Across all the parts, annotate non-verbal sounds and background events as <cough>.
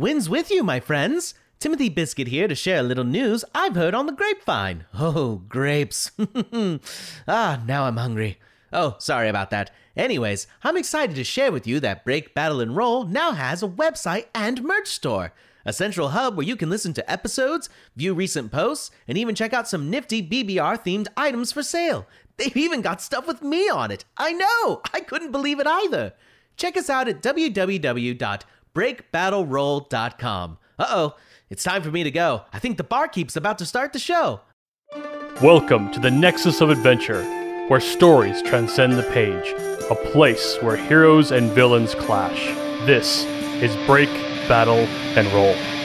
Wins with you, my friends. Timothy Biscuit here to share a little news I've heard on the grapevine. Oh, grapes. <laughs> ah, now I'm hungry. Oh, sorry about that. Anyways, I'm excited to share with you that Break, Battle, and Roll now has a website and merch store. A central hub where you can listen to episodes, view recent posts, and even check out some nifty BBR themed items for sale. They've even got stuff with me on it. I know! I couldn't believe it either. Check us out at www.breakbattleroll.com. Uh oh, it's time for me to go. I think the barkeep's about to start the show. Welcome to the Nexus of Adventure, where stories transcend the page, a place where heroes and villains clash. This is Break, Battle, and Roll.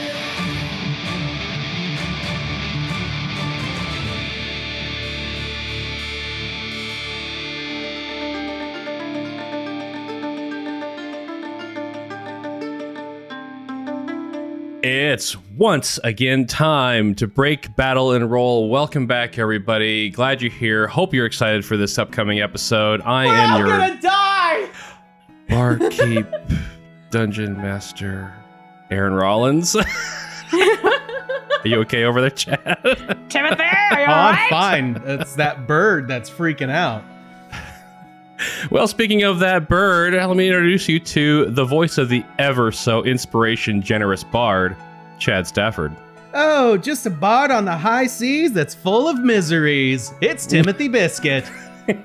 It's once again time to break, battle, and roll. Welcome back, everybody. Glad you're here. Hope you're excited for this upcoming episode. I am your gonna die! barkeep, <laughs> dungeon master, Aaron Rollins. <laughs> are you okay over there, Chad? Timothy, are you Oh, alright? I'm fine. It's that bird that's freaking out. well, speaking of that bird, let me introduce you to the voice of the ever so inspiration generous bard, Chad Stafford. Oh, just a bard on the high seas that's full of miseries. It's Timothy Biscuit. <laughs>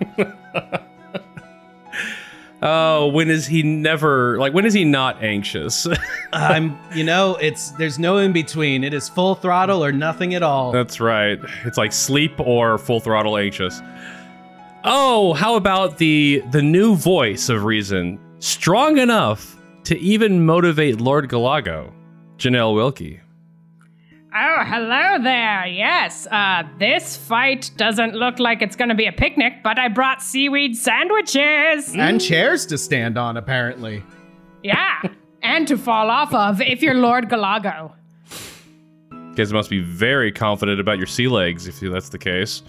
Oh, when is he never like? When is he not anxious? <laughs> I'm, you know, it's there's no in between. It is full throttle or nothing at all. That's right. It's like sleep or full throttle anxious. Oh, how about the the new voice of reason, strong enough to even motivate Lord Galago, Janelle Wilkie. Oh, hello there. Yes, uh, this fight doesn't look like it's gonna be a picnic, but I brought seaweed sandwiches. And chairs to stand on, apparently. Yeah, and to fall off of if you're Lord Galago. You guys must be very confident about your sea legs if that's the case.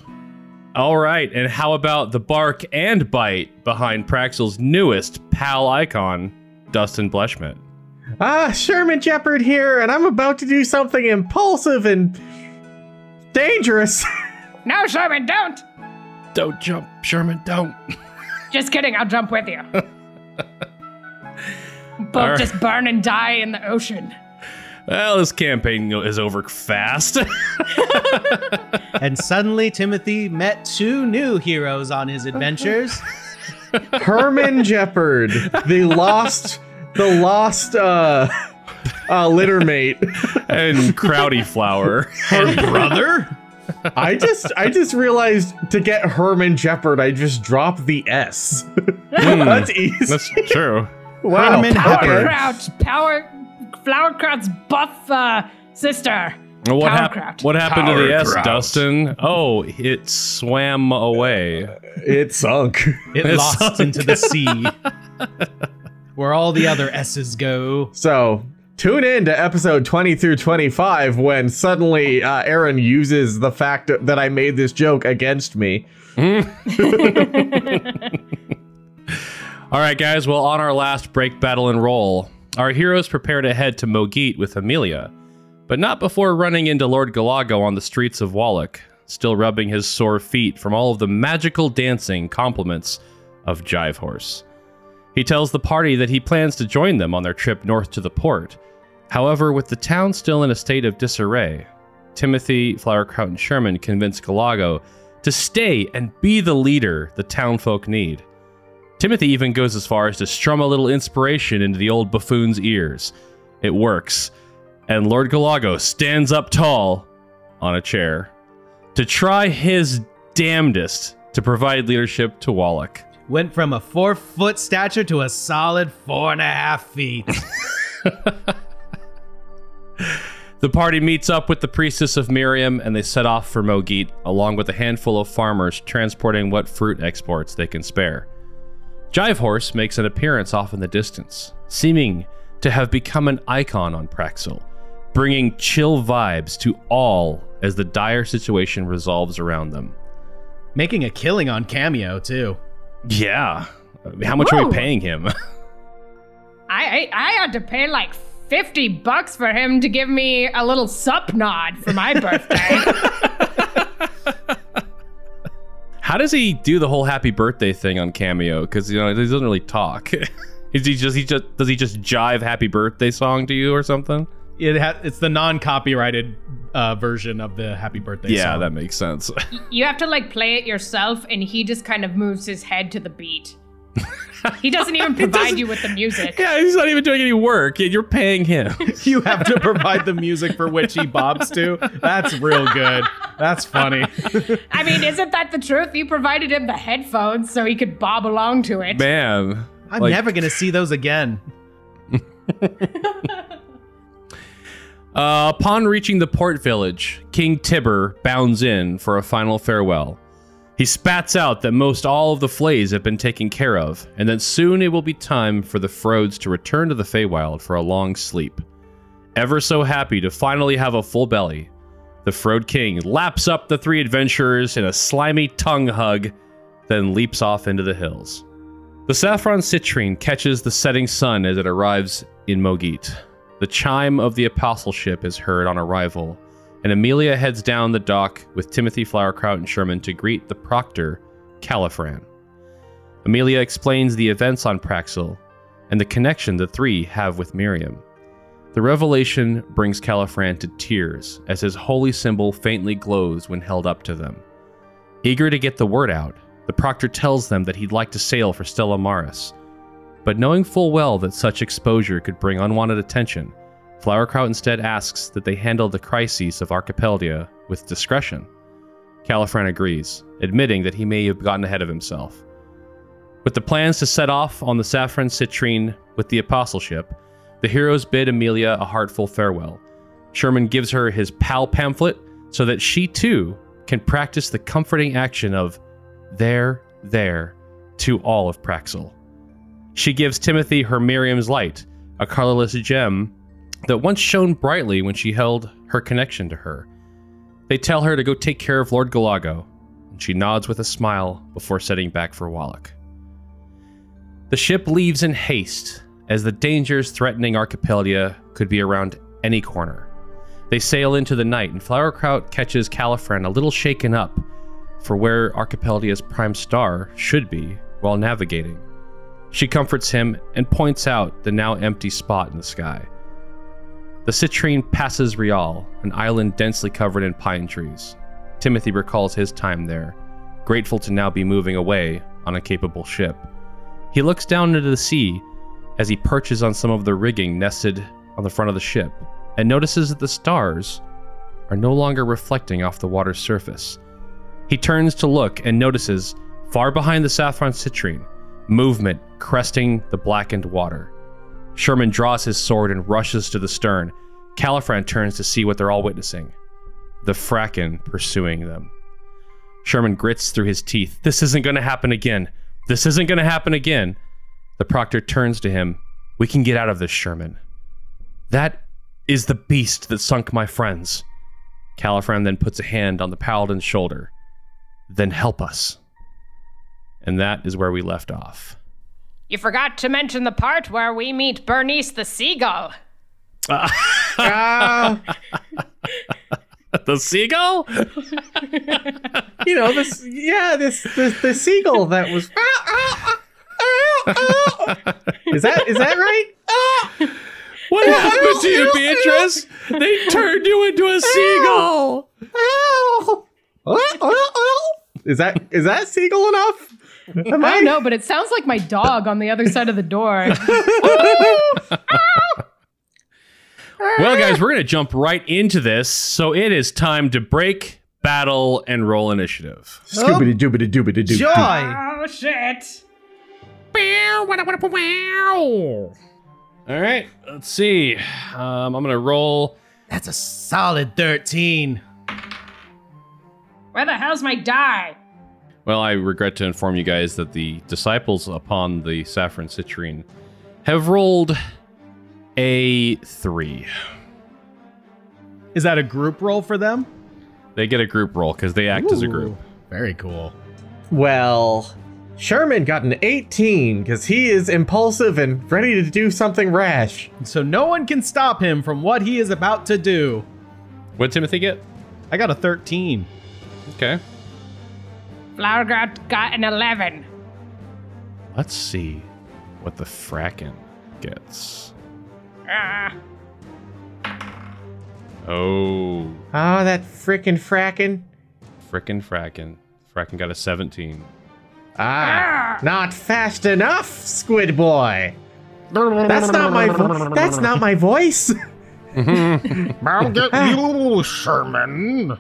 All right, and how about the bark and bite behind Praxel's newest pal icon, Dustin Bleshmet? Ah, Sherman Jeopard here, and I'm about to do something impulsive and dangerous. <laughs> No, Sherman, don't. Don't jump, Sherman, don't. Just kidding. I'll jump with you. <laughs> Both All right. just burn and die in the ocean. Well, this campaign is over fast. <laughs> And suddenly Timothy met two new heroes on his adventures. Herman Jeopard, the lost, the lost uh, uh, litter mate. and Crowdy Flower. Her brother? I just, I just realized to get Herman Jeopard, I just dropped the S. That's easy. That's true. wow. Herman Power Jeopard. Crouch, Power, Flower Crouch's buff uh, sister. What, hap- what happened to the S, Powercraft. Dustin? Oh, it swam away. It sunk. It It's lost sunk. into the sea. <laughs> Where all the other S's go. So tune in to episode 20 through 25 when suddenly uh, Aaron uses the fact that I made this joke against me. <laughs> All right, guys. Well, on our last break, battle, and roll, our heroes prepare to head to Mogeet with Amelia, but not before running into Lord Galago on the streets of Wallach, still rubbing his sore feet from all of the magical dancing compliments of Jive Horse. He tells the party that he plans to join them on their trip north to the port. However, with the town still in a state of disarray, Timothy, Flowerkraut, and Sherman convince Galago to stay and be the leader the townfolk need. Timothy even goes as far as to strum a little inspiration into the old buffoon's ears. It works, and Lord Galago stands up tall on a chair to try his damnedest to provide leadership to Wallach. Went from a four foot stature to a solid four and a half feet. <laughs> The party meets up with the priestess of Miriam and they set off for Mogeet, along with a handful of farmers transporting what fruit exports they can spare. Jive Horse makes an appearance off in the distance, seeming to have become an icon on Praxel, bringing chill vibes to all as the dire situation resolves around them. Making a killing on Cameo, too. Yeah. How much are Whoa. we paying him? <laughs> I, I I had to pay like 50 bucks for him to give me a little sup nod for my birthday. <laughs> How does he do the whole happy birthday thing on Cameo? Because you know he doesn't really talk. <laughs> Is he just he just does he just jive happy birthday song to you or something? It ha- it's the non-copyrighted uh, version of the Happy Birthday Yeah, song. that makes sense. you have to like play it yourself, and he just kind of moves his head to the beat. he doesn't even <laughs> provide you with the music. yeah, he's not even doing any work. You're paying him. <laughs> you have to provide the music for which he bobs to. That's real good. That's funny. <laughs> I mean, isn't that the truth? You provided him the headphones so he could bob along to it. Man, I'm Like- never gonna see those again. Uh, upon reaching the port village, King Tibber bounds in for a final farewell. He spats out that most all of the flays have been taken care of, and that soon it will be time for the Frodes to return to the Feywild for a long sleep. Ever so happy to finally have a full belly, the Frode King laps up the three adventurers in a slimy tongue hug, then leaps off into the hills. The saffron citrine catches the setting sun as it arrives in Mogeet. The chime of the apostleship is heard on arrival, and Amelia heads down the dock with Timothy Flowerkraut and Sherman to greet the proctor, Caliphran. Amelia explains the events on Praxil and the connection the three have with Miriam. The revelation brings Caliphran to tears as his holy symbol faintly glows when held up to them. Eager to get the word out, the proctor tells them that he'd like to sail for Stella Maris, but knowing full well that such exposure could bring unwanted attention, Flowerkraut instead asks that they handle the crises of Archipelagia with discretion. Caliphran agrees, admitting that he may have gotten ahead of himself. With the plans to set off on the Saffron Citrine with the apostleship, the heroes bid Amelia a heartful farewell. Sherman gives her his PAL pamphlet so that she too can practice the comforting action of there, there to all of Praxil. She gives Timothy her Miriam's light, a colorless gem that once shone brightly when she held her connection to her. They tell her to go take care of Lord Galago, and she nods with a smile before setting back for Wallach. The ship leaves in haste, as the dangers threatening Archipelagia could be around any corner. They sail into the night, and Flowerkraut catches Caliphran a little shaken up for where Archipelagia's prime star should be while navigating. She comforts him and points out the now empty spot in the sky. The citrine passes Rial, an island densely covered in pine trees. Timothy recalls his time there, grateful to now be moving away on a capable ship. He looks down into the sea as he perches on some of the rigging nested on the front of the ship and notices that the stars are no longer reflecting off the water's surface. He turns to look and notices, far behind the saffron citrine, movement cresting the blackened water. Sherman draws his sword and rushes to the stern. Caliphran turns to see what they're all witnessing the Fracken pursuing them. Sherman grits through his teeth. This isn't going to happen again. This isn't going to happen again. The proctor turns to him. We can get out of this, Sherman. That is the beast that sunk my friends. Caliphran then puts a hand on the paladin's shoulder. Then help us. And that is where we left off. You forgot to mention the part where we meet Bernice the seagull. Ah. <laughs> The seagull? <laughs> You know this. Yeah, this this the seagull that was. Ah, ah, is that is that right? What happened to you, Beatrice? They turned you into a seagull. Is that is that seagull enough? Am I I? don't know, but it sounds like my dog on the other side of the door. <laughs> Well, guys, we're going to jump right into this. So it is time to break, battle, and roll initiative. Scoobity doobity doobity doo. Joy! oh shit! All right, let's see. Um, I'm going to roll. That's a solid 13. Where the hell's my die? Well, I regret to inform you guys that the disciples upon the saffron citrine have rolled a three. Is that a group roll for them? They get a group roll because they act as a group. Very cool. Well, Sherman got an 18 because he is impulsive and ready to do something rash. So no one can stop him from what he is about to do. What did Timothy get? I got a 13. Okay. Flower got, got an 11. Let's see what the Fracken gets. Ah, Oh, Oh, that frickin' frackin'. frickin' Fracken. Fracken got a 17. Ah, not fast enough, Squid Boy. That's not my. Vo- that's not my voice. <laughs> I'll get you, Sherman.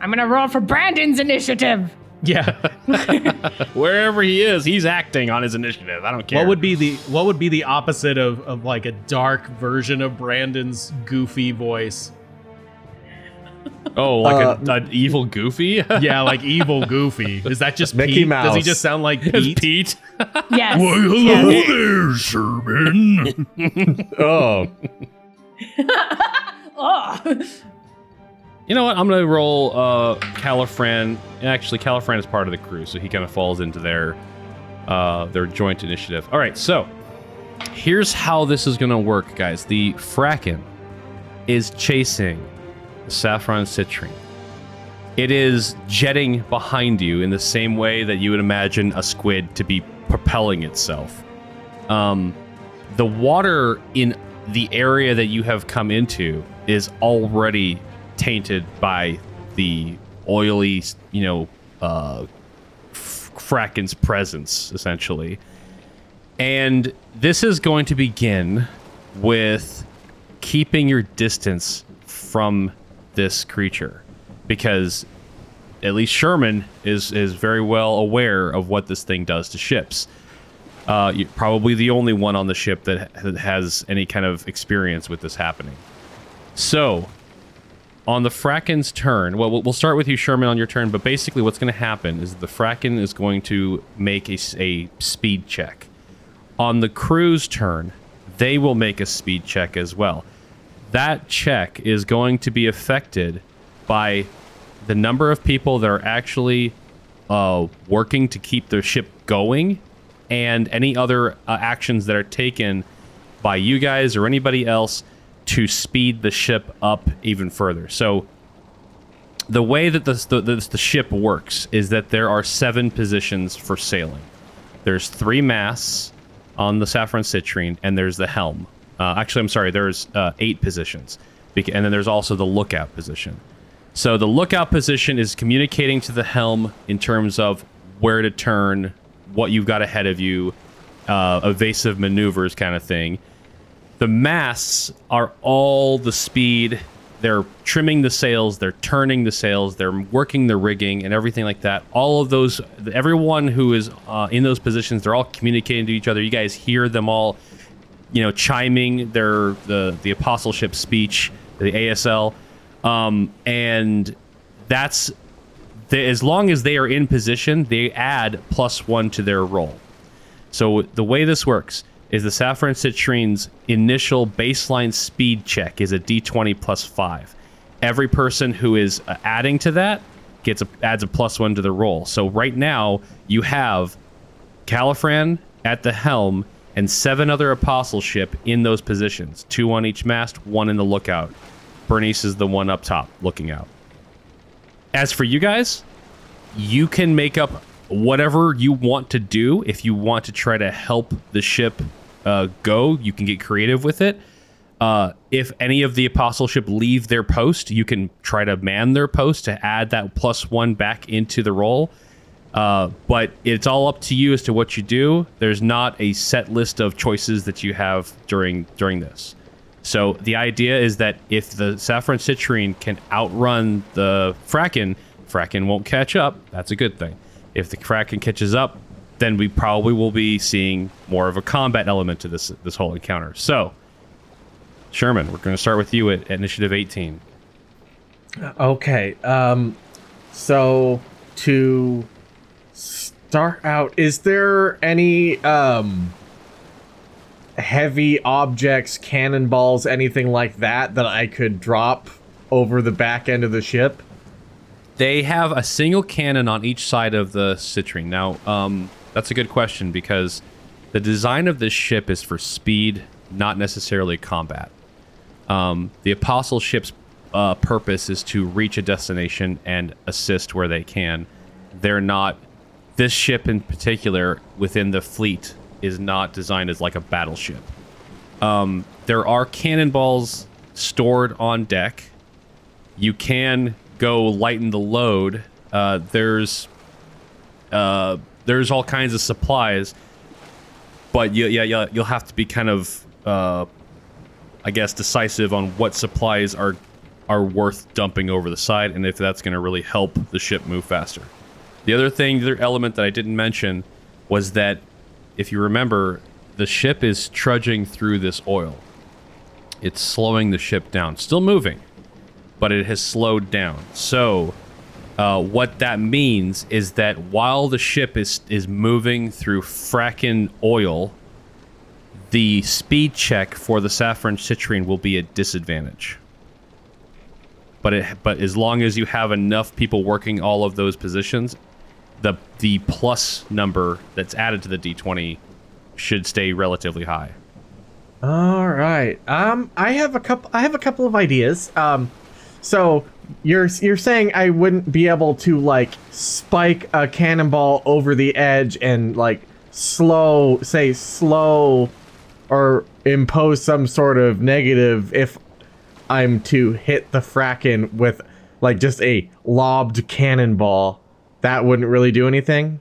I'm gonna roll for Brandon's initiative. Yeah. <laughs> Wherever he is, he's acting on his initiative. I don't care. what would be the what would be the opposite of, of like a dark version of Brandon's goofy voice? Oh, like Uh, a, an evil Goofy? <laughs> Yeah, like evil goofy. Is that just Mickey Pete? Does he just sound like It's Pete? Pete. Yes. Hello yes. there, Sherman. <laughs> oh, Oh. You know what? I'm gonna roll uh Caliphran. Actually, Caliphran is part of the crew, so he kind of falls into their uh their joint initiative. All right, so here's how this is gonna work, guys. The Fracken is chasing the Saffron Citrine. It is jetting behind you in the same way that you would imagine a squid to be propelling itself. Um, the water in the area that you have come into is already tainted by the oily, you know, uh, Fracken's presence, essentially. And this is going to begin with keeping your distance from this creature because at least Sherman is is very well aware of what this thing does to ships. Uh, probably the only one on the ship that has any kind of experience with this happening. So, on the Fracken's turn, well, we'll start with you, Sherman, on your turn. But basically, what's going to happen is the Fracken is going to make a, a speed check. On the crew's turn, they will make a speed check as well. That check is going to be affected by the number of people that are actually uh, working to keep their ship going and any other uh, actions that are taken by you guys or anybody else to speed the ship up even further. So the way that the, the, the, the ship works is that there are seven positions for sailing. There's three masts on the Saffron Citrine, and there's the helm. Uh, actually, I'm sorry, there's uh, eight positions. And then there's also the lookout position. So the lookout position is communicating to the helm in terms of where to turn, what you've got ahead of you, uh, evasive maneuvers kind of thing. The masts are all the speed. They're trimming the sails, they're turning the sails, they're working the rigging and everything like that. All of those, everyone who is uh, in those positions, they're all communicating to each other. You guys hear them all, you know, chiming their the the apostleship speech, the ASL, um, and that's the, as long as they are in position, they add plus one to their roll. So the way this works is the Saffron Citrine's initial baseline speed check is a d20 plus five. Every person who is uh, adding to that gets a, adds a plus one to the roll. So right now you have Caliphran at the helm and seven other apostleship in those positions, two on each mast, one in the lookout. Bernice is the one up top looking out. As for you guys, you can make up whatever you want to do if you want to try to help the ship uh, go you can get creative with it uh, if any of the apostleship leave their post you can try to man their post to add that plus one back into the roll uh, but it's all up to you as to what you do there's not a set list of choices that you have during during this so the idea is that if the saffron citrine can outrun the Fracken, Fracken won't catch up. That's a good thing. If the Kraken catches up, then we probably will be seeing more of a combat element to this this whole encounter. So, Sherman, we're going to start with you at, at initiative 18. Okay. Um so to start out, is there any um heavy objects, cannonballs, anything like that that I could drop over the back end of the ship? They have a single cannon on each side of the citrine. Now, um, that's a good question because the design of this ship is for speed, not necessarily combat. Um, the apostle ship's uh, purpose is to reach a destination and assist where they can. They're not. This ship in particular, within the fleet, is not designed as like a battleship. Um, there are cannonballs stored on deck. You can go lighten the load. Uh, there's uh, there's all kinds of supplies, but you, yeah, yeah, you'll have to be kind of, uh, I guess, decisive on what supplies are are worth dumping over the side, and if that's going to really help the ship move faster. The other thing, the other element that I didn't mention, was that if you remember, the ship is trudging through this oil. It's slowing the ship down. Still moving, but it has slowed down. So, uh, what that means is that while the ship is is moving through fracking oil, the speed check for the saffron citrine will be a disadvantage. But it but as long as you have enough people working all of those positions, the the plus number that's added to the d20 should stay relatively high. All right. Um, I have a couple. I have a couple of ideas. Um, so you're you're saying I wouldn't be able to like spike a cannonball over the edge and like slow, say slow, or impose some sort of negative if I'm to hit the Fracken with like just a lobbed cannonball. That wouldn't really do anything.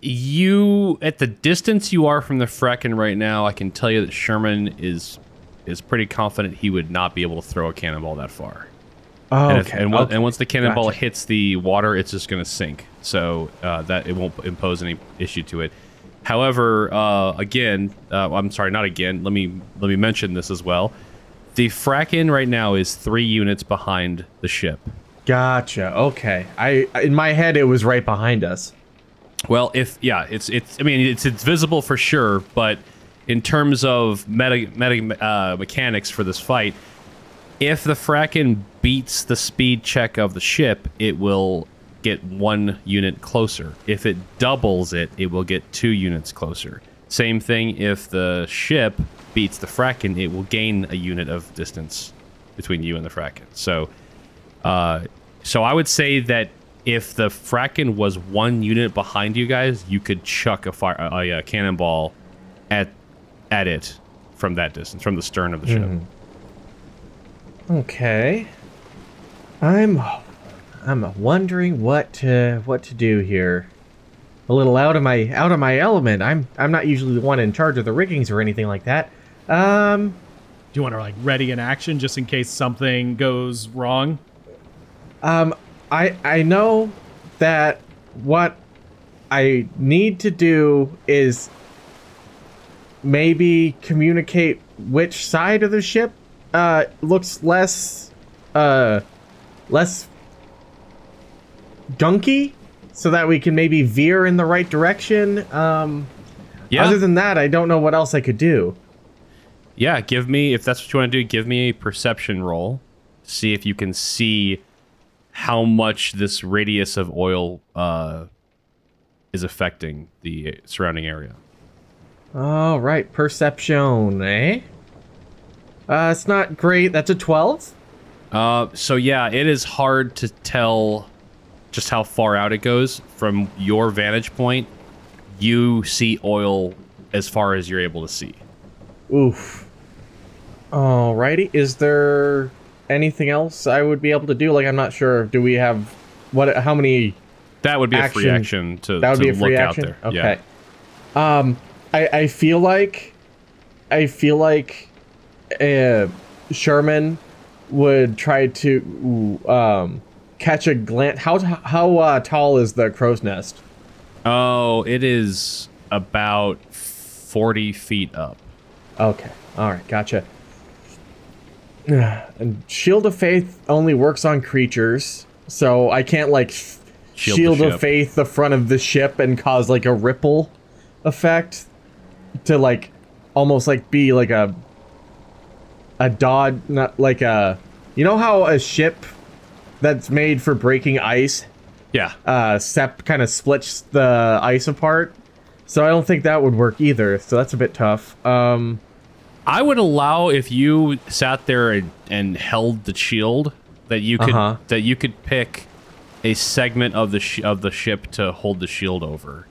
You at the distance you are from the Fracken right now, I can tell you that Sherman is is pretty confident he would not be able to throw a cannonball that far. Oh, and, if- okay. and, on- okay. and once the cannonball Gotcha. hits the water, it's just going to sink. So uh, that it won't impose any issue to it. However, uh, again, uh, I'm sorry, not again. Let me let me mention this as well. The Fracken right now is three units behind the ship. Gotcha. Okay. I in my head it was right behind us. Well, if yeah, it's it's. I mean, it's it's visible for sure, but in terms of meta meta uh, mechanics for this fight, if the Fracken beats the speed check of the ship, it will get one unit closer. If it doubles it, it will get two units closer. Same thing if the ship beats the Fracken, it will gain a unit of distance between you and the Fracken. So, uh, so I would say that if the Fracken was one unit behind you guys, you could chuck a fire a, a cannonball at at it from that distance, from the stern of the ship. Okay. I'm I'm wondering what to what to do here. A little out of my out of my element. I'm I'm not usually the one in charge of the riggings or anything like that. Um Do you want to like ready in action just in case something goes wrong? um I I know that what I need to do is maybe communicate which side of the ship uh looks less uh less gunky so that we can maybe veer in the right direction um Yeah, other than that i don't know what else i could do yeah. Give me if that's what you want to do. Give me a perception roll. See if you can see how much this radius of oil uh, is affecting the surrounding area. all right perception eh uh it's not great that's a 12 Uh, so yeah, it is hard to tell just how far out it goes from your vantage point. You see oil as far as you're able to see. Oof. Alrighty. Is there anything else I would be able to do? Like, I'm not sure. Do we have what? How many? That would be a free Action. action to, That would to be a free look action. out there. Okay. Um, I I feel like, I feel like, uh, Sherman would try to um catch a glance. How how uh, tall is the crow's nest? Oh, it is about forty feet up. Okay. All right. Gotcha. <sighs> And Shield of Faith only works on creatures, so I can't like f- Shield Shield, of ship. Faith the front of the ship and cause like a ripple effect to like almost like be like a a dodge, not like a you know how a ship that's made for breaking ice. Yeah. Uh, Sep kind of splits the ice apart, so I don't think that would work either. So that's a bit tough. Um, I would allow if you sat there and, and held the shield that you could Uh-huh. that you could pick a segment of the sh- of the ship to hold the shield over.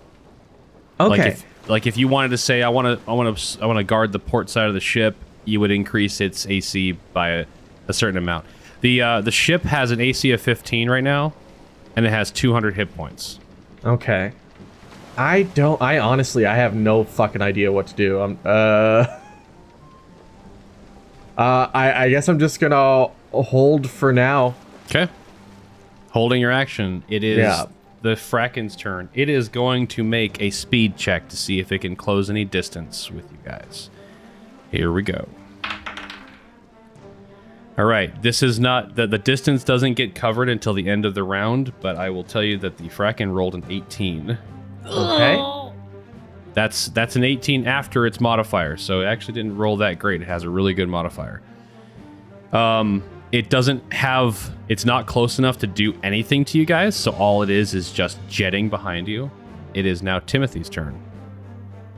okay. Like if like if you wanted to say I want to I want to I want to guard the port side of the ship, you would increase its AC by a, a certain amount. The uh, the ship has an AC of 15 right now, and it has 200 hit points. Okay. I don't. I honestly, I have no fucking idea what to do. I'm. Uh. <laughs> Uh, I, I guess I'm just gonna hold for now. Okay. Holding your action, it is Yeah. the Fracken's turn. It is going to make a speed check to see if it can close any distance with you guys. Here we go. All right, this is not the the distance doesn't get covered until the end of the round, but I will tell you that the Fracken rolled an 18. Okay. That's that's an 18 after its modifier, so it actually didn't roll that great. It has a really good modifier. Um, it doesn't have. It's not close enough to do anything to you guys, so all it is is just jetting behind you. It is now Timothy's turn.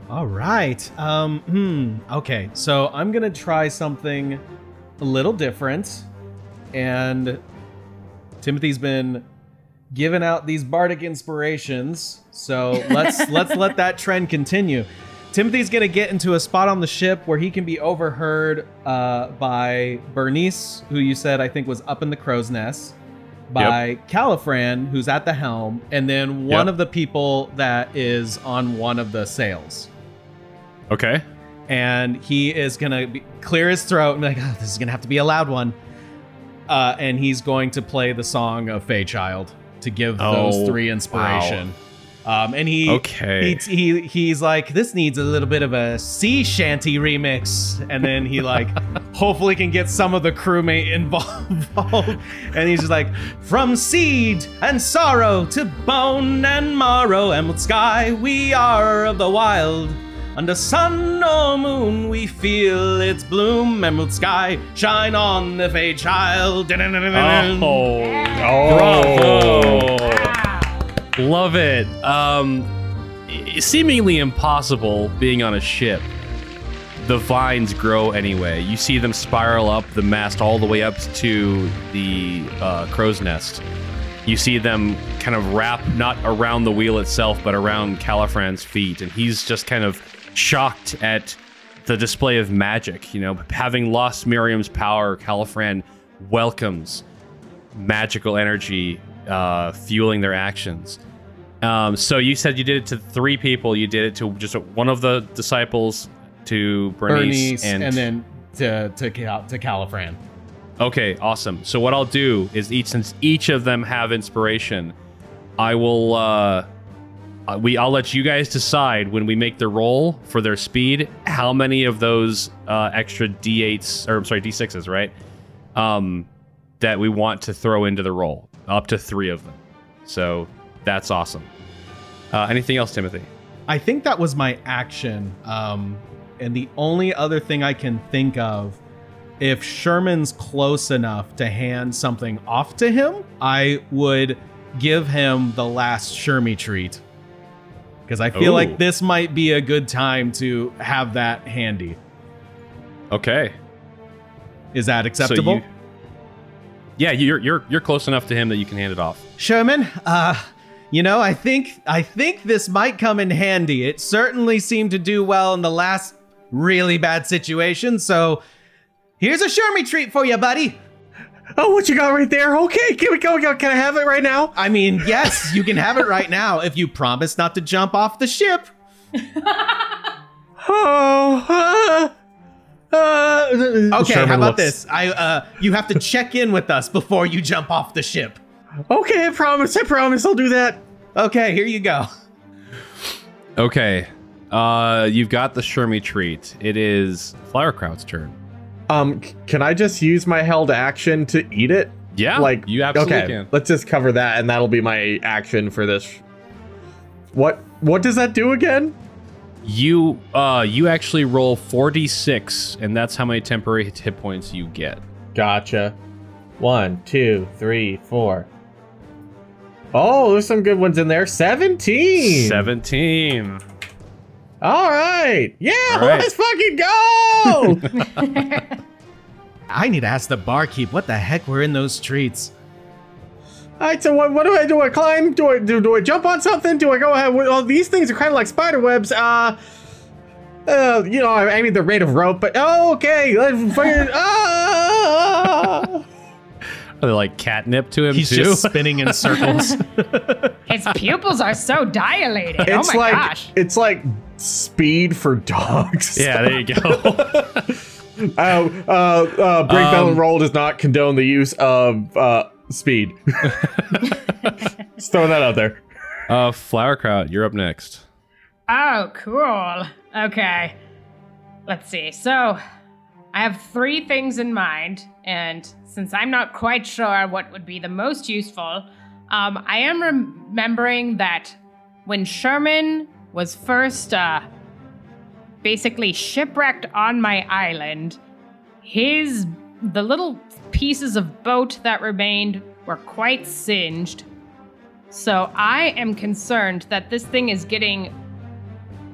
All right. Um. Hmm. Okay. So I'm gonna try something a little different, and Timothy's been giving out these bardic inspirations. So <laughs> let's let's let that trend continue. Timothy's gonna get into a spot on the ship where he can be overheard uh, by Bernice, who you said I think was up in the crow's nest, by Caliphran, who's at the helm, and then one Yep. of the people that is on one of the sails Okay. and he is gonna be, clear his throat and be like, oh, "This is gonna have to be a loud one," uh, and he's going to play the song of Fay Child to give those three inspiration. Um, and he, Okay. he, he, he's like, "This needs a little bit of a sea shanty remix," and then he like, <laughs> hopefully can get some of the crewmate <laughs> involved. and he's just like, "From seed and sorrow to bone and marrow, emerald sky, we are of the wild." Under sun or moon, we feel its bloom. Emerald sky, shine on the fade child. Oh, Oh. bravo! Love it. Um, seemingly impossible being on a ship. The vines grow anyway. You see them spiral up the mast all the way up to the uh, crow's nest. You see them kind of wrap not around the wheel itself, but around Caliphran's feet, and he's just kind of shocked at the display of magic. You know, having lost Miriam's power, Caliphran welcomes magical energy uh, fueling their actions. Um, so you said you did it to three people. You did it to just one of the disciples, to Bernice, Bernice, and, then to to Cal- to Caliphran. Okay, awesome. So what I'll do is each since each of them have inspiration, I will uh uh, we I'll let you guys decide when we make the roll for their speed how many of those uh extra d8s or I'm sorry d6s, right? Um that we want to throw into the roll. Up to 3 of them. So that's awesome. Uh anything else, Timothy? I think that was my action. Um, and the only other thing I can think of, if Sherman's close enough to hand something off to him, I would give him the last Shermie treat. Because I feel Ooh. like this might be a good time to have that handy. Okay. Is that So acceptable? you- yeah, you're you're you're close enough to him that you can hand it off. Sherman, uh, you know, I think I think this might come in handy. It certainly seemed to do well in the last really bad situation, so here's a Shermie treat for you, buddy. Oh, what you got right there? Okay, can we go? Can I have it right now? I mean, yes, you can have it right now if you promise not to jump off the ship. <laughs> Oh. Uh, <laughs> uh, Okay, Sherman how about looks- this? I uh you have to check in with us before you jump off the ship. Okay, I promise. I promise. I'll do that. Okay, here you go. Okay. Uh, you've got the Shermie treat. It is Flowerkraut's turn. Um, can I just use my held action to eat it? Yeah, like you absolutely okay, can. Let's just cover that, and that'll be my action for this. What What does that do again? You uh, you actually roll forty six, and that's how many temporary hit points you get. Gotcha. One, two, three, four. Oh, there's some good ones in there. 17. 17. All right. Yeah, All right. let's fucking go. <laughs> I need to ask the barkeep what the heck were in those streets. All right, so what, what do I do? I climb? Do I do, do I jump on something? Do I go ahead? Well, these things are kind of like spider webs. Uh, uh, you know, I, I mean, they're made of rope, but oh, okay. Let's fucking <laughs> ah. Are they like catnip to him He's too? just spinning in circles. <laughs> His pupils are so dilated. It's oh my like gosh. it's like speed for dogs. yeah, there you go. Uh, <laughs> uh, uh, Break Bell and Um, Roll does not condone the use of uh, speed. <laughs> Just throwing that out there. uh, Flowerkraut, you're up next. Oh, cool. Okay. Let's see. So, I have three things in mind, and since I'm not quite sure what would be the most useful, um, I am remembering that when Sherman was first, uh, basically shipwrecked on my island, his the little pieces of boat that remained were quite singed. So I am concerned that this thing is getting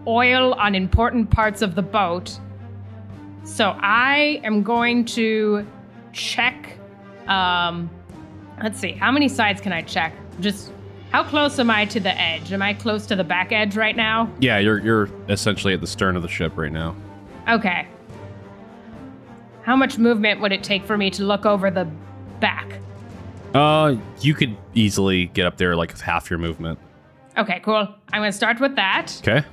oil on important parts of the boat. So I am going to check. Um, let's see, how many sides can I check? Just how close am I to the edge? Am I close to the back edge right now? Yeah, you're you're essentially at the stern of the ship right now. Okay. How much movement would it take for me to look over the back? Uh, you could easily get up there like half your movement. Okay, cool. I'm gonna start with that. Okay.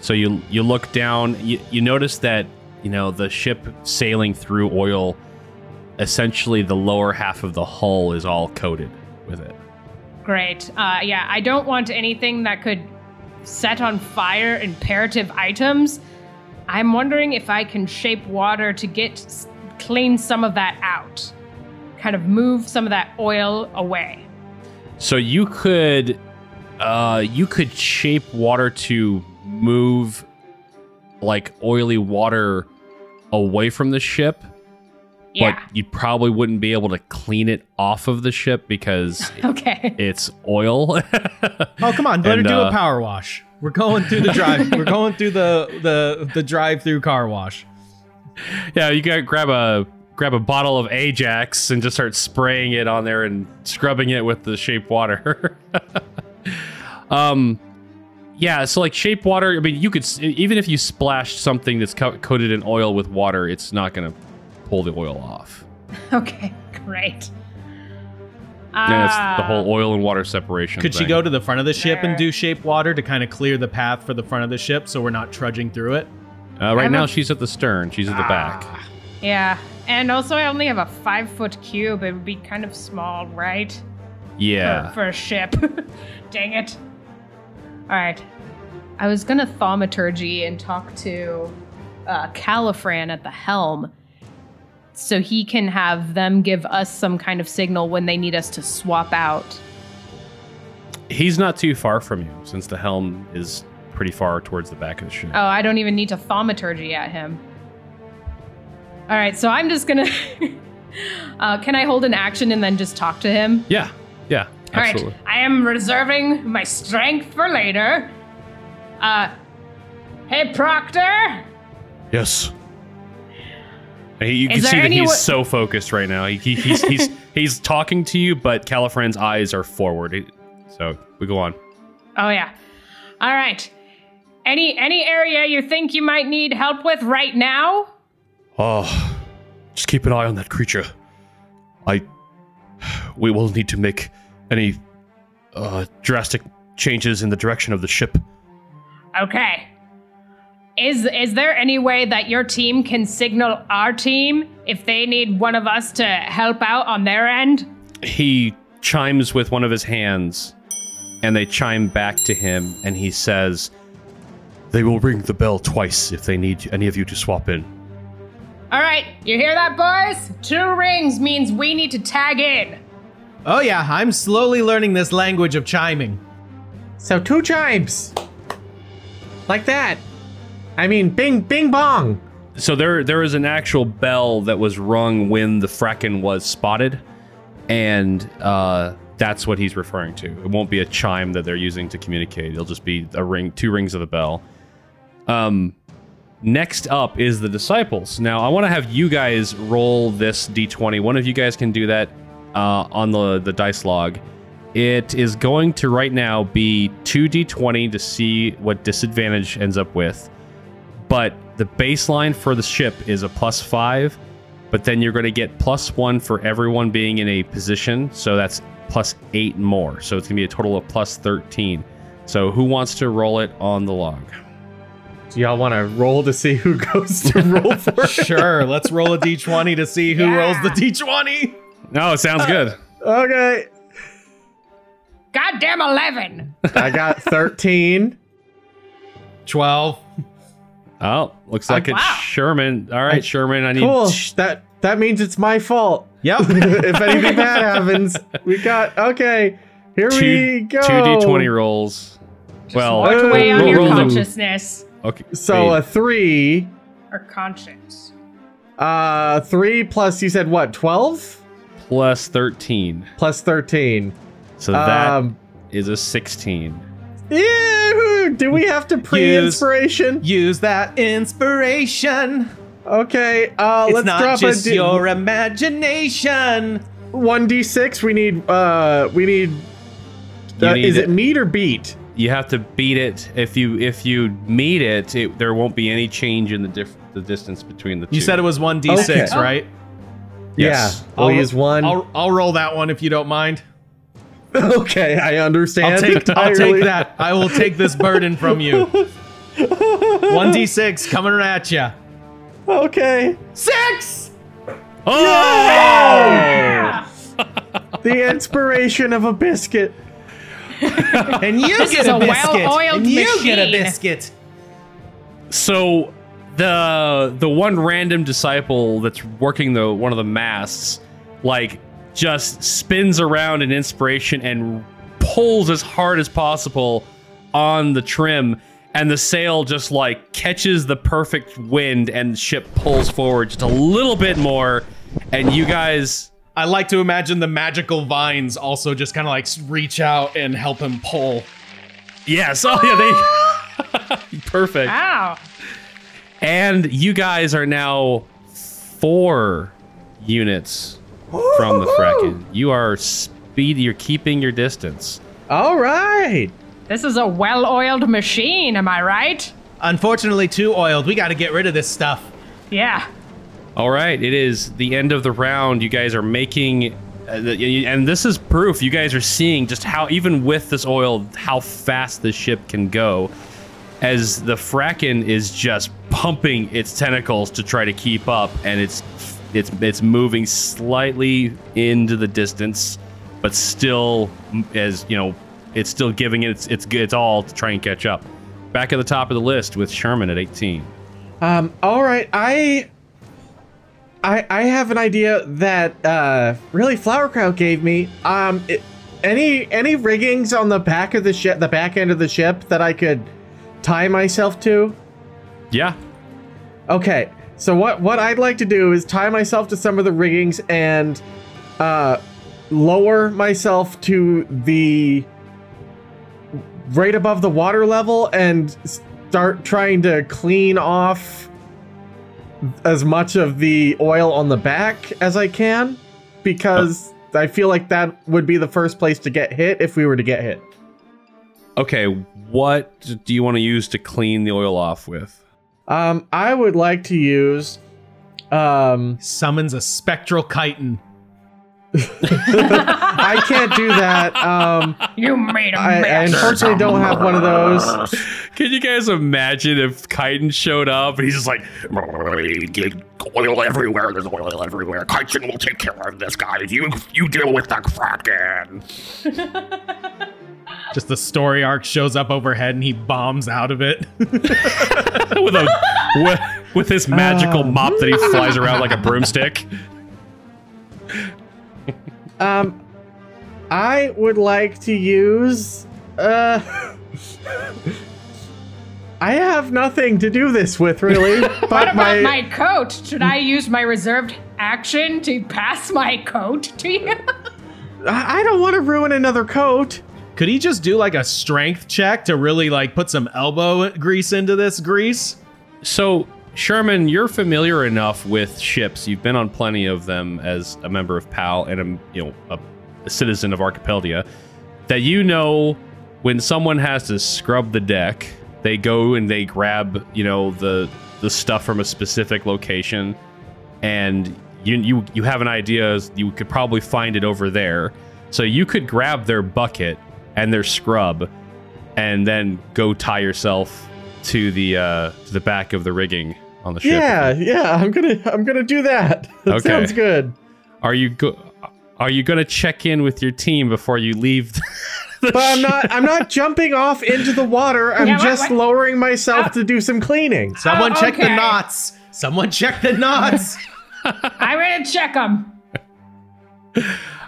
So you you look down, you, you notice that, you know, the ship sailing through oil, essentially the lower half of the hull is all coated with it. Great. Uh, yeah, I don't want anything that could set on fire imperative items. I'm wondering if I can shape water to get clean some of that out, kind of move some of that oil away. So you could uh you could shape water to move like oily water away from the ship, Yeah. but you probably wouldn't be able to clean it off of the ship because <laughs> okay. it's oil. <laughs> Oh, come on, better And, do uh, a power wash. We're going through the drive. <laughs> We're going through the the the drive-through car wash. yeah, you gotta grab a grab a bottle of Ajax and just start spraying it on there and scrubbing it with the shape water. um, yeah, so like shape water. I mean, you could even if you splash something that's co- coated in oil with water, it's not gonna pull the oil off. <laughs> Okay. Great. Yeah, it's the Ah, whole oil and water separation. Could she go to the front of the ship and do shape water to kind of clear the path for the front of the ship so we're not trudging through it? Uh, right I'm now, a- she's at the stern. She's at the back. Yeah. And also, I only have a five foot cube. It would be kind of small, right? Yeah. for, for a ship. <laughs> Dang it. All right. I was gonna thaumaturgy and talk to uh, Caliphran at the helm, so he can have them give us some kind of signal when they need us to swap out. He's not too far from you, since the helm is pretty far towards the back of the ship. Oh, I don't even need to thaumaturgy at him. All right, so I'm just gonna. <laughs> uh, can I hold an action and then just talk to him? Yeah. Yeah. All right, Absolutely. I am reserving my strength for later. Uh, hey Proctor. Yes. He- you Is can see that he's so focused right now. He, he, he's he's <laughs> he's talking to you, but Caliphran's eyes are forward. So we go on. Oh yeah. All right. Any any area you think you might need help with right now? Oh, just keep an eye on that creature. I. We will need to make any uh, drastic changes in the direction of the ship. Okay. Is is there any way that your team can signal our team if they need one of us to help out on their end? He chimes with one of his hands, and they chime back to him, and he says, They will ring the bell twice if they need any of you to swap in. All right, you hear that, boys? Two rings means we need to tag in. Oh yeah, I'm slowly learning this language of chiming. So two chimes. Like that. I mean, bing, bing, bong. so there there is an actual bell that was rung when the Fracken was spotted, and uh, that's what he's referring to. It won't be a chime that they're using to communicate. It'll just be a ring, two rings of the bell. Um, next up is the disciples. Now I want to have you guys roll this d20. One of you guys can do that uh, on the the dice log. It is going to right now be 2d20 to see what disadvantage ends up with. But the baseline for the ship is a plus 5, but then you're going to get plus 1 for everyone being in a position, so that's plus 8 more. So it's going to be a total of plus 13. So who wants to roll it on the log? Do y'all want to roll to see who goes to roll <laughs> for it? Sure, let's roll a d20 to see who Yeah. rolls the d20. No, it sounds good. Okay. Goddamn 11. I got <laughs> 13. 12. Oh, looks like it's wow. Sherman. All right, Sherman, I need Cool. That that means it's my fault. Yep. <laughs> if anything bad happens, we got okay. Here we go. two d20 rolls. Well, Work uh, away on roll- your roll them. consciousness Okay. So wait. a three, or conscience. uh, three plus you said what? Twelve plus 13. plus thirteen. So that is Um, a 16. ew, do we have to pre-inspiration? Use that inspiration. Okay. Uh, It's let's not drop just a your imagination. one d six. We need. Uh, we need. Uh, need is it- it meet or beat? You have to beat it. If you if you meet it, it there won't be any change in the diff, the distance between the two. You said it was 1d6, Okay. right? Yes. Yeah. We'll I'll- use one. I'll, I'll roll that one if you don't mind. okay, I understand. I'll take, I'll take that. I will take this burden from you. 1d6 coming at you. Okay. Six! Oh! <laughs> The inspiration of a biscuit. And you This get a a biscuit. well-oiled and you get a biscuit. So the the one random disciple that's working the one of the masts, like just spins around in inspiration and pulls as hard as possible on the trim, and the sail just like catches the perfect wind, and the ship pulls forward just a little bit more, and you guys. I like to imagine the magical vines also just kind of like reach out and help him pull. Yes, oh yeah, they <laughs> perfect. Wow. And you guys are now four units from the Kraken. You are speed. You're keeping your distance. All right. This is a well oiled machine, am I right? Unfortunately, too oiled. We got to get rid of this stuff. Yeah. All right, it is the end of the round. You guys are making, uh, the- and this is proof. You guys are seeing just how, even with this oil, how fast the ship can go. As the Fracken is just pumping its tentacles to try to keep up, and it's it's it's moving slightly into the distance, but still, as you know, it's still giving it its its, its all to try and catch up. Back at the top of the list with Sherman at 18. Um. All right. I. I I have an idea that uh really Flowerkraut gave me. Um. It, any any riggings on the back of the ship, the back end of the ship that I could tie myself to? Yeah, Okay. So what what I'd like to do is tie myself to some of the riggings and uh lower myself to the right above the water level and start trying to clean off as much of the oil on the back as I can because I feel like that would be the first place to get hit if we were to get hit. Okay, what do you want to use to clean the oil off with? Um I would like to use um Summons a spectral chitin. <laughs> I can't do that. Um, You made a I, I mess. unfortunately don't have one of those. <laughs> Can you guys imagine if Chitin showed up and he's just like, Oil everywhere. There's oil everywhere. Kitchen will take care of this, guys. You you deal with the Kraken. <laughs> Just the story arc shows up overhead and he bombs out of it. <laughs> with a with, with his magical mop that he flies around like a broomstick? Um, I would like to use. Uh, I have nothing to do this with really. <laughs> But What about my, my coat? Should I use my reserved action to pass my coat to you? I I don't want to ruin another coat. Could he just do like a strength check to really like put some elbow grease into this grease? So, Sherman, you're familiar enough with ships. You've been on plenty of them as a member of PAL and a you know a, a citizen of Archipelagia, that you know when someone has to scrub the deck, they go and they grab you know the the stuff from a specific location, and you you you have an idea you could probably find it over there. So you could grab their bucket and their scrub, and then go tie yourself to the uh, to the back of the rigging on the ship. Yeah, yeah. I'm gonna I'm gonna do that. <laughs> That Okay. sounds good. Are you go- Are you gonna check in with your team before you leave? <laughs> the But I'm not I'm not jumping off into the water. I'm Yeah, just what? lowering myself Oh. to do some cleaning. Someone Oh, check the knots. Someone check the knots. <laughs> I'm gonna check them.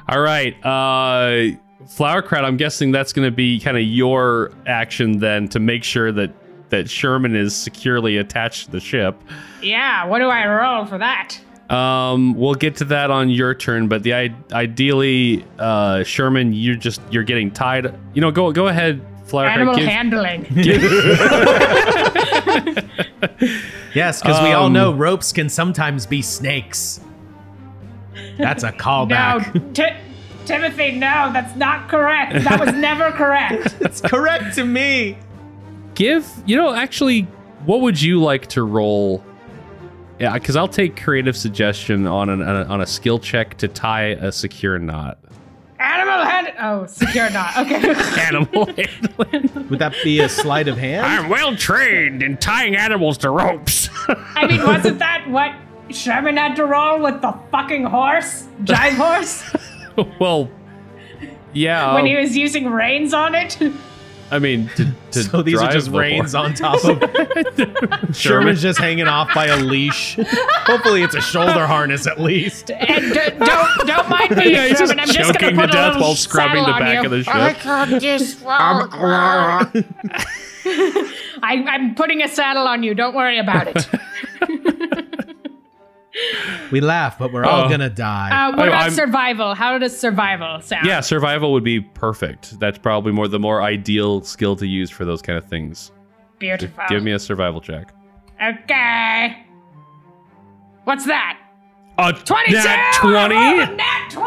All right, uh, Flowerkraut. I'm guessing that's gonna be kind of your action then to make sure that that Sherman is securely attached to the ship. Yeah, what do I roll for that? Um, we'll get to that on your turn, but the I- ideally, uh, Sherman, you're just you're getting tied. You know, go go ahead, Flowerkraut. Animal give- handling. <laughs> <laughs> yes, because we all Um, know ropes can sometimes be snakes. That's a no, callback. Ti- Timothy, no, that's not correct. That was <laughs> never correct. it's correct to me. give you know actually what would you like to roll yeah because i'll take creative suggestion on an on a, on a skill check to tie a secure knot Animal hand. Oh, secure knot. Okay. <laughs> animal <laughs> handling Would that be a sleight of hand? I'm well trained in tying animals to ropes. I mean, wasn't that what Sherman had to roll with the fucking horse, jive horse, <laughs> well yeah when he um, was using reins on it? i mean to, <laughs> to so these are just the reins on top of <laughs> Sherman's just hanging off by a leash. Hopefully, it's a shoulder harness at least. And d- don't don't mind me, yeah, he's just Sherman. I'm just choking gonna put a death while scrubbing the back you. of the ship I can't just walk. I, I'm putting a saddle on you. Don't worry about it. We laugh, but we're all Oh. gonna die. Uh, what I- about I'm- survival? How does survival sound? yeah survival would be perfect that's probably more the more ideal skill to use for those kind of things Beautiful. give me a survival check Okay. What's that? a 22! nat 20 a Nat 20!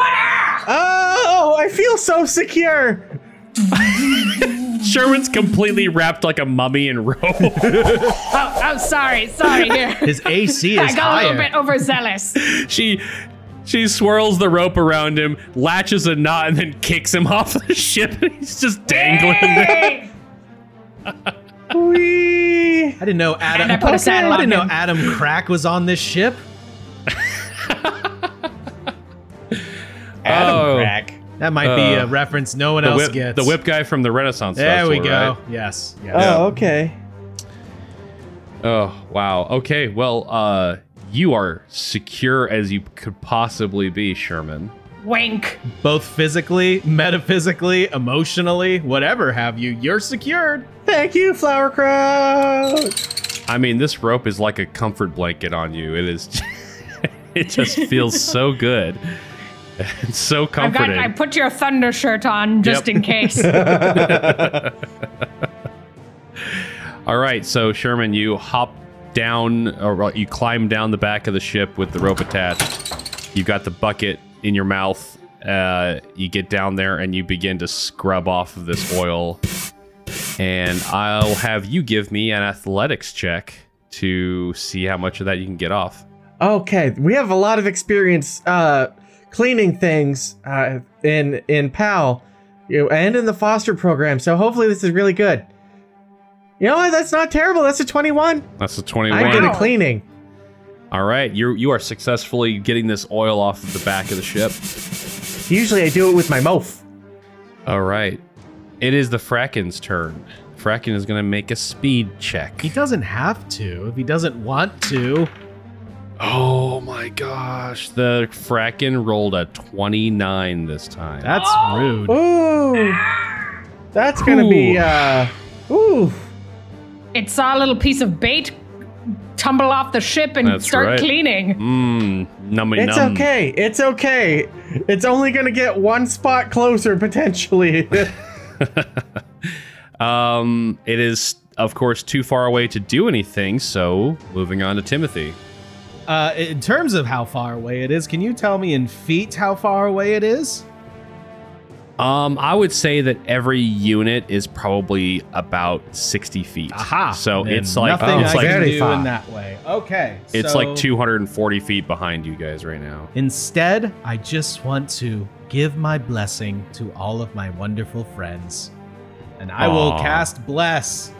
Oh, I feel so secure. <laughs> Sherman's completely wrapped like a mummy in rope. <laughs> Oh, oh, sorry, sorry. Here. His AC is <laughs> I is got a little bit overzealous. <laughs> she she swirls the rope around him, latches a knot, and then kicks him off the ship. He's just dangling there. Hey! Whee! I didn't know Adam. I put a saddle I didn't know. Adam Crack was on this ship. Adam oh, That might be Uh, a reference no one else whip, gets. the whip guy from the Renaissance. There we go. right? Yes. yes. Oh, okay. Oh wow. Okay. Well, uh, you are secure as you could possibly be, Sherman. Wink. Both physically, metaphysically, emotionally, whatever have you, you're secured. Thank you, Flowerkraut. I mean, this rope is like a comfort blanket on you. It is. <laughs> it just feels so good. <laughs> It's so I've got. comforting. I put your thunder shirt on just Yep. in case. <laughs> <laughs> All right, so Sherman, you hop down, or you climb down the back of the ship with the rope attached. You've got the bucket in your mouth. Uh, you get down there and you begin to scrub off of this oil. And I'll have you give me an athletics check to see how much of that you can get off. Okay, we have a lot of experience uh, cleaning things uh, in in PAL you know, and in the foster program, so hopefully this is really good. You know what? That's not terrible. That's a 21. That's a 21. I'm good Wow. at cleaning. All right, you you are successfully getting this oil off of the back of the ship. Usually I do it with my mouth. All right, it is the Fracken's turn. Fracken is going to make a speed check. He doesn't have to if he doesn't want to. Oh my gosh. The Fracken rolled a 29 this time. That's rude. Ooh. That's gonna be uh ooh. it saw a little piece of bait tumble off the ship and That's start right. cleaning. Mmm, nummy It's num. okay. It's okay. It's only gonna get one spot closer potentially. <laughs> <laughs> Um, it is of course too far away to do anything. So moving on to Timothy. Uh, in terms of how far away it is, can you tell me in feet how far away it is? Um, I would say that every unit is probably about sixty feet. Aha! So Then it's like nothing it's I like can do in that way. Okay, it's so like two hundred and forty feet behind you guys right now. Instead, I just want to give my blessing to all of my wonderful friends, and I will cast bless.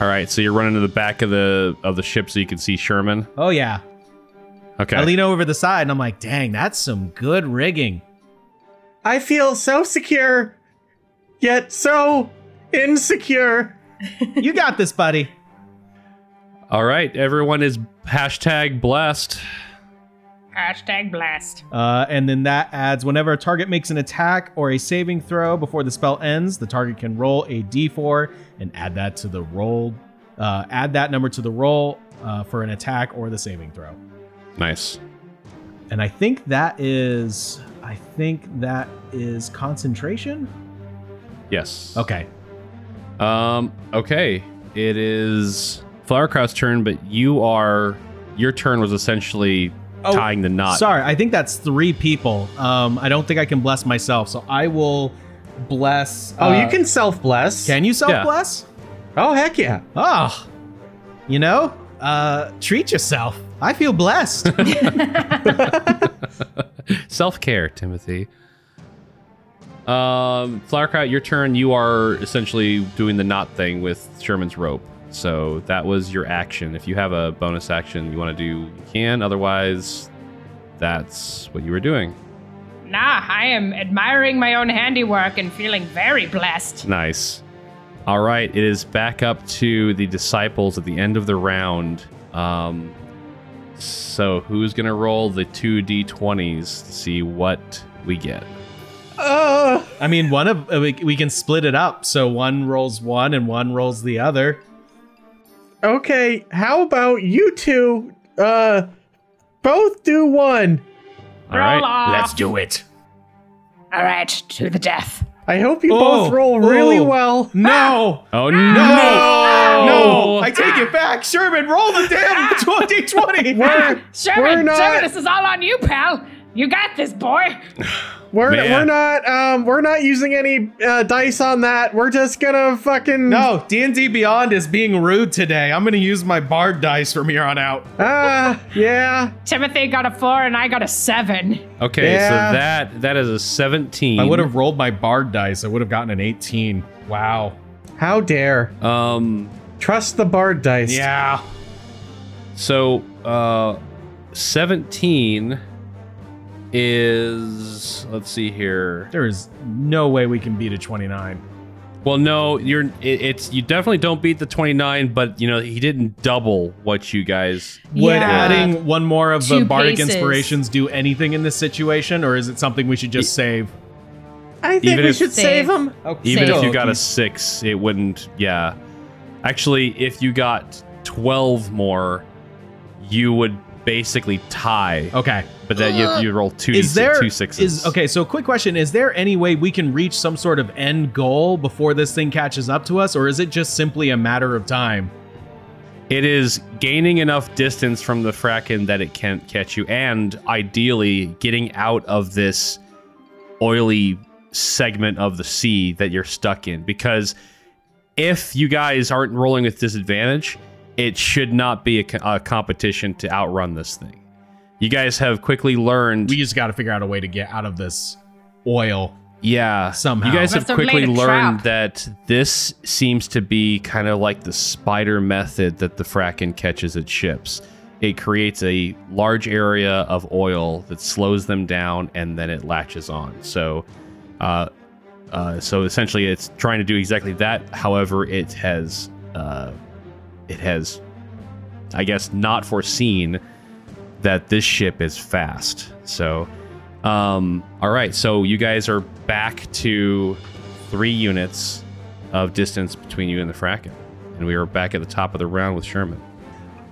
All right, so you're running to the back of the of the ship so you can see Sherman. Oh yeah, Okay. I lean over the side and I'm like, dang, that's some good rigging. I feel so secure, yet so insecure. <laughs> You got this, buddy. All right, everyone is hashtag blessed. Hashtag blast. Uh, and then that adds whenever a target makes an attack or a saving throw before the spell ends, the target can roll a d4 and add that to the roll. Uh, add that number to the roll uh, for an attack or the saving throw. Nice. And I think that is, I think that is concentration. Yes. Okay. Um. Okay. It is Flowerkraut's turn, but you are your turn was essentially Oh, tying the knot. Sorry, I think that's three people. Um, I don't think I can bless myself, so I will bless. Oh, uh, you can self bless. Can you self bless? Oh heck yeah. Oh, you know, uh, treat yourself. I feel blessed. <laughs> <laughs> Self care, Timothy. Um, Flowerkraut, your turn. You are essentially doing the knot thing with Sherman's rope. So that was your action. If you have a bonus action you want to do, you can. Otherwise, that's what you were doing. Nah, I am admiring my own handiwork and feeling very blessed. Nice. All right, it is back up to the disciples at the end of the round. Um, so who's gonna roll the two d20s to see what we get? Uh, I mean, one of uh, we, we can split it up, so one rolls one and one rolls the other. okay, how about you two uh both do one? All Roll right. off. Let's do it. All right, to the death. I hope you Oh, both roll really oh. well. <laughs> No, Oh no, no! no! I take it back, Sherman. Roll the damn <laughs> twenty twenty. We're Sherman, we're not Sherman, this is all on you, pal. You got this, boy. we're Man. we're not um we're not using any uh, dice on that. We're just gonna fucking No, D and D Beyond is being rude today. I'm gonna use my bard dice from here on out. Ah, yeah. Timothy got a four and I got a seven. Okay, Yeah. so that that is a 17. I would have rolled my bard dice. I would have gotten an 18. Wow. How dare. um Trust the bard dice. Yeah. so uh 17 is let's see here. There is no way we can beat a 29. Well, no, you're it, it's you definitely don't beat the 29, but you know, he didn't double what you guys Would adding one more of the bardic paces. inspirations do anything in this situation, or is it something we should just save? I think Even we if- should Save. save him. Even Save. if you got a six, it wouldn't. Yeah, actually, if you got twelve more, you would basically tie. Okay. But then you you roll two. Is d6 there two sixes? is okay? So, quick question: Is there any way we can reach some sort of end goal before this thing catches up to us, or is it just simply a matter of time? It is gaining enough distance from the Kraken that it can't catch you, and ideally getting out of this oily segment of the sea that you're stuck in. Because if you guys aren't rolling with disadvantage, it should not be a, a competition to outrun this thing. You guys have quickly learned. We just got to figure out a way to get out of this oil. Yeah. Somehow. You guys have have quickly learned trap. that this seems to be kind of like the spider method that the Kraken catches its ships. It creates a large area of oil that slows them down and then it latches on. So, uh, uh, so essentially, it's trying to do exactly that. However, it has, uh, it has, I guess, not foreseen that this ship is fast. So, um, all right. So you guys are back to three units of distance between you and the Fracken. and we are back at the top of the round with Sherman.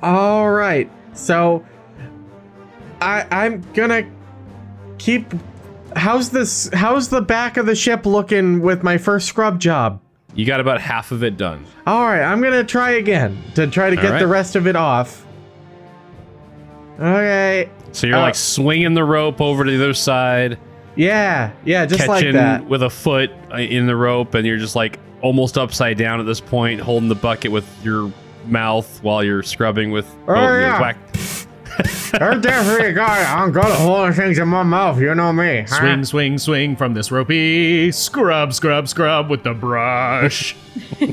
All right. So I I'm gonna keep How's this how's the back of the ship looking with my first scrub job? You got about half of it done. All right, I'm going to try again to try to All get right. the rest of it off. Okay. So you're Uh, like swinging the rope over to the other side, Yeah. Yeah, just like that. with a foot uh, in the rope, and you're just like almost upside down at this point, holding the bucket with your mouth while you're scrubbing with Oh, your yeah. Whack- I'm definitely got it. I'm gonna hold things in my mouth. You know me. huh? Swing, swing, swing from this ropey. Scrub, scrub, scrub with the brush. <laughs>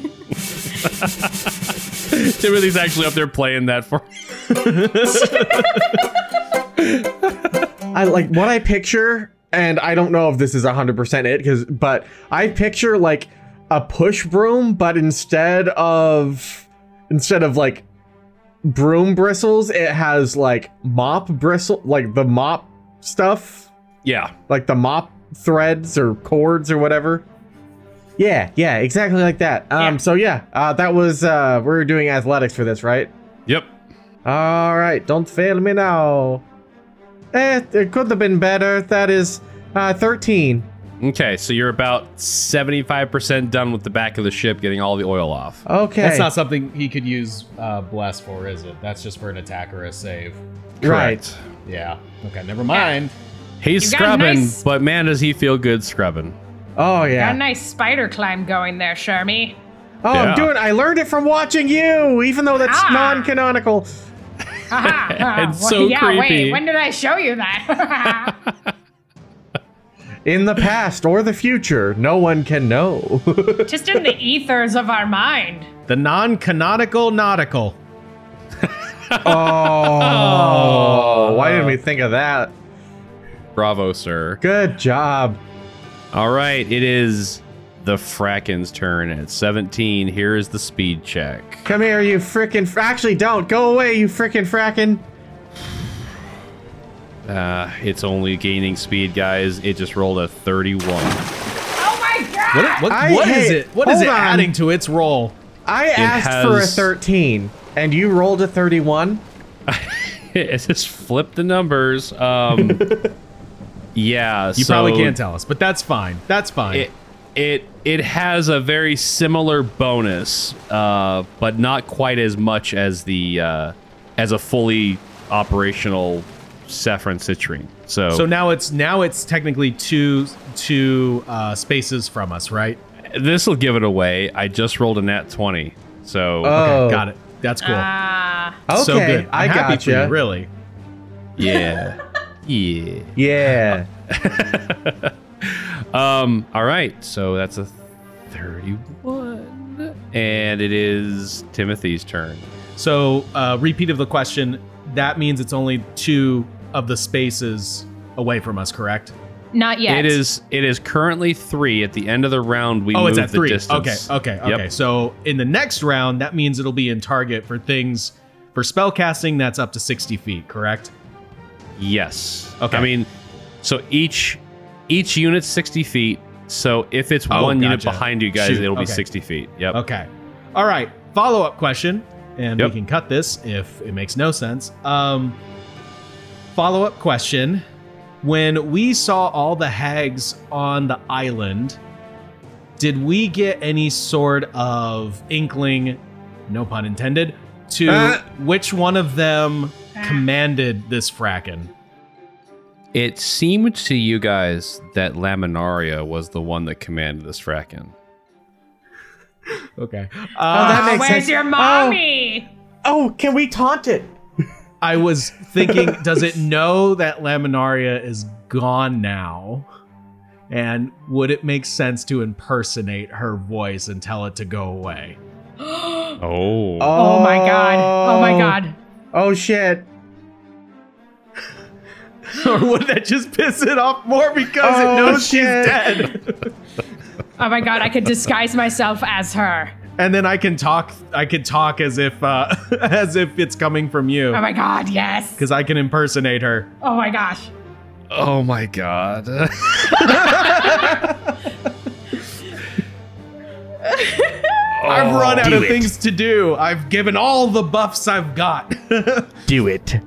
Timothy's actually up there playing that for. <laughs> I like what I picture, and I don't know if this is 100% it, because but I picture like a push broom, but instead of instead of like broom bristles, it has like mop bristle, like the mop stuff, Yeah, like the mop threads or cords or whatever. Yeah, yeah, exactly like that. Um, Yeah. so yeah, uh, that was uh, we were doing athletics for this, right? yep. All right, don't fail me now. Eh, it could have been better. That is uh, 13. Okay, so you're about 75% done with the back of the ship, getting all the oil off. Okay. That's not something he could use uh, bless for, is it? That's just for an attack or a save. right. Yeah. Okay, never mind. He's You got a scrubbing, nice- but man, does he feel good scrubbing. Oh yeah. Got a yeah. nice spider climb going there, Shermy. Oh, Yeah. I'm doing. I learned it from watching you, even though that's Ah. non-canonical. <laughs> <laughs> Haha. And Well, so yeah, creepy. wait, when did I show you that? <laughs> In the past or the future, no one can know. <laughs> Just in the ethers of our mind. The non-canonical nautical. <laughs> oh, why didn't we think of that? Bravo, sir. Good job. All right, it is the Fracken's turn at 17. Here is the speed check. Come here, you frickin' fr- Actually, don't go away, you frickin' frackin'. Uh, it's only gaining speed, guys. It just rolled a 31. Oh my god! What, what, I- what is hey, it? What is it on. adding to its roll? I asked for a 13, and you rolled a 31. <laughs> it just flipped the numbers. Um, <laughs> yeah, You so probably can't tell us, but that's fine. That's fine. It, it it has a very similar bonus, uh, but not quite as much as the uh, as a fully operational Saffron Citrine. So, so now it's now it's technically two two uh, spaces from us, right? this will give it away. I just rolled a nat 20. So Oh, Got it. That's cool. Ah, Okay, so good. I I'm happy got for you, you. really. yeah. <laughs> yeah. Yeah. <laughs> Um all right. So that's a 31 and it is Timothy's turn. So, uh, repeat of the question. That means it's only two of the spaces away from us, correct? not yet. It is it is currently 3 at the end of the round we oh, it's move at the three. distance. Okay, okay, Yep. okay. So in the next round, that means it'll be in target for things for spell casting that's up to sixty feet, correct? Yes. Okay. I mean, so each each unit's 60 feet. So if it's Oh, one unit behind you guys, Shoot, it'll be okay. 60 feet. Yep. Okay. All right. Follow up question, and Yep. we can cut this if it makes no sense. Um, follow up question: When we saw all the hags on the island, did we get any sort of inkling, no pun intended, to Uh. which one of them commanded this Fracken? It seemed to you guys that Laminaria was the one that commanded this Fracken. Okay. Oh, Uh, that Oh, makes where's sense. your mommy? Oh, can we taunt it? I was thinking, does it know that Laminaria is gone now? And would it make sense to impersonate her voice and tell it to go away? <gasps> Oh. Oh my god. Oh my god. Oh shit. <laughs> or would that just piss it off more because Oh, it knows shit. she's dead? Oh my god, I could disguise myself as her. And then I can talk. I could talk as if uh, <laughs> as if it's coming from you Oh my god, yes. because I can impersonate her. Oh my gosh. Oh my god. <laughs> I've run out do of it. things to do. I've given all the buffs I've got. <laughs> Do it.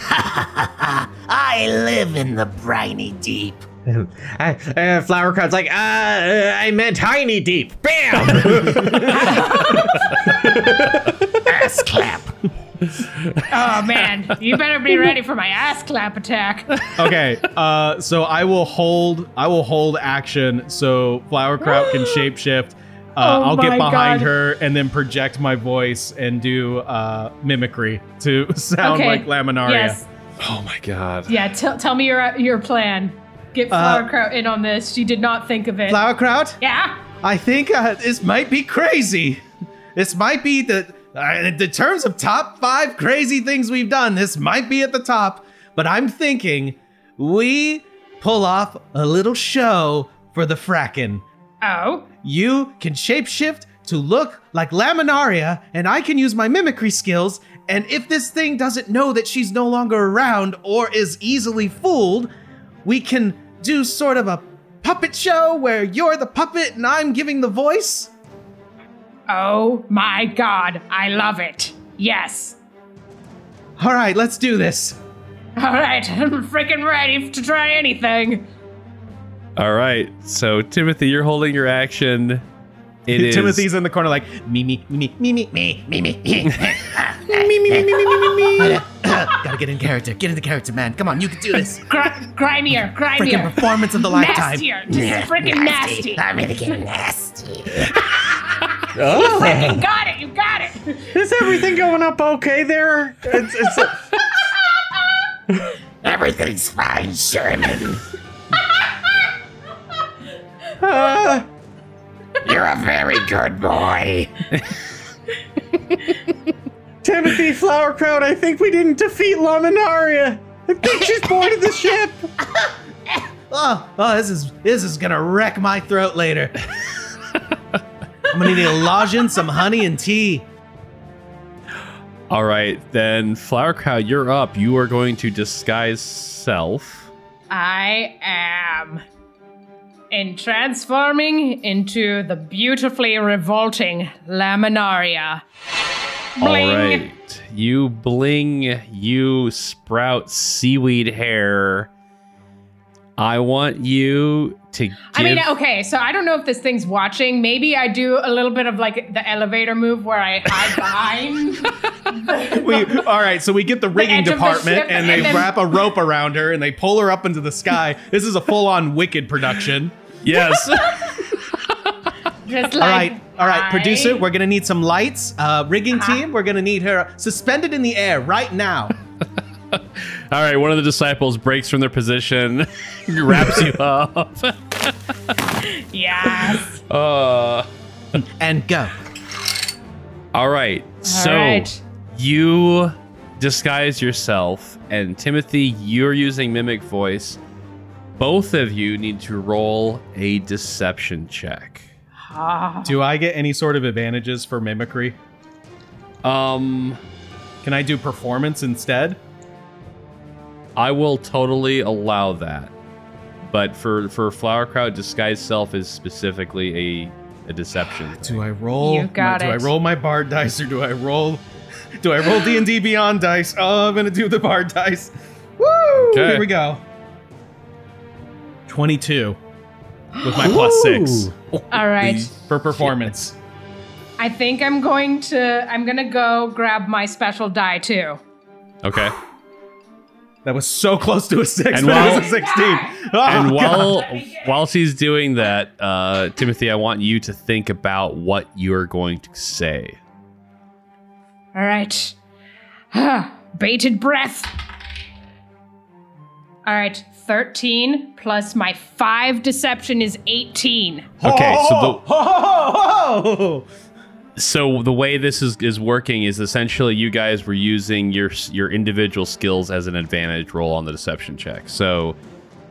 I live in the briny deep. Uh, <laughs> uh, Flowerkraut's like, uh, uh, I meant tiny deep. Bam! <laughs> Ass clap. Oh man, you better be ready for my ass clap attack. okay, uh, so I will hold. I will hold action so Flowerkraut can <gasps> shapeshift. Uh, Oh I'll get behind God. her and then project my voice and do uh, mimicry to <laughs> sound Okay. like Laminaria. Yes. Oh my god. Yeah. Tell tell me your your plan. Get Uh, Flowerkraut in on this. She did not think of it. Flowerkraut, yeah. I think uh, this might be crazy. This might be the uh, in the terms of top five crazy things we've done. This might be at the top, but I'm thinking we pull off a little show for the Fracken. Oh. You can shapeshift to look like Laminaria, and I can use my mimicry skills. And if this thing doesn't know that she's no longer around or is easily fooled, we can do sort of a puppet show where you're the puppet and I'm giving the voice. Oh my God. I love it. Yes. All right, let's do this. All right. <laughs> I'm freaking ready to try anything. All right. So Timothy, you're holding your action. It is Timothy's in the corner like me, me, me, me, me, Me, me, me. me, me, me, me, me, me, me. Gotta get in character. Get into character, man. Come on, you can do this. Gr- grimier, Freaking grimier. performance of the lifetime. Nastier. Just freaking nasty. I'm gonna get nasty. Freaking got it. You got it. Is everything going up okay there? It's, it's, Everything's fine, Sherman. uh, You're a very good boy. Timothy Flowerkraut, I think we didn't defeat Laminaria. I think she's boarded the ship. Oh, oh, this is this is gonna wreck my throat later. I'm gonna need a lozenge, some honey, and tea. All right, then Flowerkraut, you're up. You are going to disguise self. I am in transforming into the beautifully revolting Laminaria. Bling. All right. You bling, you sprout seaweed hair. I want you to give I mean, okay, so I don't know if this thing's watching. Maybe I do a little bit of like the elevator move where I hide <laughs> behind. <laughs> We, all right, so we get the rigging edge of the department, ship and they and then- wrap a <laughs> rope around her, and they pull her up into the sky. This is a full-on Wicked production. Yes. Just like, All right, all right, I- producer, we're gonna need some lights. Uh, rigging Uh-huh. team, we're gonna need her suspended in the air right now. <laughs> All right, one of the disciples breaks from their position, <laughs> wraps you up. <laughs> Yes. Uh, and go. all right. So right. you disguise yourself, and Timothy, you're using mimic voice. Both of you need to roll a deception check. Do I get any sort of advantages for mimicry? Um, Can I do performance instead? I will totally allow that. But for for Flowerkraut, disguise self is specifically a a deception. Do I roll? You got my, Do I roll my bard dice or do I roll? Do I roll D and D <laughs> Beyond dice? Oh, I'm gonna do the bard dice. Woo! Okay. Here we go. Twenty-two with my plus six All right. for performance. I think I'm going to. I'm gonna go grab my special die too. Okay. That was so close to a six, And but it while- was a sixteen. Oh, and God. while while she's doing that, uh, Timothy, I want you to think about what you're going to say. All right. Bated breath. All right. 13 plus my 5 deception is 18. Okay, so the Ho, ho, ho, ho! So the way this is is working is essentially you guys were using your your individual skills as an advantage roll on the deception check. So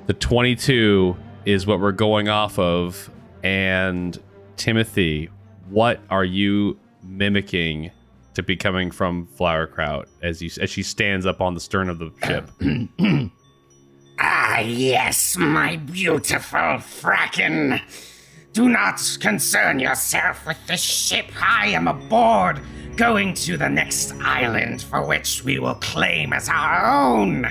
the 22 is what we're going off of and Timothy, what are you mimicking to be coming from Flowerkraut as you as she stands up on the stern of the ship? <clears throat> Ah, yes, my beautiful Fracken. Do not concern yourself with the ship. I am aboard, going to the next island for which we will claim as our own.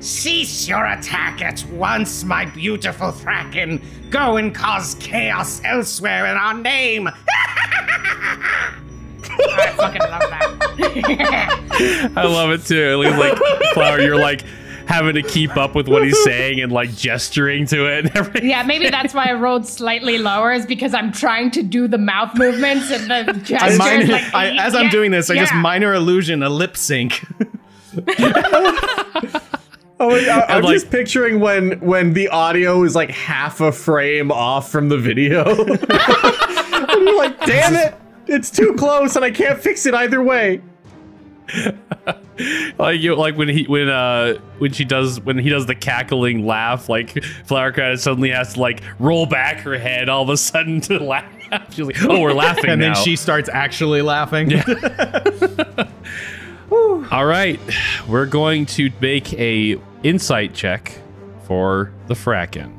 Cease your attack at once, my beautiful Thraken. Go and cause chaos elsewhere in our name. <laughs> I fucking love that. <laughs> I love it too. At least like Flower, you're like having to keep up with what he's saying and like gesturing to it and everything. yeah, maybe that's why I rolled slightly lower, is because I'm trying to do the mouth movements and the <laughs> I gestures. minor, like, I, as I'm yeah, doing this, I just minor illusion a lip sync. <laughs> Oh, I, I'm And, like- just picturing when when the audio is like half a frame off from the video. <laughs> and you're like, damn it, it's too close, and I can't fix it either way. <laughs> Like you like when he when uh when she does when he does the cackling laugh, like Flower kind of suddenly has to like roll back her head all of a sudden to <laughs> laugh. She's like, oh, we're laughing and now. then she starts actually laughing. yeah. <laughs> All right, we're going to make a insight check for the Fracken.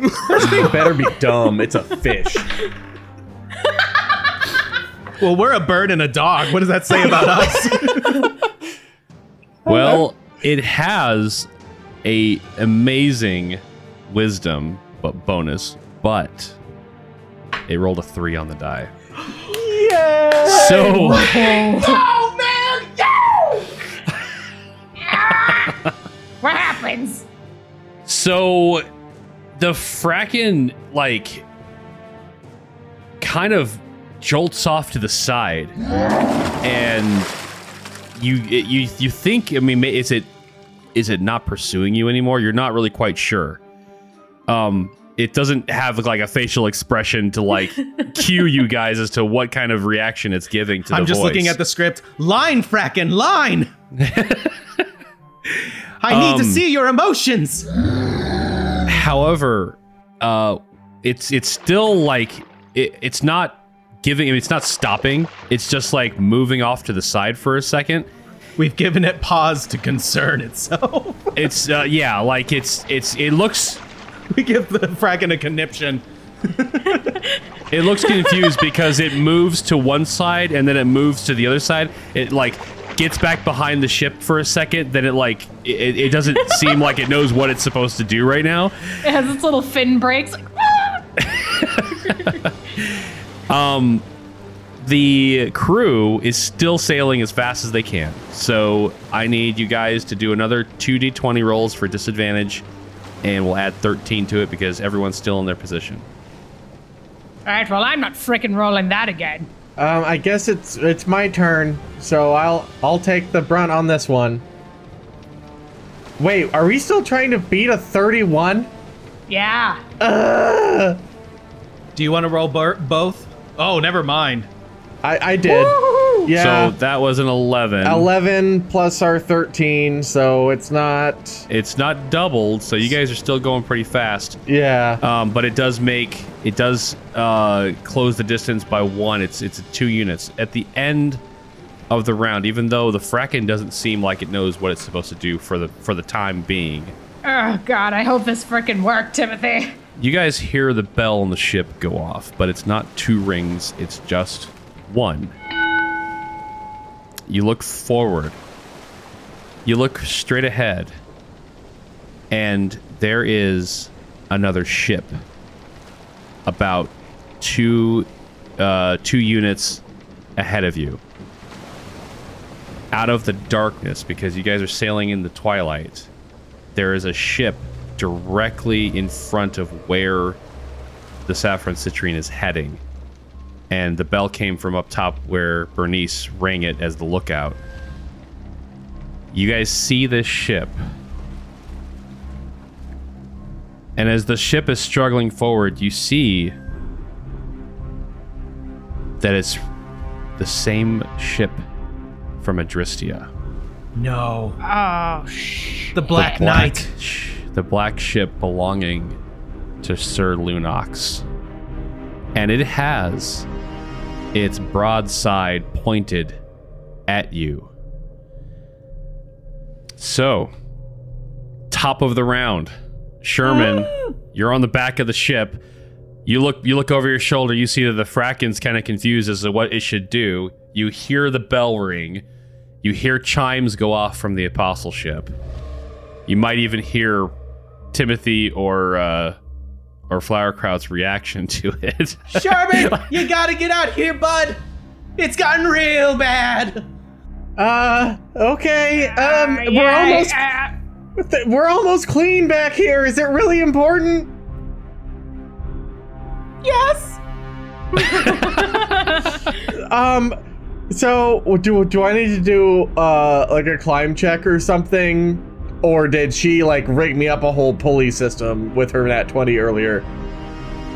It better be dumb. It's a fish. Well, we're a bird and a dog. What does that say about <laughs> us? Well, it has a amazing wisdom but bonus, but it rolled a three on the die. Yeah. So <laughs> Oh man! What happens? So the Fracken like kind of jolts off to the side, and you you you think I mean is it is it not pursuing you anymore? You're not really quite sure. Um, it doesn't have like a facial expression to like <laughs> cue you guys as to what kind of reaction it's giving to the I'm the just voice. looking at the script. Line, Fracken, line. <laughs> I need to Um, see your emotions. However, uh, it's it's still like it, it's not giving. I mean, it's not stopping. It's just like moving off to the side for a second. We've given it pause to concern itself. <laughs> It's uh, yeah, like it's it's it looks <laughs> we give the Fracken a conniption. <laughs> it looks confused because it moves to one side and then it moves to the other side. It like gets back behind the ship for a second. Then it like it, it doesn't seem like it knows what it's supposed to do right now. It has its little fin brakes. Like, "Ah!" Um, the crew is still sailing as fast as they can. So I need you guys to do another 2d20 rolls for disadvantage, and we'll add 13 to it because everyone's still in their position. All right, well, I'm not frickin' rolling that again. Um, I guess it's it's my turn, so I'll I'll take the brunt on this one. Wait, are we still trying to beat a 31? Yeah. Ugh. Do you want to roll bur- both? Oh, never mind. I I did. Yeah. So that was an 11. 11 plus our 13, so it's not. It's not doubled, so you guys are still going pretty fast. Yeah. Um, but it does make it does uh, close the distance by one. It's it's two units at the end of the round. Even though the Fracken doesn't seem like it knows what it's supposed to do for the for the time being. Oh, God, I hope this frickin' worked, Timothy. You guys hear the bell on the ship go off, but it's not two rings. It's just one. You look forward. You look straight ahead, and there is another ship about two uh, two units ahead of you. Out of the darkness, because you guys are sailing in the twilight, there is a ship directly in front of where the Saffron Citrine is heading. And the bell came from up top where Bernice rang it as the lookout. You guys see this ship. And as the ship is struggling forward, you see that it's the same ship from Adristia. No. Oh, sh. The Black, the black Knight. sh- the black ship belonging to Sir Lunox. And it has its broadside pointed at you. So, top of the round, Sherman You're on the back of the ship. You look you look over your shoulder, you see that the Fracken's kind of confused as to what it should do. You hear the bell ring. You hear chimes go off from the apostle ship. You might even hear Timothy or uh or Flowerkraut's reaction to it. Sherman, <laughs> you gotta get out here, bud. It's gotten real bad. Uh, okay. Um, Uh, we're yeah, almost uh, we're almost clean back here. Is it really important? Yes. <laughs> Um, so do do I need to do uh like a climb check or something, or did she like rig me up a whole pulley system with her nat twenty earlier?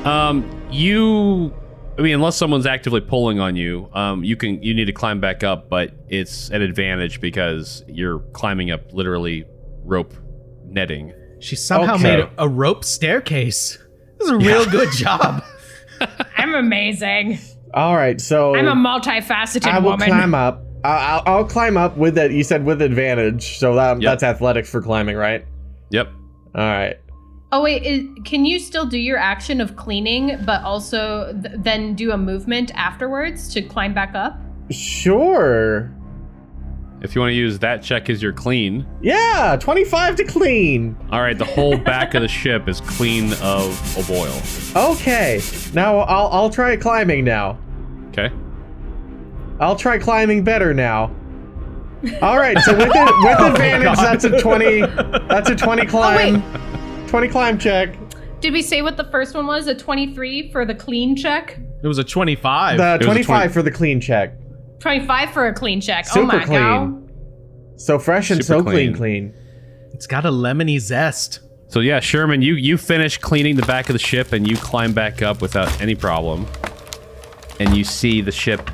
Um, you, I mean, unless someone's actively pulling on you, um, you can you need to climb back up, but it's an advantage because you're climbing up literally rope netting. She somehow Okay. made a rope staircase. This is a real good job. <laughs> I'm amazing. All right, so I'm a multifaceted I will woman. climb up. I'll, I'll, I'll climb up with that. You said with advantage, so that Yep. that's athletics for climbing, right? Yep. All right. Oh wait, is, can you still do your action of cleaning, but also th- then do a movement afterwards to climb back up? Sure. If you want to use that check as your clean, Yeah, twenty-five to clean. all right, the whole back of the ship is clean of, of oil. Okay. Now I'll I'll try climbing now. Okay. I'll try climbing better now. <laughs> All right, so with it, with oh advantage, that's a twenty. That's a twenty oh, climb. Twenty climb check. Did we say what the first one was? A 23 for the clean check? It was a 25. The was a twenty-five 20 for the clean check. 25 for a clean check. oh my clean. god. So fresh and Super so clean, clean. clean. it's got a lemony zest. So yeah, Sherman, you you finish cleaning the back of the ship and you climb back up without any problem. And you see the ship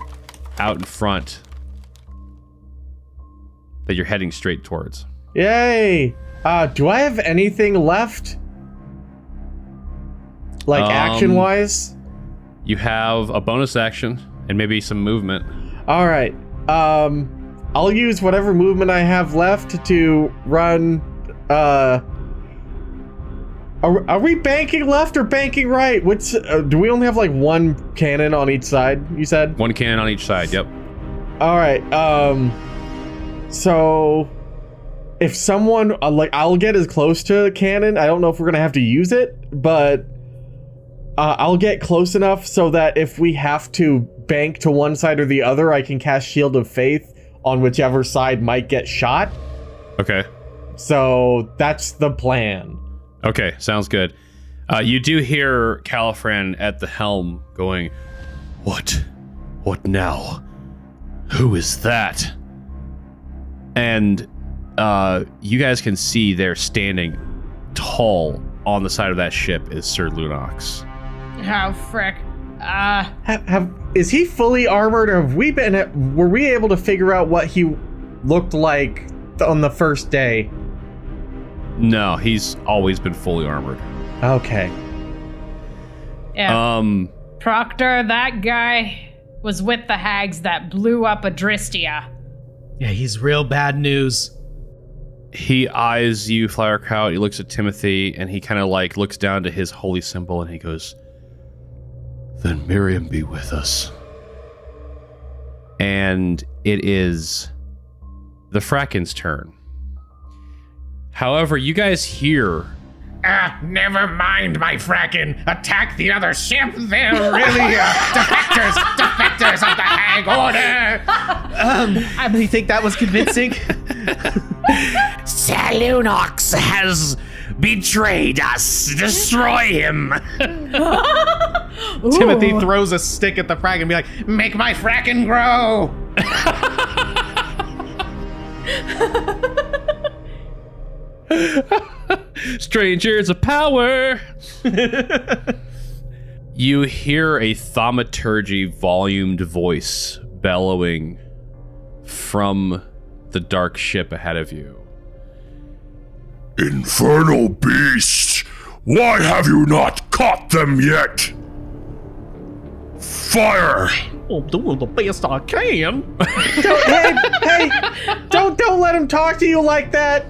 out in front that you're heading straight towards. Yay! Uh, do I have anything left? Like Um, action wise? You have a bonus action and maybe some movement. All right. Um, I'll use whatever movement I have left to run. Uh, are, are we banking left or banking right? What's uh, do we only have like one cannon on each side? You said. One cannon on each side. Yep. All right. Um, so if someone uh, like I'll get as close to the cannon. I don't know if we're gonna have to use it, but uh, I'll get close enough so that if we have to bank to one side or the other, I can cast Shield of Faith on whichever side might get shot. Okay. So that's the plan. Okay. Sounds good. Uh, you do hear Caliphran at the helm going, "What? What now? Who is that?" And uh, you guys can see there standing tall on the side of that ship is Sir Lunox. Oh, frick. Uh, Have, have is he fully armored? Or have we been? Were we able to figure out what he looked like on the first day? No, he's always been fully armored. Okay. yeah. Um, Proctor, that guy was with the hags that blew up Adristia. Yeah, he's real bad news. he eyes you, Flowerkraut. He looks at Timothy, and he kind of like looks down to his holy symbol, and he goes, "Then Miriam be with us." And it is the Fracken's turn. However, you guys hear Ah, never mind, my Fracken. Attack the other ship. They're really uh, <laughs> defectors, defectors of the Hag Order. Um, I really think that was convincing. <laughs> Sir Lunox has betrayed us. Destroy him. <laughs> Timothy throws a stick at the frag and be like, Make my Fracken grow. <laughs> Strangers of Power. <laughs> you hear a thaumaturgy volumed voice bellowing from the dark ship ahead of you. Infernal beast, why have you not caught them yet? Fire! I'm doing the best I can. <laughs> Don't, hey, hey, don't don't let him talk to you like that.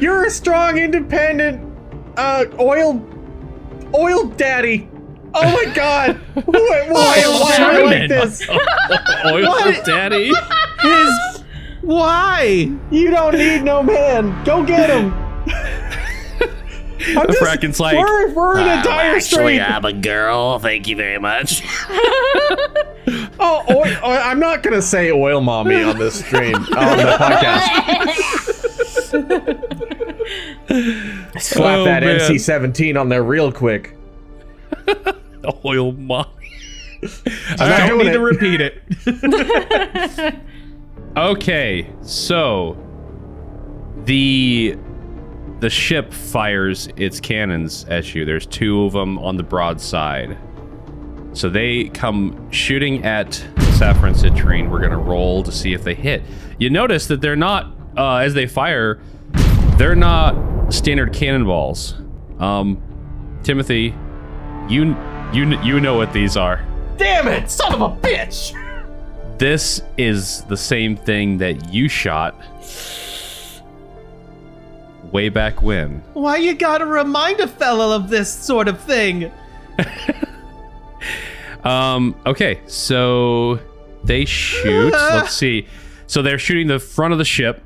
You're a strong, independent, uh, oil Oil Daddy. Oh my God. <laughs> Why, why, why am I Sherman. like this? <laughs> Oil Daddy. His. Why? You don't need no man. Go get him. <laughs> I'm The Fracken's like, we're, we're in a dire Actually, strait. I'm a girl. Thank you very much. Oh, oil, oil- I'm not gonna say oil mommy on this stream on the podcast. <laughs> Slap Oh, that man. NC-17 on there real quick. <laughs> Oil not I don't need it. to repeat it. <laughs> Okay, so the the ship fires its cannons at you. There's two of them on the broadside. So they come shooting at Saffron Citrine. We're gonna roll to see if they hit. You notice that they're not, uh, as they fire, they're not standard cannonballs. Um, Timothy, you you you know what these are. Damn it, son of a bitch! This is the same thing that you shot way back when. Why you gotta remind a fella of this sort of thing? <laughs> Um, okay, so they shoot. <laughs> Let's see. So they're shooting the front of the ship.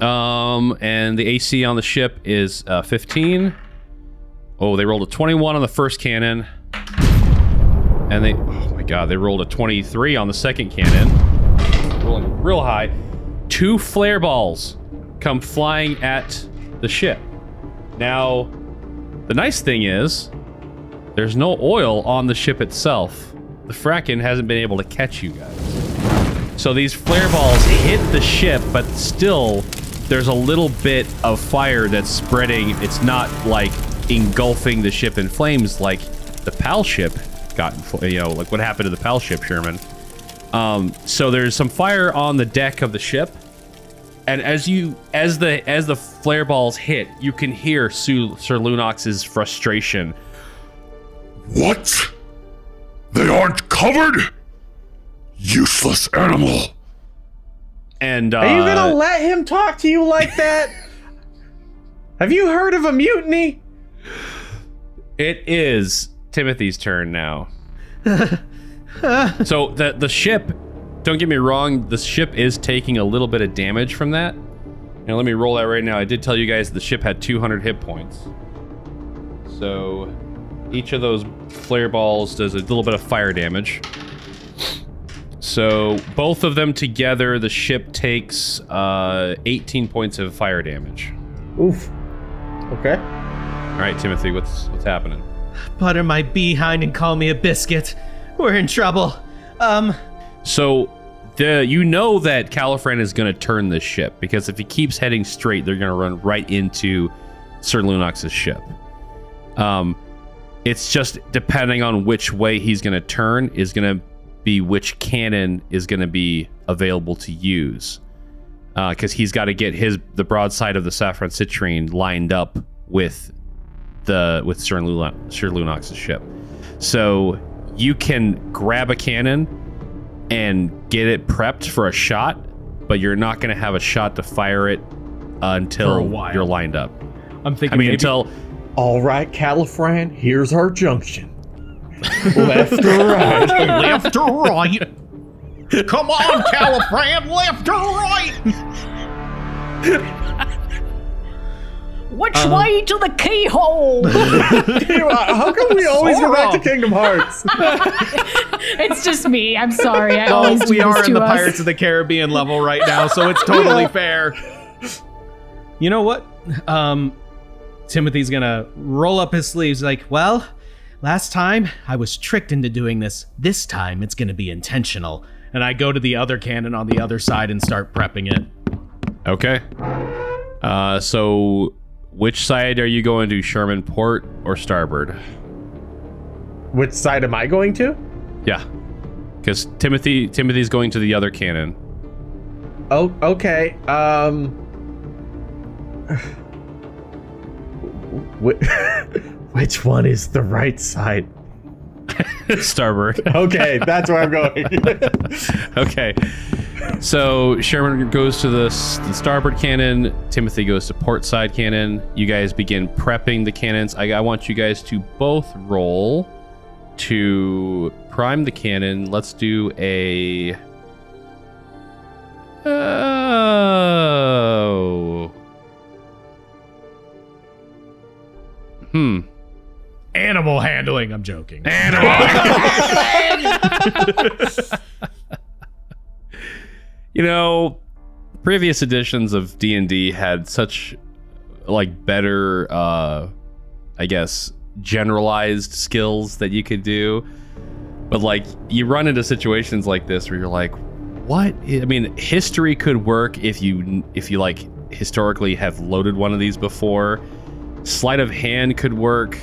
Um, and the AC on the ship is uh, 15. Oh, they rolled a 21 on the first cannon. And they, oh my god, they rolled a 23 on the second cannon. Rolling real high. Two flare balls come flying at the ship. Now, the nice thing is, there's no oil on the ship itself. The Fracken hasn't been able to catch you guys. So these flare balls hit the ship, but still, there's a little bit of fire that's spreading. It's not like engulfing the ship in flames like the PAL ship got, you know, like what happened to the PAL ship, Sherman. Um, so there's some fire on the deck of the ship, and as you as the as the flare balls hit, you can hear Sir Lunox's frustration. What? They aren't covered? Useless animal. And uh, Are you gonna let him talk to you like that? <laughs> Have you heard of a mutiny? it is Timothy's turn now. <laughs> so the the ship, don't get me wrong, the ship is taking a little bit of damage from that. Now let me roll that right now. I did tell you guys the ship had 200 hit points. So each of those flare balls does a little bit of fire damage. So both of them together, the ship takes uh, 18 points of fire damage. Oof. Okay. All right, Timothy, what's what's happening? Butter my behind and call me a biscuit. We're in trouble. Um, So the you know that Caliphran is going to turn this ship because if he keeps heading straight, they're going to run right into Sir Lunox's ship. Um, it's just depending on which way he's going to turn is going to be which cannon is going to be available to use. Because he's got to get his the broadside of the Saffron Citrine lined up with the with Sir, Luna, Sir Lunox's ship. So you can grab a cannon and get it prepped for a shot, but you're not going to have a shot to fire it uh, until you're lined up. I'm thinking. I mean, maybe- until All right, Caliphran, here's our junction. Left or right? <laughs> left or right. Come on, Caliphran, left or right. Which way to the keyhole? <laughs> How come we always go back to Kingdom Hearts? <laughs> it's just me. I'm sorry. I Oh, always do we are this in to the us. Pirates of the Caribbean level right now, so it's totally fair. You know what? Um, Timothy's gonna roll up his sleeves like, well, last time I was tricked into doing this. This time it's gonna be intentional. And I go to the other cannon on the other side and start prepping it. okay. Uh, so which side are you going to, Sherman Port or Starboard? Which side am I going to? Yeah, because Timothy Timothy's going to the other cannon. Oh, okay. Um. <sighs> <laughs> wh- Which one is the right side? <laughs> Starboard. Okay, that's where I'm going. <laughs> okay. So Sherman goes to the, s- the starboard cannon. Timothy goes to port side cannon. You guys begin prepping the cannons. I, I want you guys to both roll to prime the cannon. Let's do a. Oh. Hmm. Animal handling. I'm joking. Animal. <laughs> you know previous editions of d&d had such like better uh i guess generalized skills that you could do but like you run into situations like this where you're like what i mean history could work if you if you like historically have loaded one of these before sleight of hand could work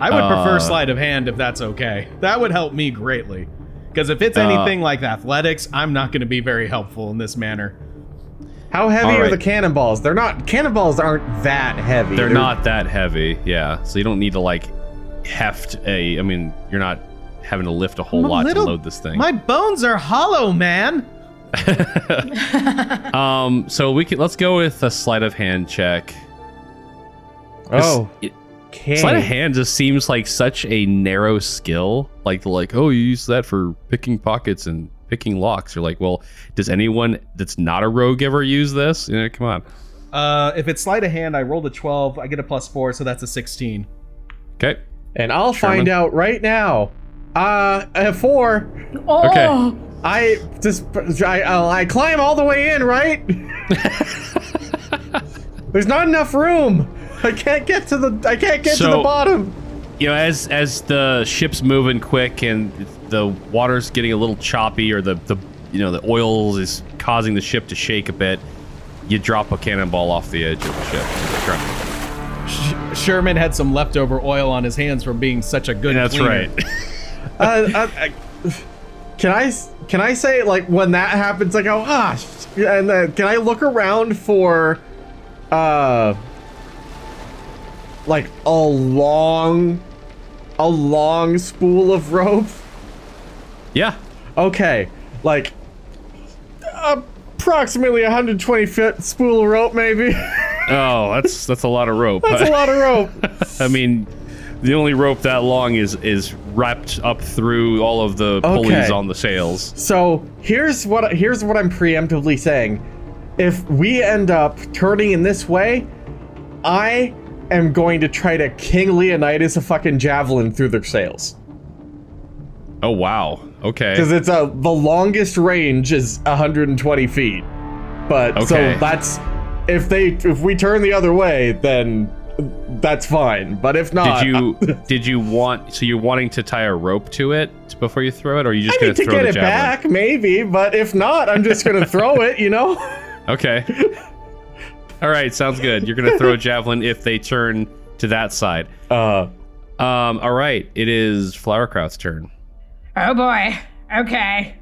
I would prefer Uh, sleight of hand if that's okay. That would help me greatly. Because if it's Uh, anything like athletics, I'm not going to be very helpful in this manner. How heavy All are the cannonballs? They're not. Cannonballs aren't that heavy. they're not that heavy yeah so you don't need to like heft a i mean you're not having to lift a whole I'm a lot little- to load this thing My bones are hollow, man. <laughs> um so we can let's go with a sleight of hand check Oh, It- okay. sleight of hand just seems like such a narrow skill like like oh you use that for picking pockets and picking locks you're like well does anyone that's not a rogue ever use this you know come on Uh, if it's sleight of hand, I rolled a 12. I get a plus four, so that's a 16. okay And I'll Sherman? find out right now. Uh, I have four. Oh, Okay. I just I I I climb all the way in, right? <laughs> There's not enough room. <laughs> I can't get to the I can't get to the bottom. you know as as the ship's moving quick and the water's getting a little choppy or the the you know the oil is causing the ship to shake a bit you drop a cannonball off the edge of the ship to the ground. Sh- Sherman had some leftover oil on his hands from being such a good that's cleaner. right <laughs> Uh, uh, I- can I s- can I say like when that happens I go ah and then can I look around for uh like a long a long spool of rope? yeah Okay, like approximately 120 foot spool of rope, maybe. <laughs> oh that's that's a lot of rope That's a lot of rope. <laughs> i mean the only rope that long is is wrapped up through all of the pulleys Okay. on the sails So here's what here's what I'm preemptively saying. If we end up turning in this way, I am going to try to King Leonidas a fucking javelin through their sails. oh wow okay Because it's a the longest range is 120 feet. But Okay. so that's if they if we turn the other way, then that's fine. But if not, did you <laughs> did you want so you're wanting to tie a rope to it before you throw it or are you just I gonna need to throw get it javelin back, maybe. But if not, I'm just gonna throw it. You know. <laughs> Okay. <laughs> All right, sounds good. You're gonna throw a javelin if they turn to that side. Uh. Um. All right. It is Flowerkraut's turn. oh boy. Okay.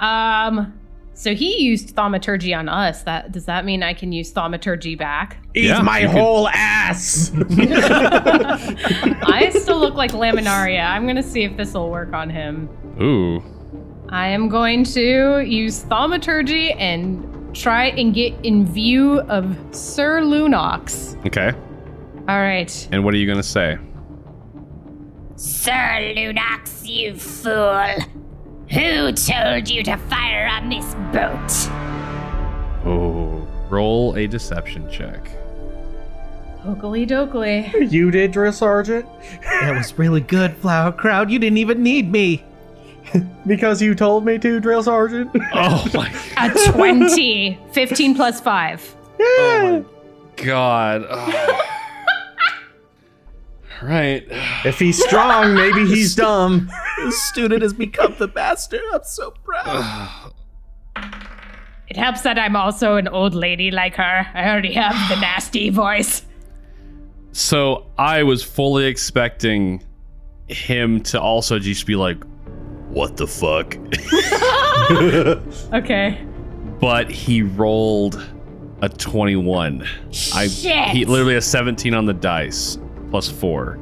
Um. So he used thaumaturgy on us. That does that mean I can use thaumaturgy back? Eat Yeah, my you could- whole ass. <laughs> I still look like Laminaria. I'm gonna see if this will work on him. Ooh. I am going to use thaumaturgy and try and get in view of Sir Lunox. Okay. All right. And what are you gonna say? Sir Lunox, you fool! Who told you to fire on this boat? Oh. Roll a deception check. Oakley dokley. you did, drill sergeant, That was really good, Flowerkraut. You didn't even need me. <laughs> because you told me to, drill sergeant. <laughs> Oh my god. A 20. 15 plus 5. yeah. Oh god. Oh. <laughs> right. If he's strong, maybe <sighs> he's dumb. This student has become the master. I'm so proud. <sighs> It helps that I'm also an old lady like her. I already have the nasty voice. So I was fully expecting him to also just be like, "What the fuck." <laughs> Okay. but he rolled a 21. I Shit. he literally a 17 on the dice plus 4.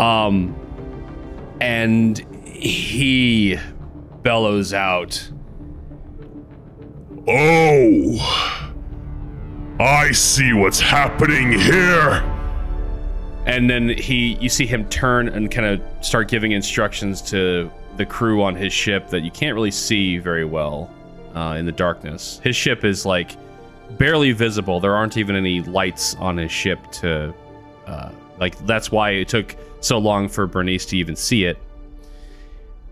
Um and he bellows out. Oh, I see what's happening here. And then he, you see him turn and kind of start giving instructions to the crew on his ship that you can't really see very well uh, in the darkness. His ship is like barely visible. There aren't even any lights on his ship to, uh, like, that's why it took so long for Bernice to even see it.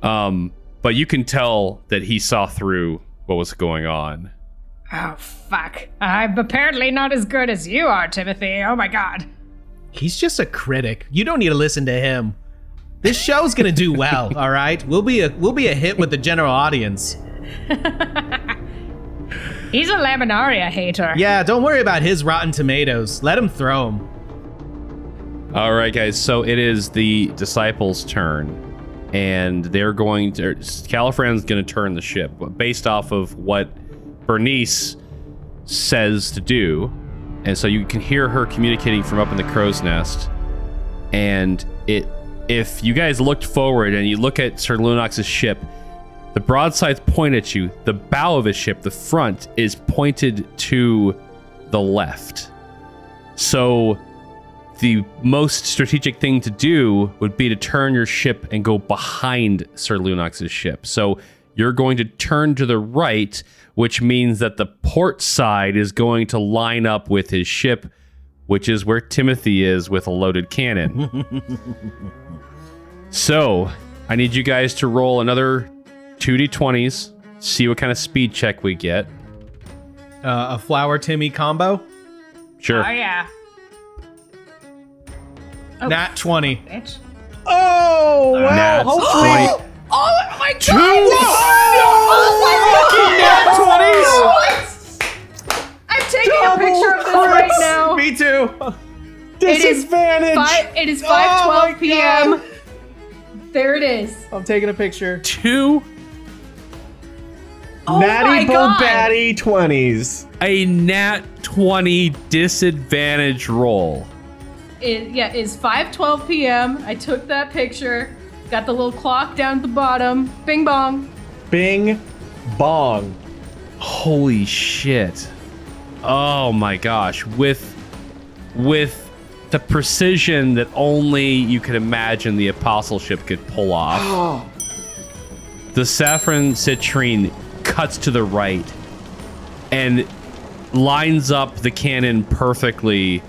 Um, but you can tell that he saw through what was going on. Oh, fuck. I'm apparently not as good as you are, Timothy. Oh my god. He's just a critic. You don't need to listen to him. This show's gonna do well, <laughs> all right? We'll be a we'll be a hit with the general audience. <laughs> He's a Laminaria hater. Yeah, don't worry about his rotten tomatoes. Let him throw them. All right, guys. So it is the disciples' turn, and they're going to. Er, Caliphran's going to turn the ship based off of what Bernice says to do, and so you can hear her communicating from up in the crow's nest. And it, if you guys looked forward and you look at Sir Lunox's ship, the broadsides point at you. The bow of his ship, the front, is pointed to the left. So the most strategic thing to do would be to turn your ship and go behind Sir Lunox's ship. So you're going to turn to the right, which means that the port side is going to line up with his ship, which is where Timothy is with a loaded cannon. <laughs> so I need you guys to roll another 2d20s, see what kind of speed check we get. Uh, a flower Timmy combo. Sure. Oh, yeah. Oh, Nat twenty. bitch. Oh, wow. Nat hopefully- 20. <laughs> Oh my Two. Oh I'm taking a picture of this right now. Me too. It is Disadvantage. Five, it is Oh my 5:12 p.m. There it is. I'm taking a picture. Two. Oh my Natty god. Batty 20s. A nat 20 disadvantage roll. It, yeah, it's 5:12 p.m. I took that picture. Got the little clock down at the bottom. Bing bong. Bing bong. Holy shit. Oh my gosh. With with the precision that only you could imagine the apostleship could pull off. <gasps> the saffron citrine cuts to the right and lines up the cannon perfectly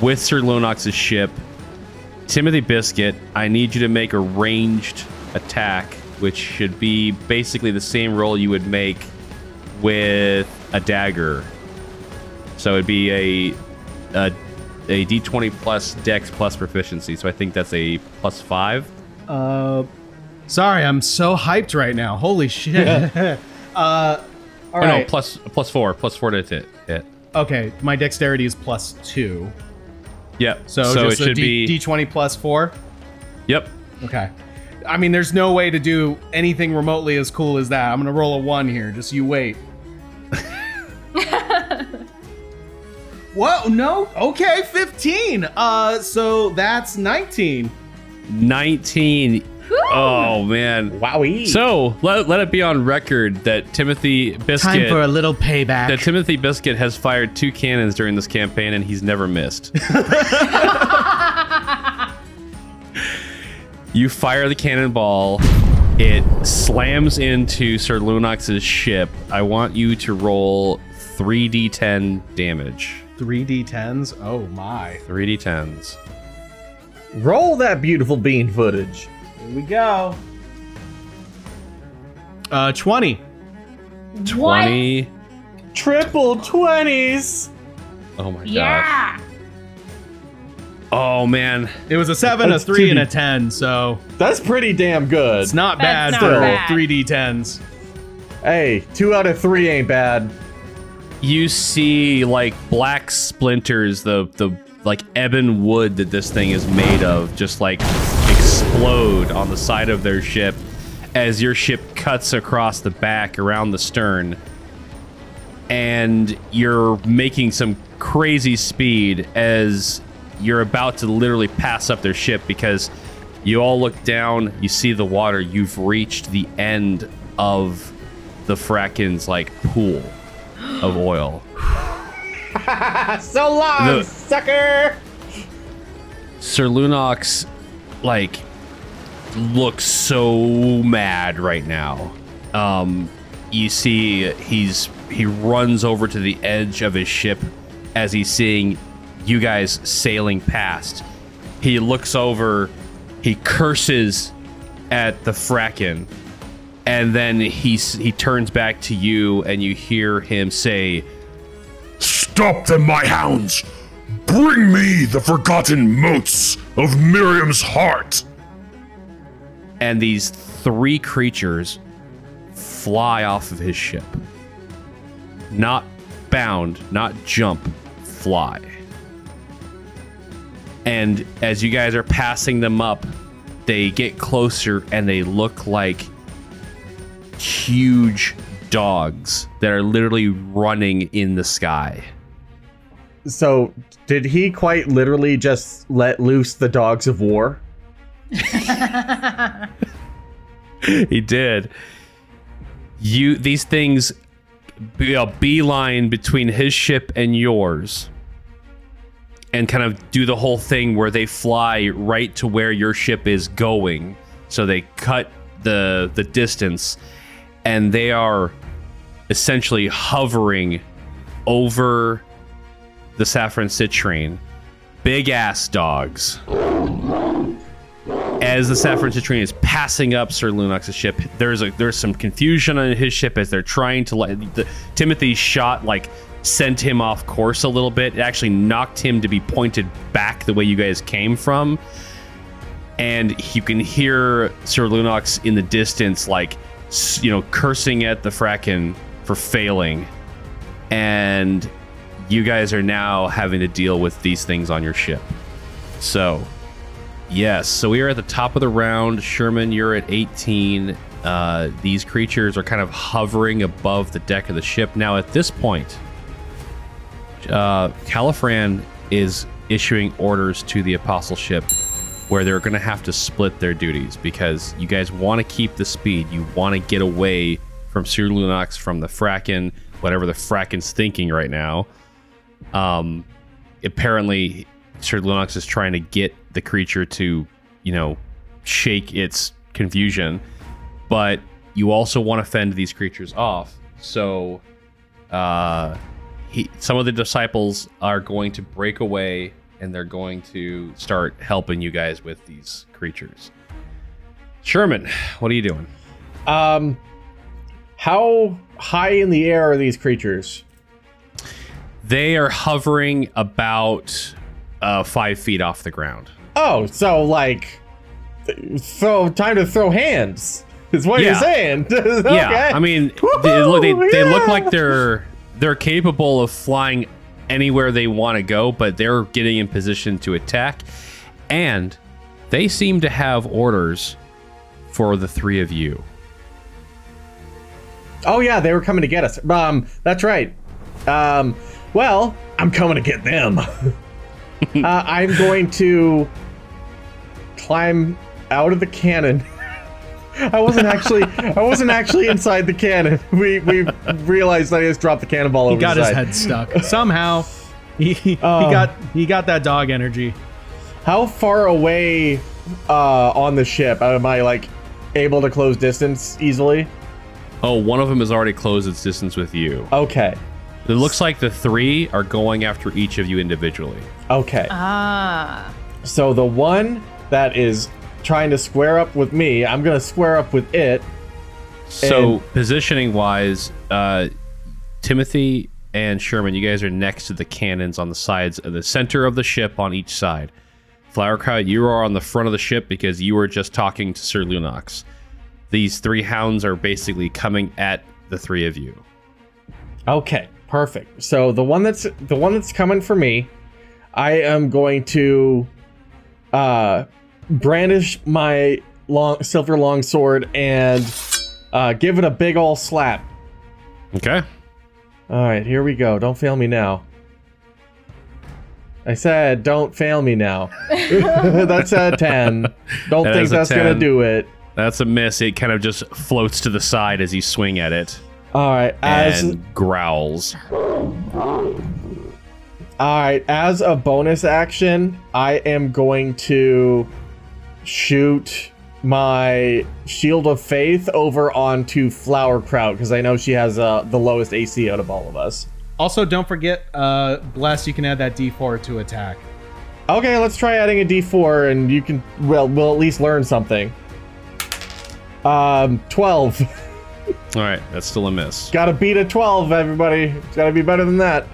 with Sir Lunox's ship. Timothy Biscuit, I need you to make a ranged attack, which should be basically the same roll you would make with a dagger. So it'd be a a, a d20 plus dex plus proficiency. So I think that's a plus five. Uh, sorry, I'm so hyped right now. Holy shit. <laughs> uh, all Oh, right. no, plus plus four, plus four to hit. hit. okay, my dexterity is plus two, Yep. so, so just it should a D- be. D20 plus four. Yep. Okay. I mean, there's no way to do anything remotely as cool as that. I'm gonna roll a one here. Just you wait. <laughs> Whoa, no. Okay, 15. Uh, so that's 19. 19. Oh man. Wowie. So let, let it be on record that Timothy Biscuit Time for a little payback. that Timothy Biscuit has fired two cannons during this campaign and he's never missed. <laughs> you fire the cannonball, it slams into Sir Lunox's ship. I want you to roll 3d10 damage. 3d10s. Oh my. 3d10s. Roll that beautiful bean footage. Here we go. Uh, 20. 20. Triple 20s. Oh my gosh. Yeah. Oh man. It was a 7, That's a 3, and 2D. a 10, so That's pretty damn good. it's not That's bad not for bad. 3d10s. Hey, two out of three ain't bad. you see like black splinters the the like ebon wood that this thing is made of just like explode on the side of their ship as your ship cuts across the back around the stern and you're making some crazy speed as you're about to literally pass up their ship because you all look down you see the water you've reached the end of the Fracken's like pool of oil. <laughs> so long, The- sucker! Sir Lunox, like, looks so mad right now. Um, you see, he's he runs over to the edge of his ship as he's seeing you guys sailing past. He looks over, he curses at the Fracken, and then he he turns back to you, and you hear him say, Stop them, my hounds! Bring me the forgotten motes of Miriam's heart! And these three creatures fly off of his ship. Not bound, not jump, fly. And as you guys are passing them up, they get closer and they look like huge dogs that are literally running in the sky. So, did he quite literally just let loose the dogs of war? <laughs> he did. You these things be a beeline between his ship and yours. And kind of do the whole thing where they fly right to where your ship is going. So they cut the the distance and they are essentially hovering over the saffron citrine. Big ass dogs as the Saffron Citrine is passing up Sir Lunox's ship, there's a there's some confusion on his ship as they're trying to let the, Timothy's shot like sent him off course a little bit. It actually knocked him to be pointed back the way you guys came from, and you can hear Sir Lunox in the distance like you know cursing at the Fracken for failing, and you guys are now having to deal with these things on your ship. So. Yes, so we are at the top of the round. Sherman, you're at 18. Uh, these creatures are kind of hovering above the deck of the ship. Now, at this point, uh, Caliphran is issuing orders to the Apostleship where they're going to have to split their duties because you guys want to keep the speed. You want to get away from Sir Lunox, from the Fracken, whatever the Fracken's thinking right now. Um, apparently, Sir Lunox is trying to get the creature to, you know, shake its confusion, but you also want to fend these creatures off. So, uh, he, some of the disciples are going to break away and they're going to start helping you guys with these creatures. Sherman, what are you doing? Um, how high in the air are these creatures? They are hovering about uh, five feet off the ground. Oh, so like, throw time to throw hands is what you're saying. okay. <laughs> Yeah, I mean, they, look- they, Woohoo, they look like they're they're capable of flying anywhere they want to go, but they're getting in position to attack, and they seem to have orders for the three of you. Oh yeah, they were coming to get us. Um, that's right. Um, well, I'm coming to get them. <laughs> <laughs> uh, I'm going to climb out of the cannon. <laughs> I wasn't actually I wasn't actually inside the cannon. <laughs> We we realized that I just dropped the cannonball over He got the his head stuck somehow. He, he Oh. got he got that dog energy. How far away uh, on the ship am I like able to close distance easily? Oh, one of them has already closed its distance with you. Okay. It looks like the three are going after each of you individually. Okay. Ah. So the one that is trying to square up with me, I'm gonna square up with it. So And- positioning wise, uh, Timothy and Sherman, you guys are next to the cannons on the sides of the center of the ship on each side. Flowerkraut, you are on the front of the ship because you were just talking to Sir Lunox. These three hounds are basically coming at the three of you. Okay, perfect. So the one that's the one that's coming for me, I am going to uh brandish my long silver long sword and uh give it a big ol' slap. Okay. All right, here we go. Don't fail me now. I said, don't fail me now. <laughs> <laughs> that's a 10. Don't That think is a that's going to do it. That's a miss. It kind of just floats to the side as you swing at it All right, as and growls. all right, as a bonus action, I am going to shoot my shield of faith over onto Flowerkraut because I know she has uh, the lowest AC out of all of us. Also, don't forget, uh, bless. You can add that D4 to attack. Okay, let's try adding a D4, and you can well, we'll at least learn something. Um, twelve. <laughs> All right, that's still a miss. Got to beat a twelve, everybody. It's got to be better than that.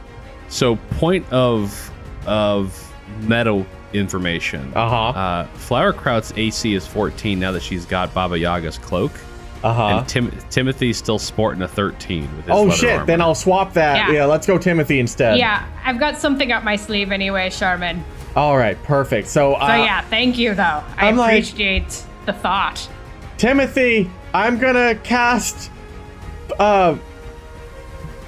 So, point of of meta information. Uh huh. Uh, Flowerkraut's AC is 14 now that she's got Baba Yaga's cloak, Uh huh. and Tim- Timothy's still sporting a 13 with his Oh shit! armor. Then I'll swap that. Yeah. Yeah. let's go Timothy instead. Yeah, I've got something up my sleeve anyway, Charmin. All right, perfect. So, uh, So yeah, thank you though. I I'm like- appreciate the thought. Timothy, I'm gonna cast uh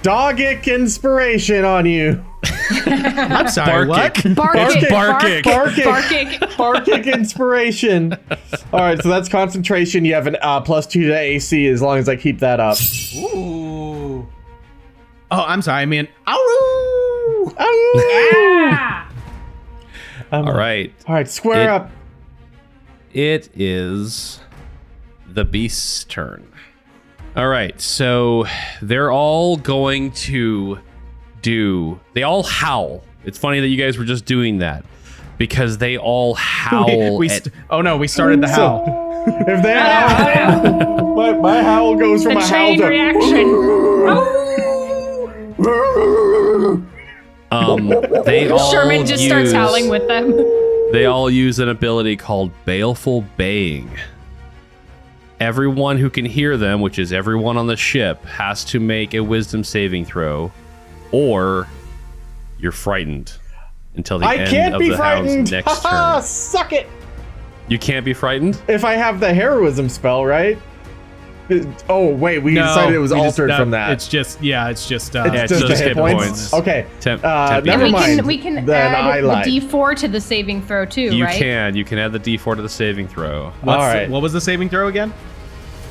dogic inspiration on you. <laughs> I'm sorry, what? Barkick. Barkick, Barkick. Barkick. Barkick. <laughs> Barkick inspiration. All right, so that's concentration. You have an uh, plus two to AC as long as I keep that up. Ooh. Oh, I'm sorry. I mean, ow! Ah! Um, All right, All right, square It- up. it is the beast's turn. All right, so they're all going to do. They all howl. It's funny that you guys were just doing that because they all <laughs> howl. we at- st- oh no, we started the So- howl. <laughs> If they howl, my, my howl goes from The a howl chain to. reaction. <laughs> um, they all Sherman just starts howling with them. They all use an ability called Baleful Baying. Everyone who can hear them, which is everyone on the ship, has to make a wisdom saving throw, or you're frightened until the end of the day. I end can't of be the frightened. hound's next turn. suck it. You can't be frightened? If I have the heroism spell, right? It- oh wait, we No, decided it was we just- altered from that. It's just yeah, it's just uh, It's Yeah, it's just, just the hit hit points. points. Okay. Temp- uh, temp- never we mind. can we can then I add the lied. D4 to the saving throw too, You right? can. You can add the d4 to the saving throw. What's All the- right. what was the saving throw again?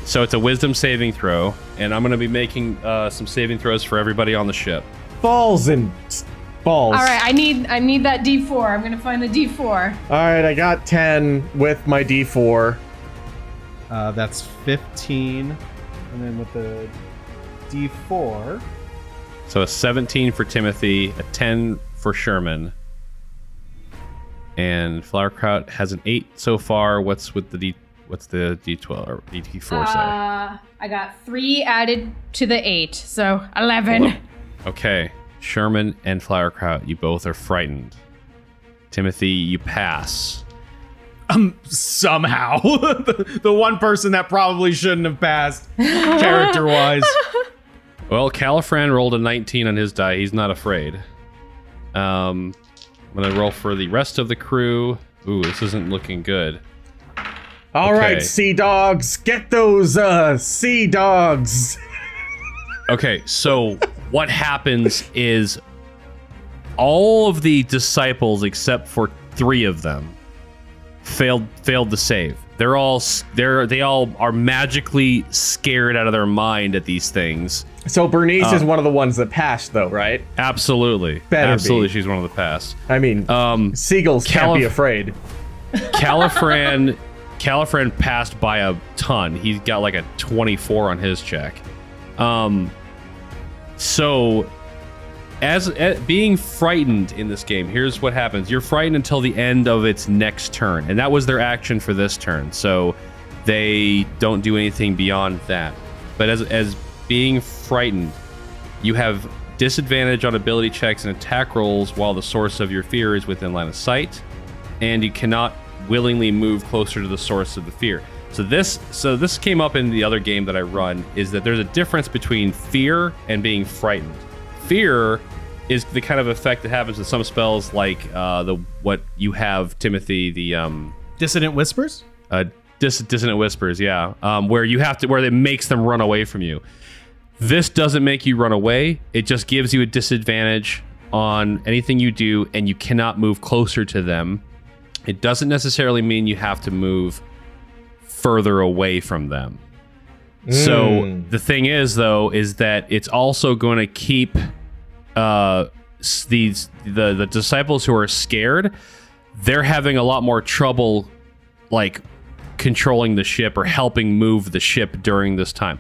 So it's a wisdom saving throw, and I'm going to be making uh, some saving throws for everybody on the ship. balls and balls. All right, I need I need that D4. I'm gonna find the D4. All right, I got ten with my D4. Uh, that's 15, and then with the D4. So a 17 for Timothy, a 10 for Sherman. And Flowerkraut has an 8 so far. What's with the D what's the D12 or D4 say? Uh, I got three added to the eight, so eleven. Ele- Okay. Sherman and Flowerkraut, you both are frightened. Timothy, you pass. Um, somehow, <laughs> the, the one person that probably shouldn't have passed, <laughs> character-wise. Well, Caliphran rolled a 19 on his die. He's not afraid. Um, I'm gonna roll for the rest of the crew. Ooh, this isn't looking good. All right, Okay. sea dogs, get those uh sea dogs. Okay, so what happens is all of the disciples, except for three of them, failed failed to save. They're all they're they all are magically scared out of their mind at these things. So Bernice Uh, is one of the ones that passed, though, right? Absolutely, Better absolutely, be. she's one of the past. I mean, Um, seagulls can't be afraid. Caliphran <laughs> Caliphran passed by a ton. He's got like a 24 on his check. Um so as, as being frightened in this game, here's what happens. You're frightened until the end of its next turn, and that was their action for this turn. So they don't do anything beyond that. But as as being frightened, you have disadvantage on ability checks and attack rolls while the source of your fear is within line of sight and you cannot willingly move closer to the source of the fear. So this so this came up in the other game that I run is that there's a difference between fear and being frightened. Fear is the kind of effect that happens with some spells like uh, the what you have Timothy the um Dissonant whispers. uh, dis- dissonant whispers, yeah, um, where you have to where it makes them run away from you. This doesn't make you run away. It just gives you a disadvantage on anything you do, and you cannot move closer to them. It doesn't necessarily mean you have to move further away from them. So Mm. the thing is, though, is that it's also going to keep uh, these the the disciples who are scared. They're having a lot more trouble, like controlling the ship or helping move the ship during this time.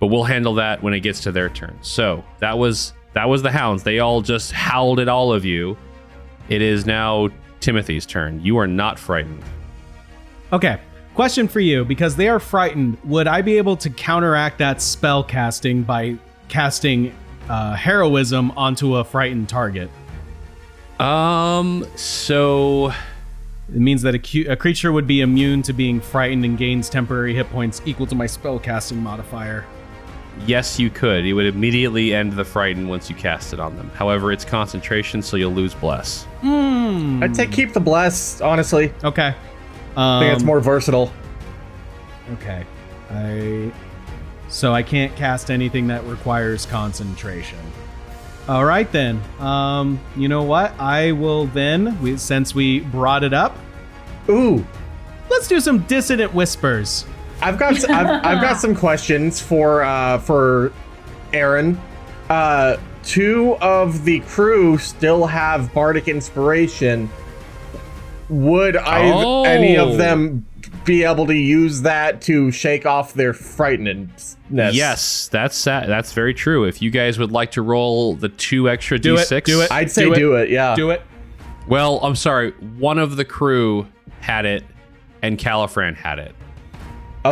But we'll handle that when it gets to their turn. So that was that was the hounds. They all just howled at all of you. It is now Timothy's turn. You are not frightened. Okay. Question for you because they are frightened. Would I be able to counteract that spell casting by casting uh, heroism onto a frightened target? Um. So It means that a, cu- a creature would be immune to being frightened and gains temporary hit points equal to my spell casting modifier. Yes, you could. It would immediately end the frighten once you cast it on them. However, it's concentration, so you'll lose bless. I'd say keep the bless, honestly. Okay. I think it's Um, more versatile. Okay. I so I can't cast anything that requires concentration. All right then. Um, you know what? I will then, we, since we brought it up, Ooh, let's do some dissonant whispers. I've got I've, I've got some <laughs> questions for uh for Aaron. Uh, two of the crew still have bardic inspiration. Would I Oh. any of them be able to use that to shake off their frightenedness? Yes, that's sa- that's very true. If you guys would like to roll the two extra Do d6, do it. I'd say Do do it. it. yeah. Do it. Well, I'm sorry. One of the crew had it, and Caliphran had it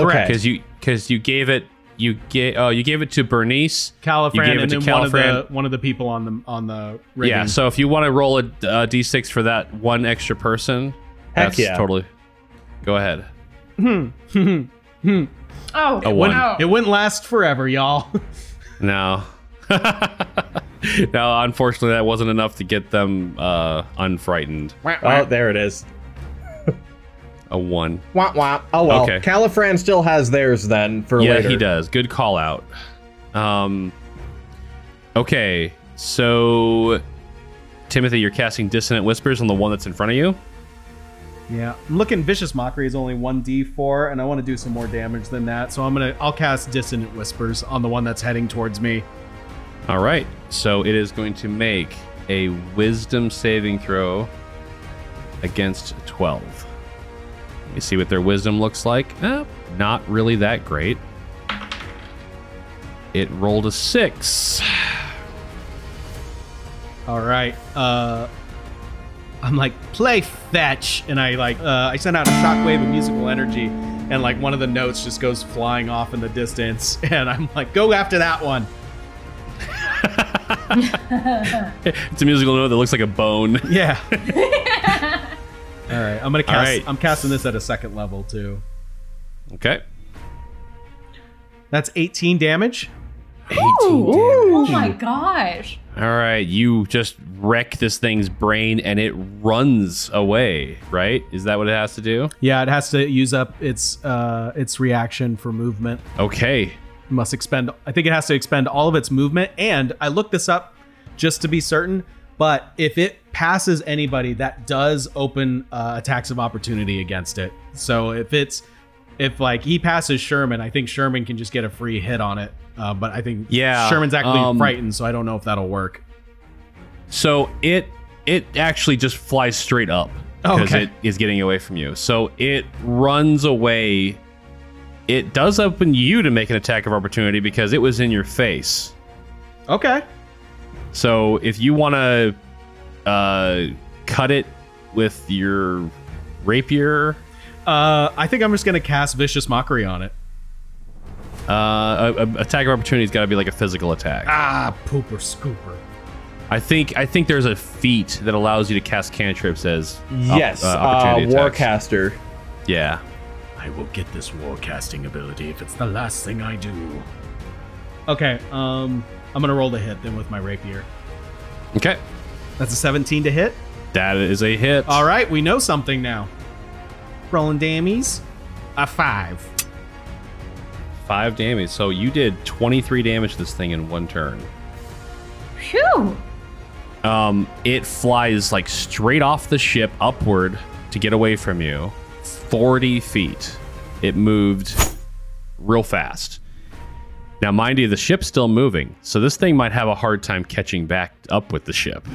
Okay. because you because you gave it you gave oh uh, you gave it to Bernice. Caliphran You gave and it to then one of the one of the people on the on the rigging. Yeah. So if you want to roll a, uh, a d6 for that one extra person, Heck that's yeah. totally. Go ahead. Hmm. Hmm. Hmm. Oh, A one. no. it wouldn't last forever, y'all. <laughs> No. <laughs> no, unfortunately, that wasn't enough to get them uh, unfrightened. Oh, there it is. A one. Womp womp. Oh well. Okay. Caliphran still has theirs then for yeah, later. Yeah, he does. Good call out. Um. Okay, so Timothy, you're casting dissonant whispers on the one that's in front of you. Yeah, I'm looking. Vicious mockery is only one d4, and I want to do some more damage than that. So I'm gonna. I'll cast dissonant whispers on the one that's heading towards me. All right. So it is going to make a wisdom saving throw against 12 me see what their Wisdom looks like. Eh, not really that great. It rolled a six. <sighs> All right. Uh, I'm like play fetch, and I like uh, I send out a shockwave of musical energy, and like one of the notes just goes flying off in the distance, <laughs> and I'm like, go after that one. <laughs> <laughs> It's a musical note that looks like a bone. Yeah. All right. I'm gonna cast. right. I'm casting this at a second level too. Okay. That's 18 damage. Oh my gosh. All right, you just wreck this thing's brain and it runs away, right? Is that what it has to do? Yeah, it has to use up its uh its reaction for movement. Okay. It must expend. I think it has to expend all of its movement. And I looked this up just to be certain. But if it passes anybody, that does open uh, attacks of opportunity against it. So if it's if like he passes Sherman, I think Sherman can just get a free hit on it. Uh, but I think Yeah, Sherman's actually um, frightened, so I don't know if that'll work. So it it actually just flies straight up because Okay. it is getting away from you. So it runs away. It does open you to make an attack of opportunity because it was in your face. Okay. So if you want to uh, cut it with your rapier, Uh, I think I'm just gonna cast vicious mockery on it. uh, a, a attack of opportunity's got to be like a physical attack. Ah, pooper scooper. I think I think there's a feat that allows you to cast cantrips as op- Yes, uh, uh, opportunity attacks. Warcaster. Yeah. I will get this warcasting ability if it's the last thing I do. Okay, um, I'm gonna roll the hit then with my rapier. Okay. That's a 17 to hit. That is a hit. All right, we know something now. Rolling dammies. A five. Five damage. So you did 23 damage to this thing in one turn. Phew. Um, it flies like straight off the ship upward to get away from you, 40 feet. it moved real fast. Now, mind you, the ship's still moving, so this thing might have a hard time catching back up with the ship.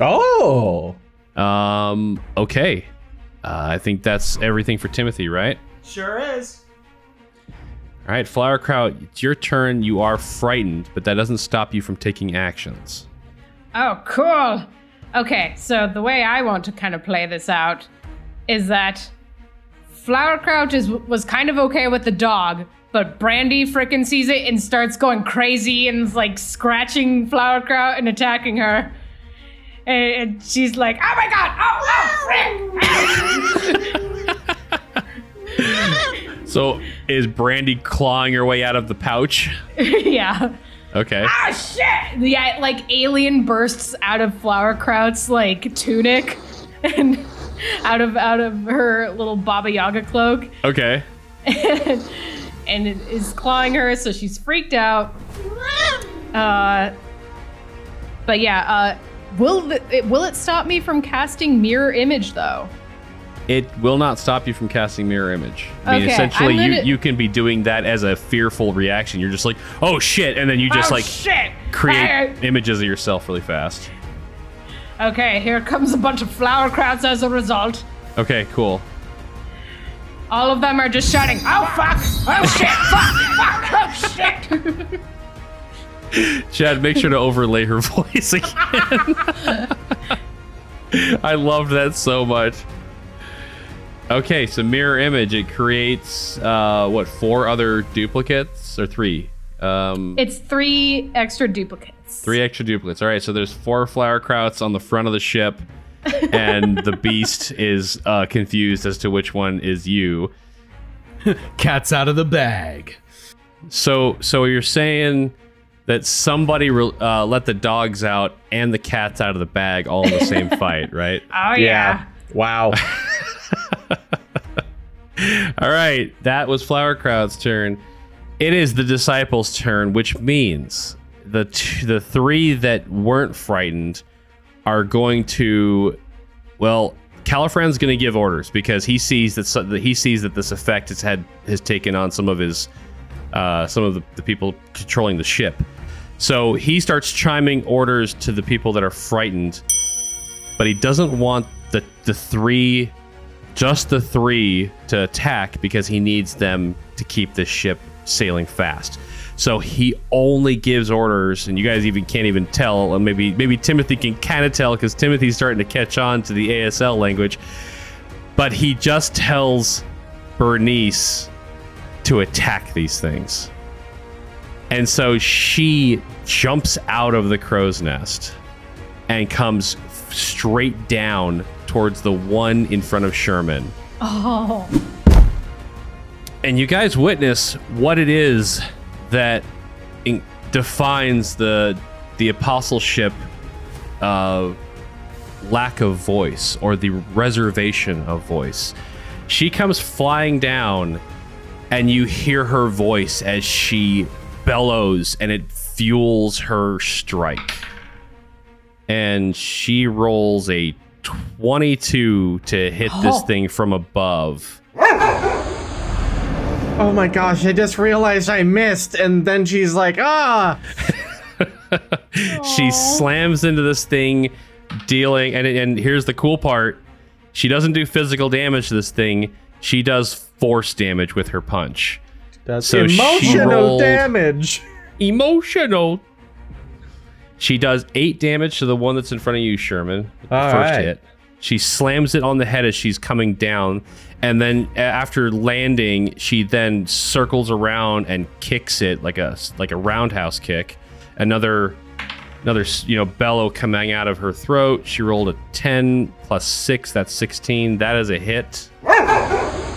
Oh. Um, okay. Uh, I think that's everything for Timothy, right? Sure is. All right, Flowerkraut, it's your turn. You are frightened, but that doesn't stop you from taking actions. Oh, cool. Okay, so the way I want to kind of play this out is that Flowerkraut is was kind of okay with the dog, but Brandy frickin' sees it and starts going crazy and is like scratching Flowerkraut and attacking her. And, and she's like, "Oh my god! Oh, oh, frick!" So, is Brandy clawing her way out of the pouch? <laughs> yeah. Okay. Ah, shit! Yeah, like alien bursts out of Flowerkraut's like tunic and out of out of her little Baba Yaga cloak. Okay. and, <laughs> and it is clawing her, so she's freaked out. Uh, but yeah, uh, will the, it, will it stop me from casting mirror image though? It will not stop you from casting mirror image. I mean, Okay, essentially, I'm you, gonna- you can be doing that as a fearful reaction. You're just like, oh shit, and then you just oh, like shit! create I- images of yourself really fast. okay, here comes a bunch of Flowerkrauts as a result. Okay, cool. All of them are just shouting, "Oh fuck! Oh shit! <laughs> fuck! Fuck! Oh shit!" <laughs> Chad, make sure to overlay her <laughs> voice again. I loved that so much. Okay, so mirror image, it creates uh what, four other duplicates or three? Um it's three extra duplicates. three extra duplicates. All right, so there's four Flowerkrauts on the front of the ship and the beast is uh confused as to which one is you. Cat's out of the bag. So, so you're saying that somebody re- uh, let the dogs out and the cats out of the bag all in the same <laughs> fight, right? Oh yeah. Wow. <laughs> All right, that was Flowerkraut's turn. It is the disciples' turn, which means the t- the three that weren't frightened are going to, well, Caliphran's going to give orders because he sees that, so- that he sees that this effect has had has taken on some of his uh, some of the, the people controlling the ship. So he starts chiming orders to the people that are frightened, but he doesn't want the the three just the three to attack because he needs them to keep this ship sailing fast. So he only gives orders, and you guys even can't even tell. And maybe maybe Timothy can kind of tell because Timothy's starting to catch on to the ASL language. But he just tells Bernice to attack these things. And so she jumps out of the crow's nest and comes straight down towards the one in front of Sherman. Oh. And you guys witness what it is that in- defines the the apostleship uh, lack of voice or the reservation of voice. She comes flying down, and you hear her voice as she bellows, and it fuels her strike. And she rolls a 22 to hit this Oh. <gasps> thing from above. Oh my gosh, I just realized I missed. And then she's like, ah. she slams into this thing dealing and and here's the cool part she doesn't do physical damage to this thing she does force damage with her punch That's So she emotional rolled- damage. emotional she does eight damage to the one that's in front of you sherman the All first right. hit she slams it on the head as she's coming down and then after landing she then circles around and kicks it like a like a roundhouse kick. Another another you know bellow coming out of her throat. She rolled a 10 plus 6 that's 16 that is a hit.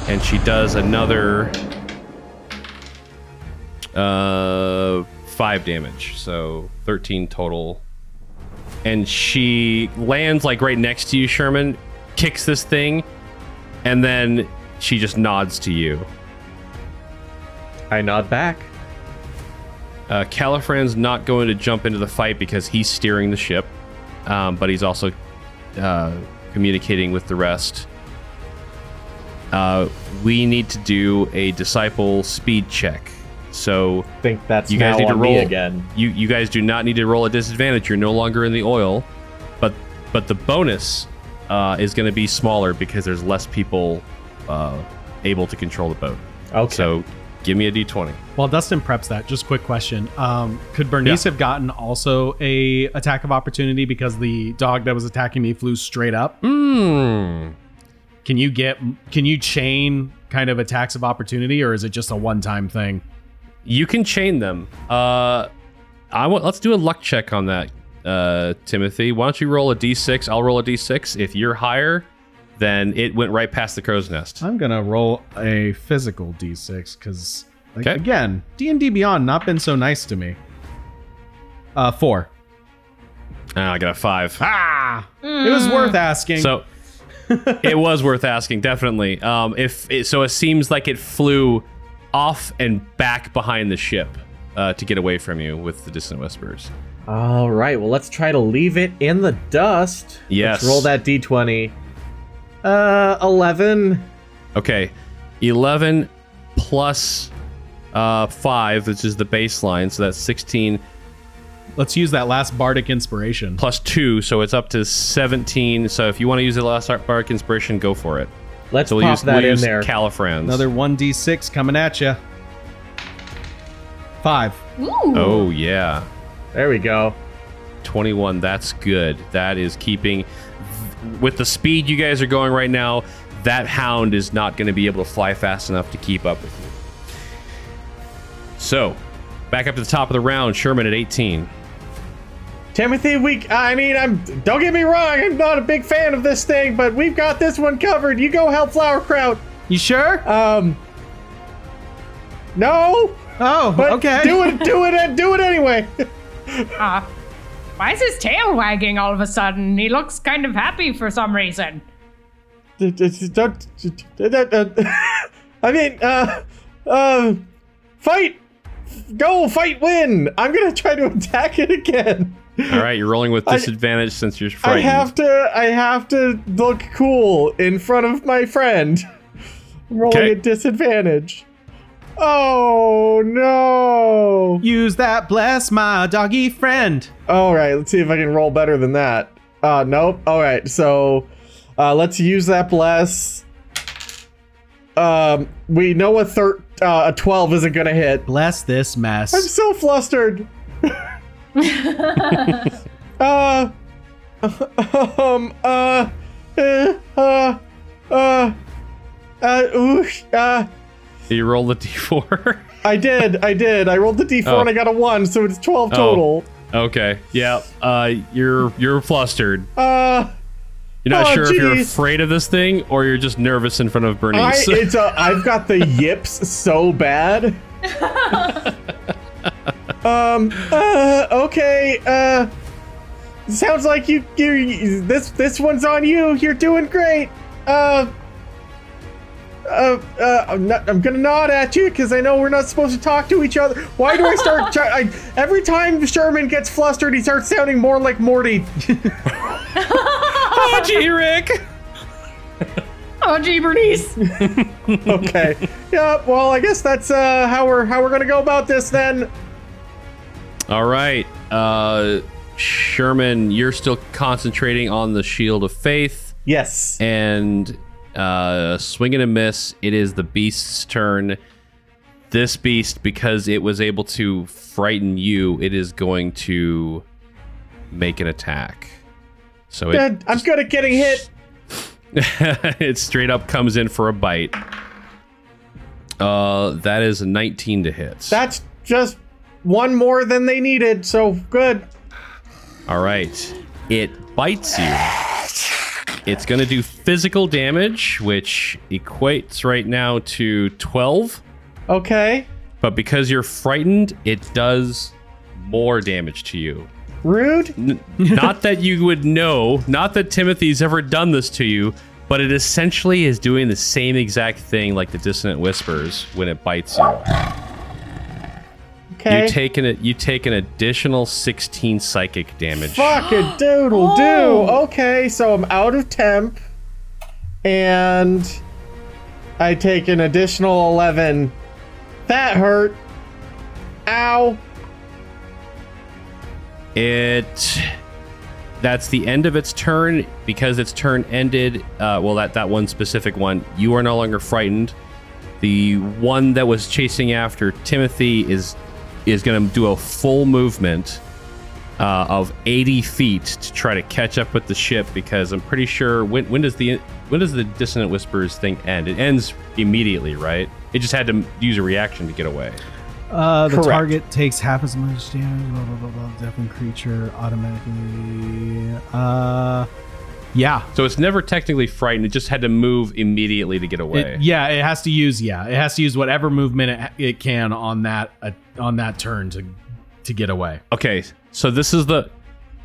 And she does another uh 5 damage. So 13 total and she lands like right next to you sherman kicks this thing and then she just nods to you I nod back. Uh, Caliphran's not going to jump into the fight because he's steering the ship, um, but he's also uh, communicating with the rest. uh, we need to do a disciple speed check. So I think that's you guys need to roll again. You you guys do not need to roll a disadvantage. You're no longer in the oil, but but the bonus uh, is going to be smaller because there's less people uh, able to control the boat. Okay. So give me a d20. While Dustin preps that, just quick question: um, Could Bernice have gotten also a attack of opportunity because the dog that was attacking me flew straight up? Hmm. Can you get? Can you chain kind of attacks of opportunity, or is it just a one-time thing? You can chain them. Uh, I want. Let's do a luck check on that, uh, Timothy. Why don't you roll a d6? I'll roll a d6. If you're higher, then it went right past the crow's nest. I'm gonna roll a physical d6 because, like, Okay. again, D and D Beyond not been so nice to me. Uh, four. Ah, I got a five. Ah, it was worth asking. So <laughs> it was worth asking, definitely. Um, if it, so, it seems like it flew off and back behind the ship uh, to get away from you with the distant whispers. All right. Well, let's try to leave it in the dust. Yes. Let's roll that d20. Uh, 11. Okay, eleven plus uh, five, which is the baseline, so that's sixteen let's use that last bardic inspiration. plus two, so it's up to seventeen. So if you want to use the last bardic inspiration, go for it. Let's So we'll pop use, that we'll in use there. Caliphrans. Another one d6 coming at you. Five. Ooh. Oh yeah. there we go. 21 that's good that is keeping with the speed you guys are going right now that hound is not going to be able to fly fast enough to keep up with you so back up to the top of the round sherman at 18 Timothy, we. I mean, I'm. Don't get me wrong. I'm not a big fan of this thing, but we've got this one covered. You go help Flowerkraut. You sure? Um. No, Oh, but okay. do it. Do it. Do it anyway. Uh, why is his tail wagging all of a sudden? He looks kind of happy for some reason. I mean, uh, uh, fight. Go fight. Win. I'm gonna try to attack it again. All right you're rolling with I- disadvantage since you're I have to. I have to look cool in front of my friend. I'm <laughs> rolling Okay. at disadvantage. Oh no! Use that bless my doggy friend. All right, let's see if I can roll better than that. Uh, nope. All right, so uh, let's use that bless. Um, we know a thir- uh, a twelve isn't gonna hit. Bless this mess. I'm so flustered. <laughs> uh, um, uh, uh, uh, uh, uh, ooh, uh, you roll the d4 <laughs> I did, I did. I rolled the d4 Oh. and I got a one, so it's 12 Oh. total. okay yeah uh you're you're flustered Uh, you're not Oh, sure if you're afraid of this thing or you're just nervous in front of I, bernice it's a, <laughs> I've got the yips so bad. <laughs> um, uh, okay, uh, sounds like you, you, this, this one's on you. You're doing great. Uh, uh, uh, I'm, not, I'm gonna nod at you because I know we're not supposed to talk to each other. Why do I start? <laughs> try, I, every time Sherman gets flustered, he starts sounding more like Morty. <laughs> oh gee rick <laughs> Oh, gee, Bernice. okay. yeah. Well, I guess that's uh, how we're how we're gonna go about this then. All right. Uh, Sherman, you're still concentrating on the Shield of Faith Yes. and uh, swing and a miss. It is the beast's turn. This beast, because it was able to frighten you, it is going to make an attack. So Uh, I'm good at getting hit. <laughs> it straight up comes in for a bite. Uh, that is a 19 to hit. That's just one more than they needed. So good. All right. It bites you. It's going to do physical damage, which equates right now to 12. Okay. But because you're frightened, it does more damage to you. Rude. N- not that you would know, not that Timothy's ever done this to you, but it essentially is doing the same exact thing like the dissonant whispers when it bites you. Okay. You take an you take an additional 16 psychic damage. Fuck a <gasps> doodle do. Okay, so I'm out of temp, and I take an additional 11. That hurt. Ow. It. That's the end of its turn because its turn ended. Uh, well, that that one specific one, you are no longer frightened. The one that was chasing after Timothy is is going to do a full movement uh, of 80 feet to try to catch up with the ship because I'm pretty sure when when does the when does the dissonant whispers thing end? It ends immediately, right? It just had to use a reaction to get away. Uh, the Correct. target takes half as much damage. Blah blah blah blah. Deafened creature automatically. Uh, yeah. So it's never technically frightened. It just had to move immediately to get away. It, yeah, it has to use yeah, it has to use whatever movement it, it can on that uh, on that turn to to get away. Okay, so this is the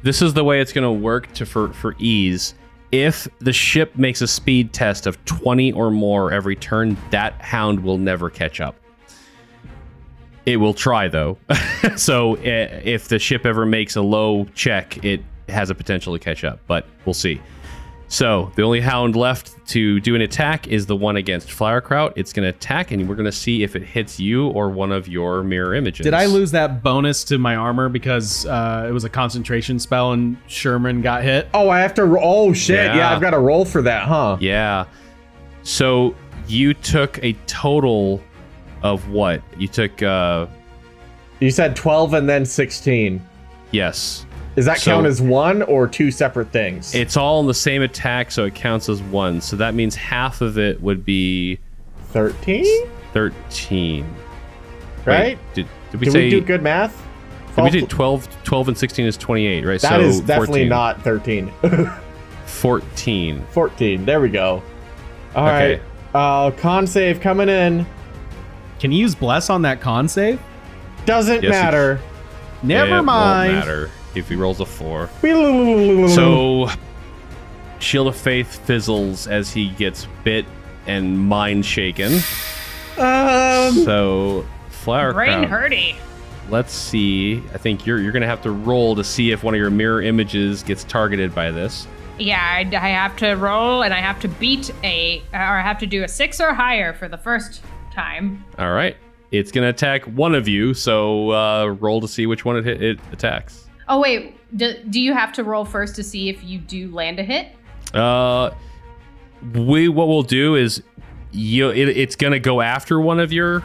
this is the way it's going to work to for for ease. If the ship makes a speed test of 20 or more every turn, that hound will never catch up. It will try though. <laughs> so if the ship ever makes a low check, it has a potential to catch up, but we'll see. So the only hound left to do an attack is the one against Flowerkraut. It's going to attack, and we're going to see if it hits you or one of your mirror images. Did I lose that bonus to my armor because uh, it was a concentration spell and Sherman got hit? Oh, I have to. ro- Oh shit! Yeah, Yeah. I've got to roll for that, huh? Yeah. So you took a total of what? You took uh You said 12 and then 16. yes. Does that So- count as one or two separate things? It's all in the same attack, so it counts as one. So that means half of it would be 13, 13. Wait, right? did, did we Did say we do good math? did we did 12, 12 and 16 is 28, right? That so is definitely 14. not 13. <laughs> 14. 14. There we go. All right. Okay. Uh, con save coming in. Can you use bless on that con save? Doesn't Yes, matter. Never it won't mind. matter if he rolls a 4. So So, Shield of Faith fizzles as he gets bit and mind shaken. um, So, Flower Brain Crown, hurty. let's see. I think you're you're gonna have to roll to see if one of your mirror images gets targeted by this. Yeah, I, I have to roll and I have to beat a, or I have to do a six or higher for the first time. All right, it's gonna attack one of you. So uh, roll to see which one it hit, it attacks. Oh, wait. Do, do you have to roll first to see if you do land a hit? Uh, we what we'll do is you it, it's gonna go after one of your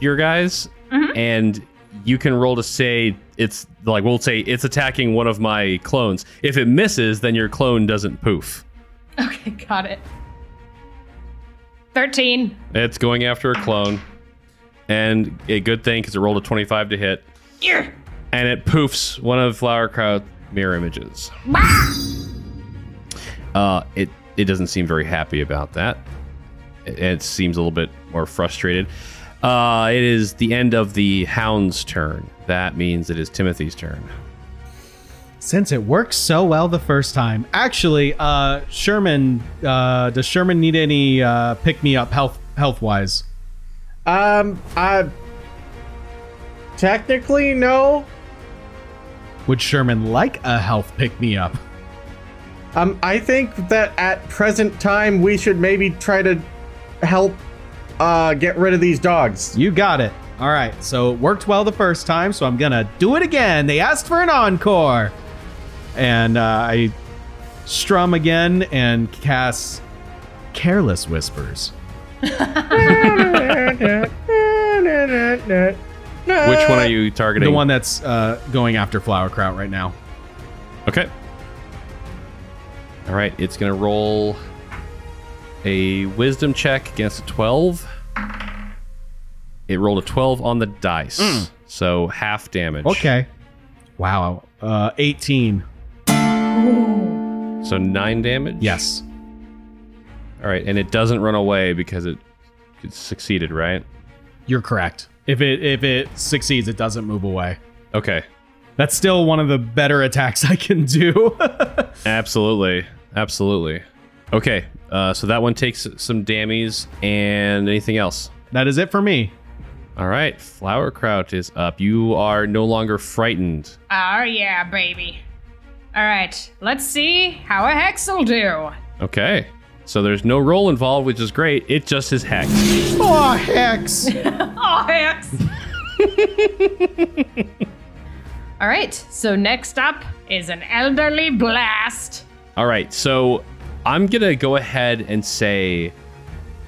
your guys, and you can roll to say it's like we'll say it's attacking one of my clones. If it misses, then your clone doesn't poof. <laughs> Okay, got it. 13. It's going after a clone, and a good thing because it rolled a twenty-five to hit, Ear. And it poofs one of Flowerkraut mirror images. Uh, it it doesn't seem very happy about that. It, it seems a little bit more frustrated. Uh, it is the end of the hound's turn. That means it is Timothy's turn. Since it worked so well the first time, actually, uh, Sherman, uh, does Sherman need any uh, pick me up health health wise? um, I technically no. Would Sherman like a health pick me up? Um, I think that at present time we should maybe try to help uh get rid of these dogs. You got it. All right, so it worked well the first time, so I'm gonna do it again. They asked for an encore, and uh, I strum again and cast Careless Whispers. <laughs> <laughs> Which one are you targeting? The one that's uh, going after Flowerkraut right now. Okay. All right, it's gonna roll a wisdom check against a twelve. It rolled a twelve on the dice, so half damage. Okay. Wow. Uh, 18. So nine damage. Yes. All right, and it doesn't run away because it, it succeeded, right? You're correct. If it if it succeeds, it doesn't move away. Okay. That's still one of the better attacks <laughs> I can do. Absolutely. Absolutely. Okay. Uh, so that one takes some dammies and anything else. that is it for me. All right. Flowerkraut is up. You are no longer frightened. Oh, yeah, baby. All right, let's see how a hex will do. Okay. So there's no roll involved, which is great. It just is hex. Oh, hex! <laughs> Oh, hex. <laughs> All right. So next up is an eldritch blast. All right, so I'm gonna go ahead and say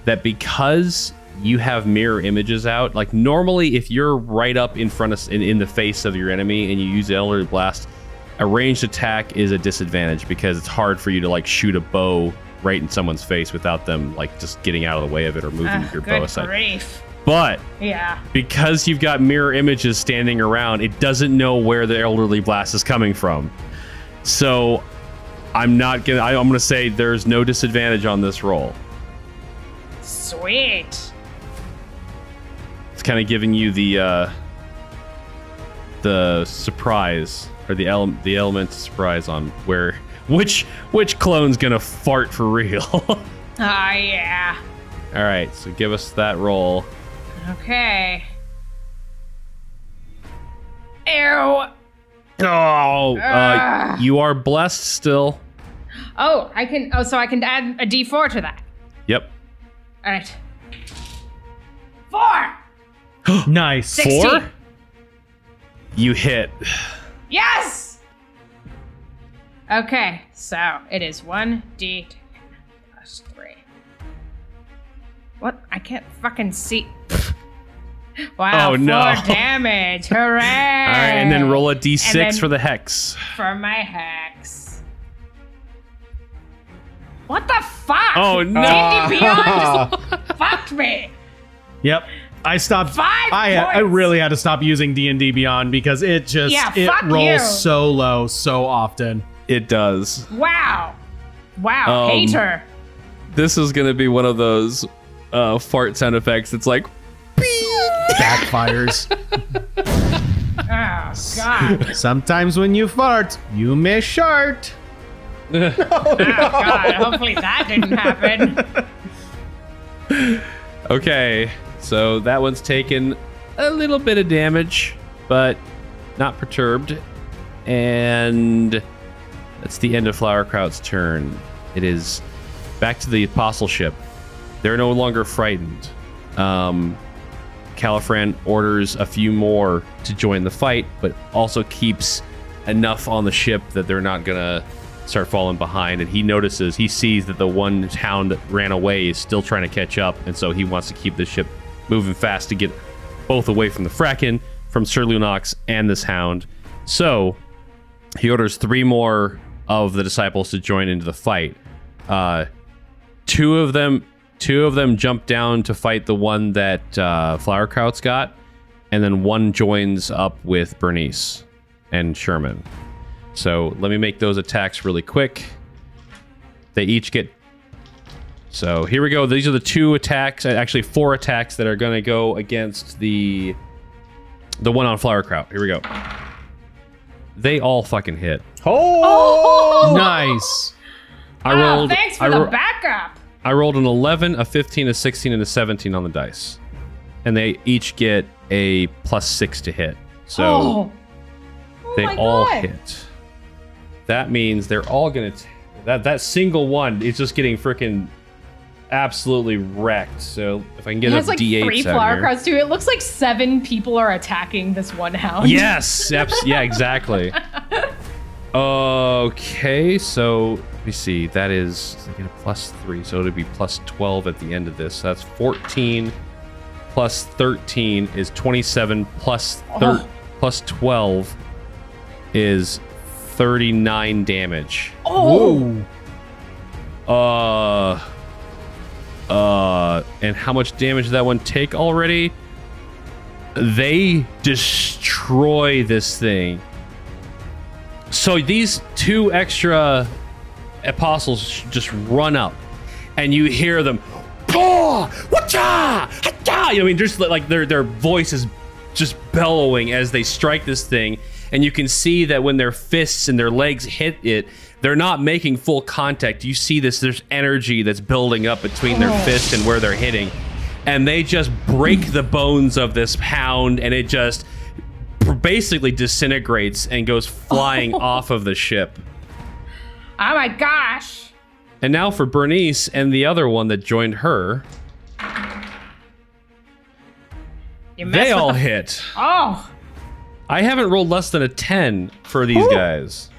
that because you have mirror images out, like normally if you're right up in front of in, in the face of your enemy and you use Eldritch Blast, a ranged attack is a disadvantage because it's hard for you to like shoot a bow right in someone's face without them like just getting out of the way of it or moving Ugh, your bow aside. grief. But Yeah. because you've got mirror images standing around, it doesn't know where the eldritch blast is coming from. So I'm not gonna. I, I'm gonna say there's no disadvantage on this roll. Sweet. It's kind of giving you the uh, the surprise or the ele- the element of surprise on where which which clone's gonna fart for real. All <laughs> Ah, yeah. All right, so give us that roll. Okay. Ew. Oh, uh, you are blessed still. Oh, I can. Oh, so I can add a D4 to that. Yep. All right. Four. <gasps> <gasps> nice. 16. Four. You hit. <sighs> Yes. Okay, so it is one D plus three. What? I can't fucking see. <laughs> Wow, Oh, four no. <laughs> damage. Hooray! All right, and then roll a d6 for the hex. for my hex. What the fuck? Oh, no. D&D Beyond just <laughs> fucked me. Yep. I stopped. Five I I really had to stop using D and D Beyond because it just Yeah, it rolls you. so low so often. It does. Wow. Wow, Um, hater. This is going to be one of those uh, fart sound effects. It's like, Backfires. <laughs> Oh, God. Sometimes when you fart, you may shart. Oh, God. Hopefully that didn't happen. okay, so that one's taken a little bit of damage, but not perturbed. And that's the end of Flowerkraut's turn. It is back to the Apostleship. They're no longer frightened. Um, Caliphran orders a few more to join the fight, but also keeps enough on the ship that they're not gonna start falling behind. And he notices, he sees that the one hound that ran away is still trying to catch up, and so he wants to keep the ship moving fast to get both away from the Fracken, from Sir Lunox, and this hound. So he orders three more of the disciples to join into the fight. Uh, two of them two of them jump down to fight the one that uh, Flowerkraut's got, and then one joins up with Bernice and Sherman. So let me make those attacks really quick. They each get. So here we go. These are the two attacks, actually four attacks that are going to go against the the one on Flower Flowerkraut. Here we go. They all fucking hit. Oh, <laughs> nice. I Oh, rolled. thanks for I, the backup. I rolled an 11, a 15, a 16, and a 17 on the dice. And they each get a plus six to hit. So oh. Oh they all God. hit. That means they're all gonna. T- that that single one is just getting freaking absolutely wrecked. So if I can It get has a like D8 three Flowerkrauts too. It looks like seven people are attacking this one hound. Yes. yeah. Exactly. <laughs> okay. So let me see. That is I get a plus three, so it'll be plus twelve at the end of this. So that's fourteen. Plus thirteen is twenty-seven. Plus thir- Oh. plus twelve is thirty-nine damage. Oh. Uh. Uh. And how much damage did that one take already? They destroy this thing. So these two extra apostles just run up, and you hear them. "Oh, whatcha, hacha!" You know, I mean, just like their their voice is just bellowing as they strike this thing, and you can see that when their fists and their legs hit it, they're not making full contact. You see this, there's energy that's building up between their oh. fists and where they're hitting, and they just break the bones of this hound, and it just basically disintegrates and goes flying off of the ship. Oh my gosh. And now for Bernice and the other one that joined her. They all the- hit. Oh, I haven't rolled less than a 10 for these guys.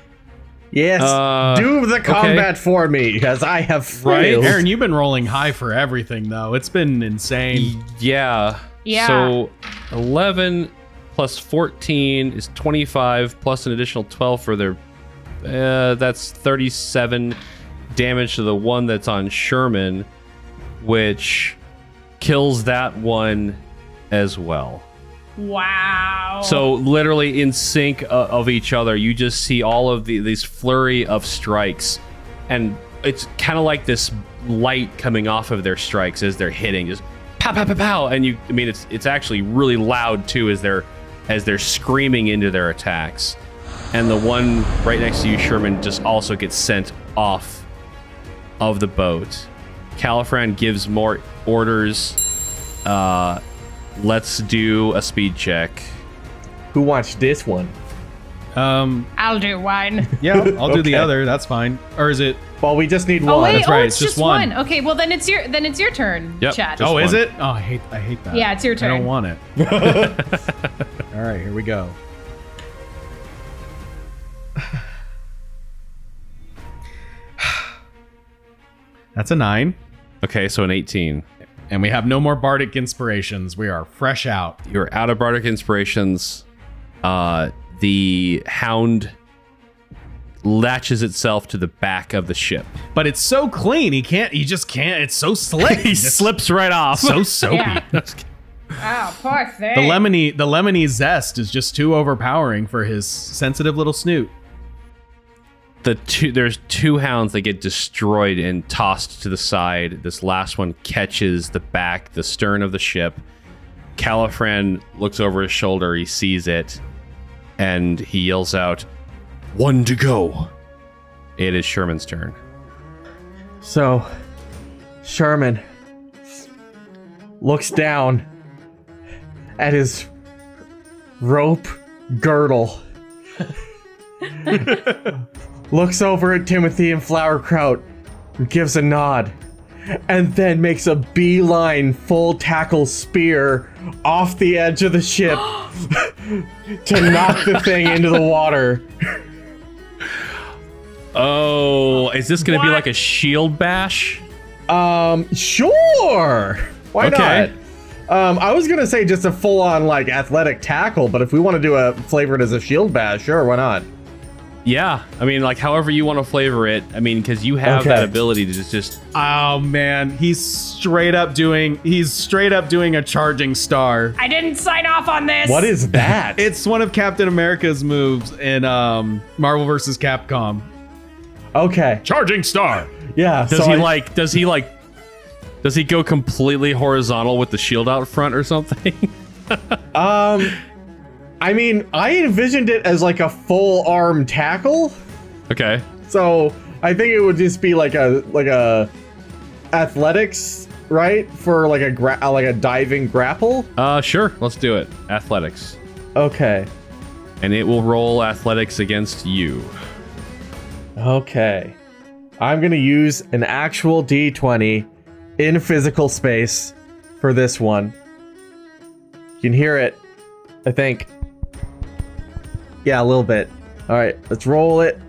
Yes. Uh, Do the okay. combat for me, as I have failed. Right. Aaron, you've been rolling high for everything though. It's been insane. Yeah. Yeah. So 11 plus 14 is 25 plus an additional 12 for their uh, that's 37 damage to the one that's on Sherman which kills that one as well. wow. So literally in sync uh, of each other, you just see all of the, these flurry of strikes, and it's kind of like this light coming off of their strikes as they're hitting, just pow pow pow pow, and you. I mean, it's it's actually really loud too as they're as they're screaming into their attacks, and the one right next to you, Sherman, just also gets sent off of the boat. Caliphran gives more orders. Uh, let's do a speed check. Who watched this one? Um, I'll do one. <laughs> yeah, I'll do the other. That's fine. Or is it? Well, we just need Oh one. wait, that's oh right, it's, it's just just one. one. Okay, well then it's your then it's your turn, Yep, chat. just oh, is it? Oh, I hate I hate that. Yeah, it's your turn. I don't want it. <laughs> <laughs> All right, here we go. <sighs> That's a nine, Okay, so an 18. and we have no more bardic inspirations. We are fresh out. You're out of bardic inspirations. Uh, the hound latches itself to the back of the ship. But it's so clean. He can't. He just can't. It's so slick. <laughs> he slips right off. So soapy. Yeah. <laughs> Oh, poor thing. The lemony, the lemony zest is just too overpowering for his sensitive little snoot. the two there's two hounds that get destroyed and tossed to the side. This last one catches the back, the stern of the ship. Caliphran looks over his shoulder, he sees it, and he yells out, One to go. It is Sherman's turn. So, Sherman looks down at his rope girdle, <laughs> looks over at Timothy and Flowerkraut, and gives a nod, and then makes a beeline full tackle spear off the edge of the ship <gasps> to knock the thing into the water. Oh, is this gonna be like a shield bash? Um, sure. Why Okay. not? Um, I was gonna say just a full-on like athletic tackle, but if we want to do a flavor it as a shield bash, sure, why not? Yeah, I mean, like however you want to flavor it. I mean, because you have Okay. that ability to just, just Oh man, he's straight up doing. He's straight up doing a charging star. I didn't sign off on this. What is that? <laughs> It's one of Captain America's moves in um, Marvel vs. Capcom. okay. Charging star. Yeah. does so he I- like? Does he like? Does he go completely horizontal with the shield out front or something? <laughs> Um, I mean, I envisioned it as like a full arm tackle, okay. so I think it would just be like a like a athletics, right? For like a gra- uh, like a diving grapple. Uh, sure. Let's do it. Athletics, Okay. and it will roll athletics against you. Okay. I'm going to use an actual d20 in physical space for this one. You can hear it, I think. Yeah, a little bit. All right, let's roll it.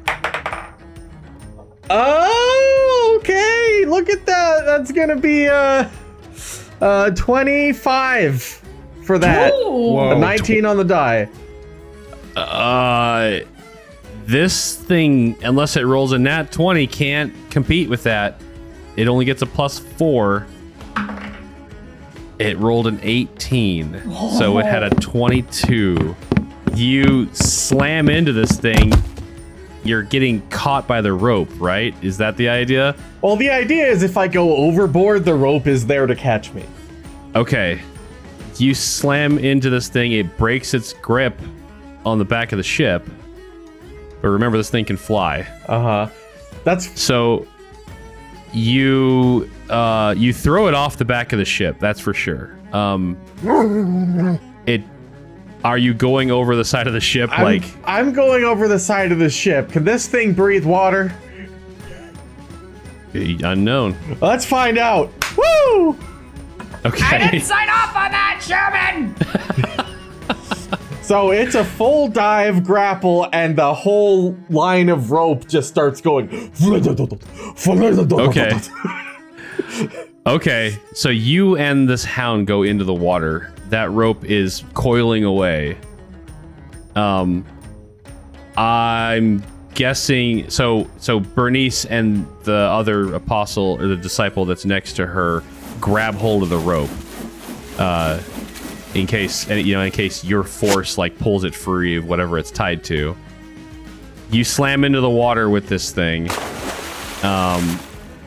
Oh, okay. Look at that. That's going to be uh uh 25 for that. A 19 on the die. Uh, this thing, unless it rolls a nat twenty, can't compete with that. It only gets a plus four. It rolled an 18, so it had a 22. You slam into this thing, you're getting caught by the rope, right? Is that the idea? Well, the idea is if I go overboard, the rope is there to catch me. Okay. You slam into this thing, it breaks its grip on the back of the ship. But remember, this thing can fly. Uh huh. That's So you uh, you throw it off the back of the ship. That's for sure. Um, it. Are you going over the side of the ship? I'm, like I'm going over the side of the ship. Can this thing breathe water? Unknown. Let's find out. Woo! Okay. I didn't sign off on that, Sherman! <laughs> So it's a full dive grapple, and the whole line of rope just starts going. Okay. Okay, so you and this hound go into the water. That rope is coiling away. Um, I'm guessing. So, so Bernice and the other apostle or the disciple that's next to her grab hold of the rope. Uh, in case you know, in case your force like pulls it free of whatever it's tied to. You slam into the water with this thing. Um,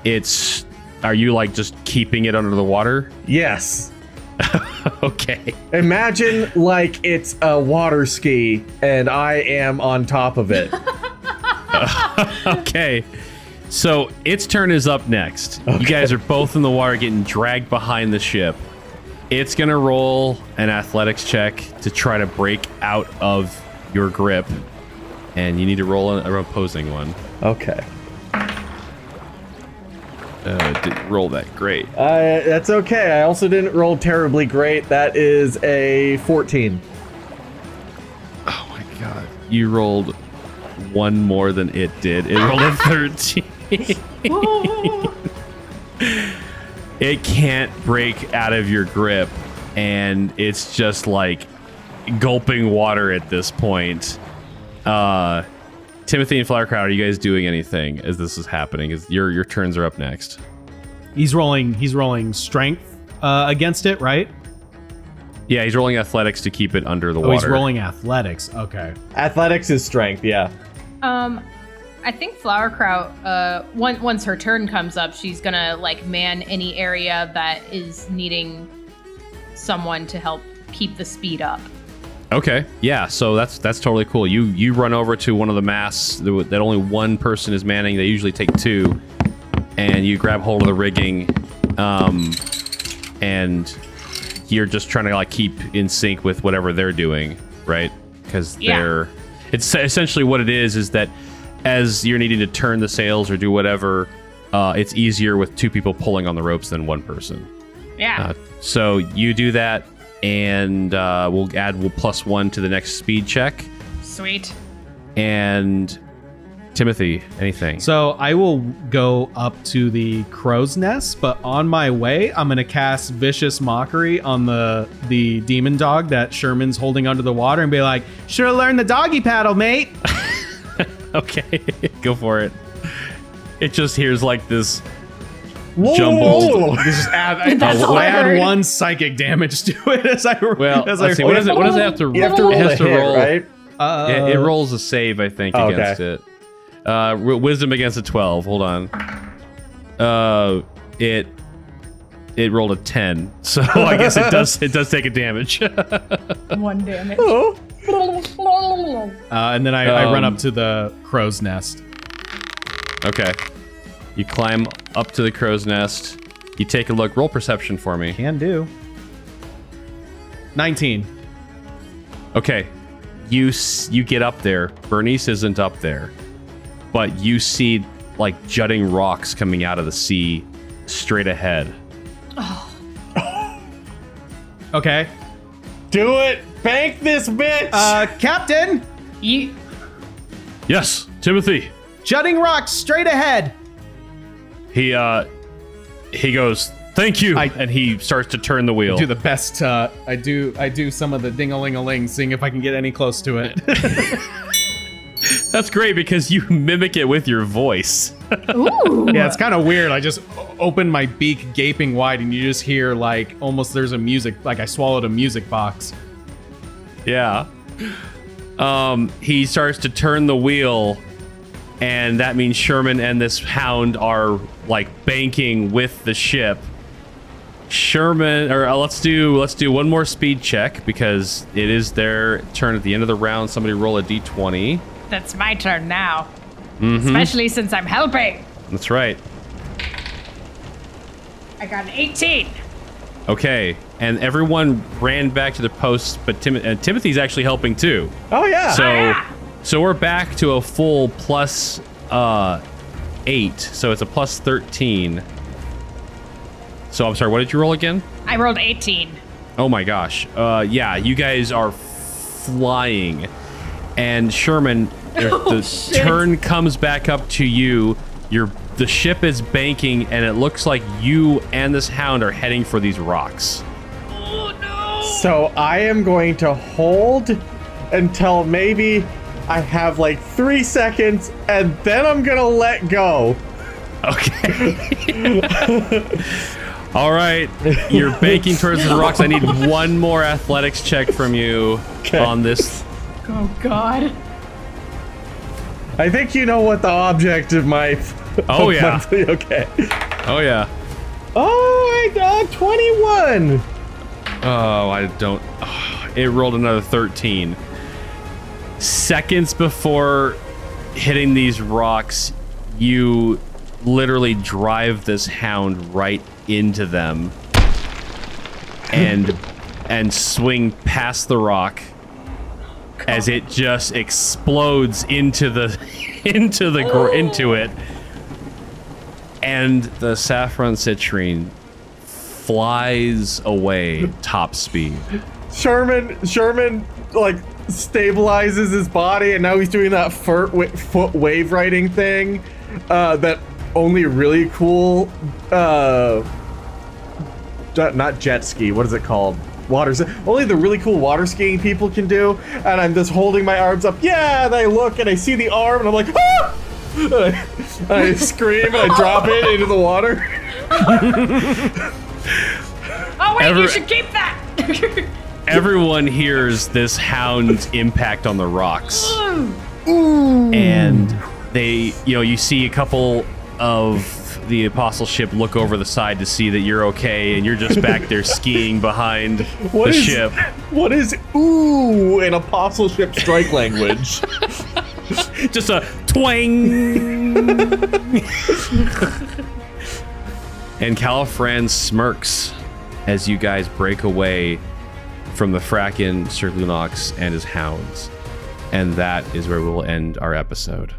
it's. Are you like just keeping it under the water? Yes. <laughs> okay. Imagine like it's a water ski, and I am on top of it. <laughs> <laughs> Okay. So its turn is up next. You guys are both in the water getting dragged behind the ship. It's going to roll an athletics check to try to break out of your grip. And you need to roll an, an opposing one. Okay. Uh, didn't roll that great. Uh, that's okay. I also didn't roll terribly great. That is a 14. Oh my god. You rolled one more than it did. It rolled a 13. <laughs> it can't break out of your grip, and it's just like gulping water at this point. Uh, Timothy and Flowerkraut, are you guys doing anything as this is happening? Is your your turns are up next? He's rolling. He's rolling strength uh, against it, right? Yeah, he's rolling athletics to keep it under the Oh, water. he's rolling athletics. Okay. Athletics is strength, yeah. Um, I think Flowerkraut, uh, once once her turn comes up, she's gonna like man any area that is needing someone to help keep the speed up. Okay, yeah, so that's that's totally cool. You you run over to one of the masts that that only one person is manning. They usually take two, and you grab hold of the rigging, um, and you're just trying to like keep in sync with whatever they're doing, right? Because Yeah. they're it's essentially what it is is that as you're needing to turn the sails or do whatever, uh, it's easier with two people pulling on the ropes than one person. Yeah. Uh, so you do that, and uh, we'll add we'll plus one to the next speed check. Sweet. And Timothy, anything? So I will go up to the crow's nest, but on my way, I'm gonna cast vicious mockery on the the demon dog that Sherman's holding under the water and be like, "Should have learned the doggy paddle, mate." <laughs> <laughs> okay, go for it. It just hears like this Whoa! jumbled. Just add, <laughs> That's I, all I add heard. one psychic damage to it as I Well, as let's see. What does it? What does it have to? You have to roll it has to hit, roll. right? Uh, Yeah, it rolls a save, I think, Okay. against it. Uh, wisdom against a twelve. Hold on. Uh, it it rolled a ten, so <laughs> I guess it does it does take a damage. <laughs> One damage. Oh. Uh, and then I, I run Um, up to the crow's nest. Okay. You climb up to the crow's nest. You take a look. Roll perception for me. Can do. Nineteen. Okay. You you get up there. Bernice isn't up there, but you see like jutting rocks coming out of the sea straight ahead. Okay. Do it! Bank this bitch! Uh, Captain, You Yes, Timothy. jutting rocks straight ahead. He uh he goes, "Thank you." I- and he starts to turn the wheel. do the best. Uh, I do. I do some of the ding a ling a ling, seeing if I can get any close to it. <laughs> That's great because you <laughs> mimic it with your voice. ooh. yeah, it's kind of weird. I just open my beak gaping wide, and you just hear like almost there's a music like I swallowed a music box. Yeah. Um, he starts to turn the wheel, and that means Sherman and this hound are like banking with the ship. Sherman, or uh, let's do let's do one more speed check because it is their turn at the end of the round. Somebody roll a d20. That's my turn now. Especially since I'm helping. That's right. I got an 18. Okay, and everyone ran back to the posts, but Tim- uh, Timothy's actually helping too. oh, yeah. So, Ah! so we're back to a full plus uh, 8, so it's a plus 13. So I'm sorry, what did you roll again? I rolled 18. Oh my gosh. Uh, yeah, you guys are flying. And Sherman, if <laughs> Oh, the shit. turn comes back up to you. Your the ship is banking, and it looks like you and this hound are heading for these rocks. Oh no! So I am going to hold until maybe I have like three seconds, and then I'm gonna let go. Okay. <laughs> All right, you're <laughs> banking towards the rocks. I need one more athletics check from you Okay. on this. Oh god. I think you know what the object of my. Oh, of yeah. my- okay. Oh yeah. Oh, I got 21. Oh, I don't. Oh, it rolled another 13. Seconds before hitting these rocks, you literally drive this hound right into them and and swing past the rock as it just explodes into the <laughs> into the gr- into it and the saffron citrine flies away top speed. Sherman, Sherman, like stabilizes his body, and now he's doing that foot wave riding thing uh, that only really cool, uh, not jet ski. What is it called? Water. s- Only the really cool water skiing people can do. And I'm just holding my arms up. Yeah, and I look and I see the arm, and I'm like, ah! And I, and I <laughs> scream and I drop it into the water. <laughs> Oh wait, Ever- you should keep that. <laughs> Everyone hears this hound's impact on the rocks. And they, you know, you see a couple of the apostleship look over the side to see that you're okay and you're just back there <laughs> skiing behind What the is- ship. What is ooh in apostleship strike language? <laughs> Just a twang. <laughs> and Caliphran smirks as you guys break away from the Fracken, Sir Lunox, and his hounds. And that is where we will end our episode.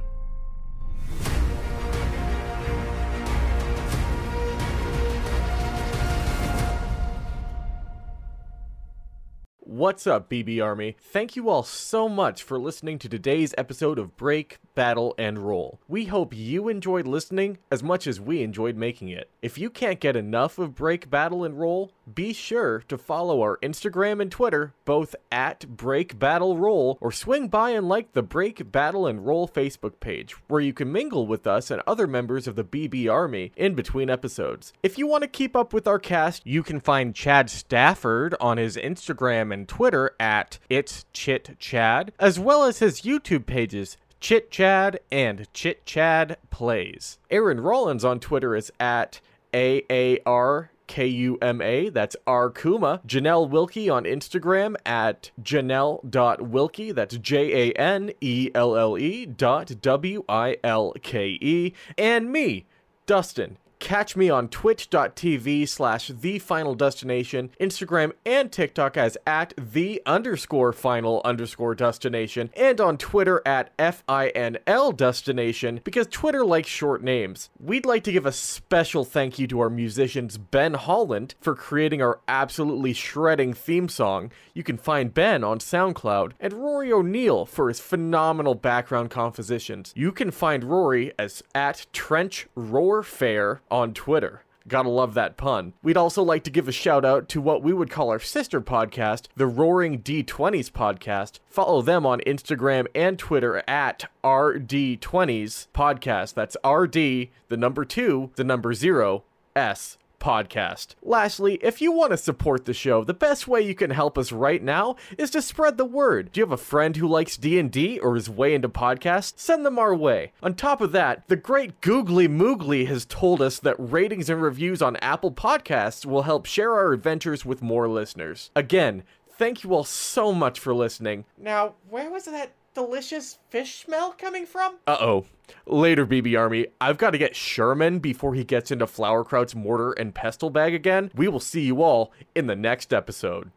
What's up, BB Army? Thank you all so much for listening to today's episode of Break, Battle, and Roll. We hope you enjoyed listening as much as we enjoyed making it. If you can't get enough of Break, Battle, and Roll, be sure to follow our Instagram and Twitter, both at Break, Battle, Roll, or swing by and like the Break, Battle, and Roll Facebook page, where you can mingle with us and other members of the BB Army in between episodes. If you want to keep up with our cast, you can find Chad Stafford on his Instagram and Twitter at It's Chit Chad, as well as his YouTube pages. Chit Chad and Chit Chad Plays. Aaron Rollins on Twitter is at AAR K U M A. That's R Kuma. Janelle Wilkie on Instagram at janelle.wilkie. That's J A N E L L E dot W I L K E. And me, Dustin. Catch me on twitch.tv slash the final destination, Instagram and TikTok as at the underscore final underscore destination, and on Twitter at FINL destination because Twitter likes short names. We'd like to give a special thank you to our musicians Ben Holland for creating our absolutely shredding theme song. You can find Ben on SoundCloud, and Rory O'Neill for his phenomenal background compositions. You can find Rory as at Trench Roar Fair on Twitter. Gotta love that pun. We'd also like to give a shout out to what we would call our sister podcast, the Roaring D20s podcast. Follow them on Instagram and Twitter at RD20s podcast. That's RD, the number two, the number zero, S podcast. Lastly, if you want to support the show, the best way you can help us right now is to spread the word. Do you have a friend who likes D&D or is way into podcasts? Send them our way. On top of that, the great Googly Moogly has told us that ratings and reviews on Apple Podcasts will help share our adventures with more listeners. Again, thank you all so much for listening. Now, where was that delicious fish smell coming from? Uh oh. Later, BB Army. I've got to get Sherman before he gets into Flowerkraut's mortar and pestle bag again. We will see you all in the next episode.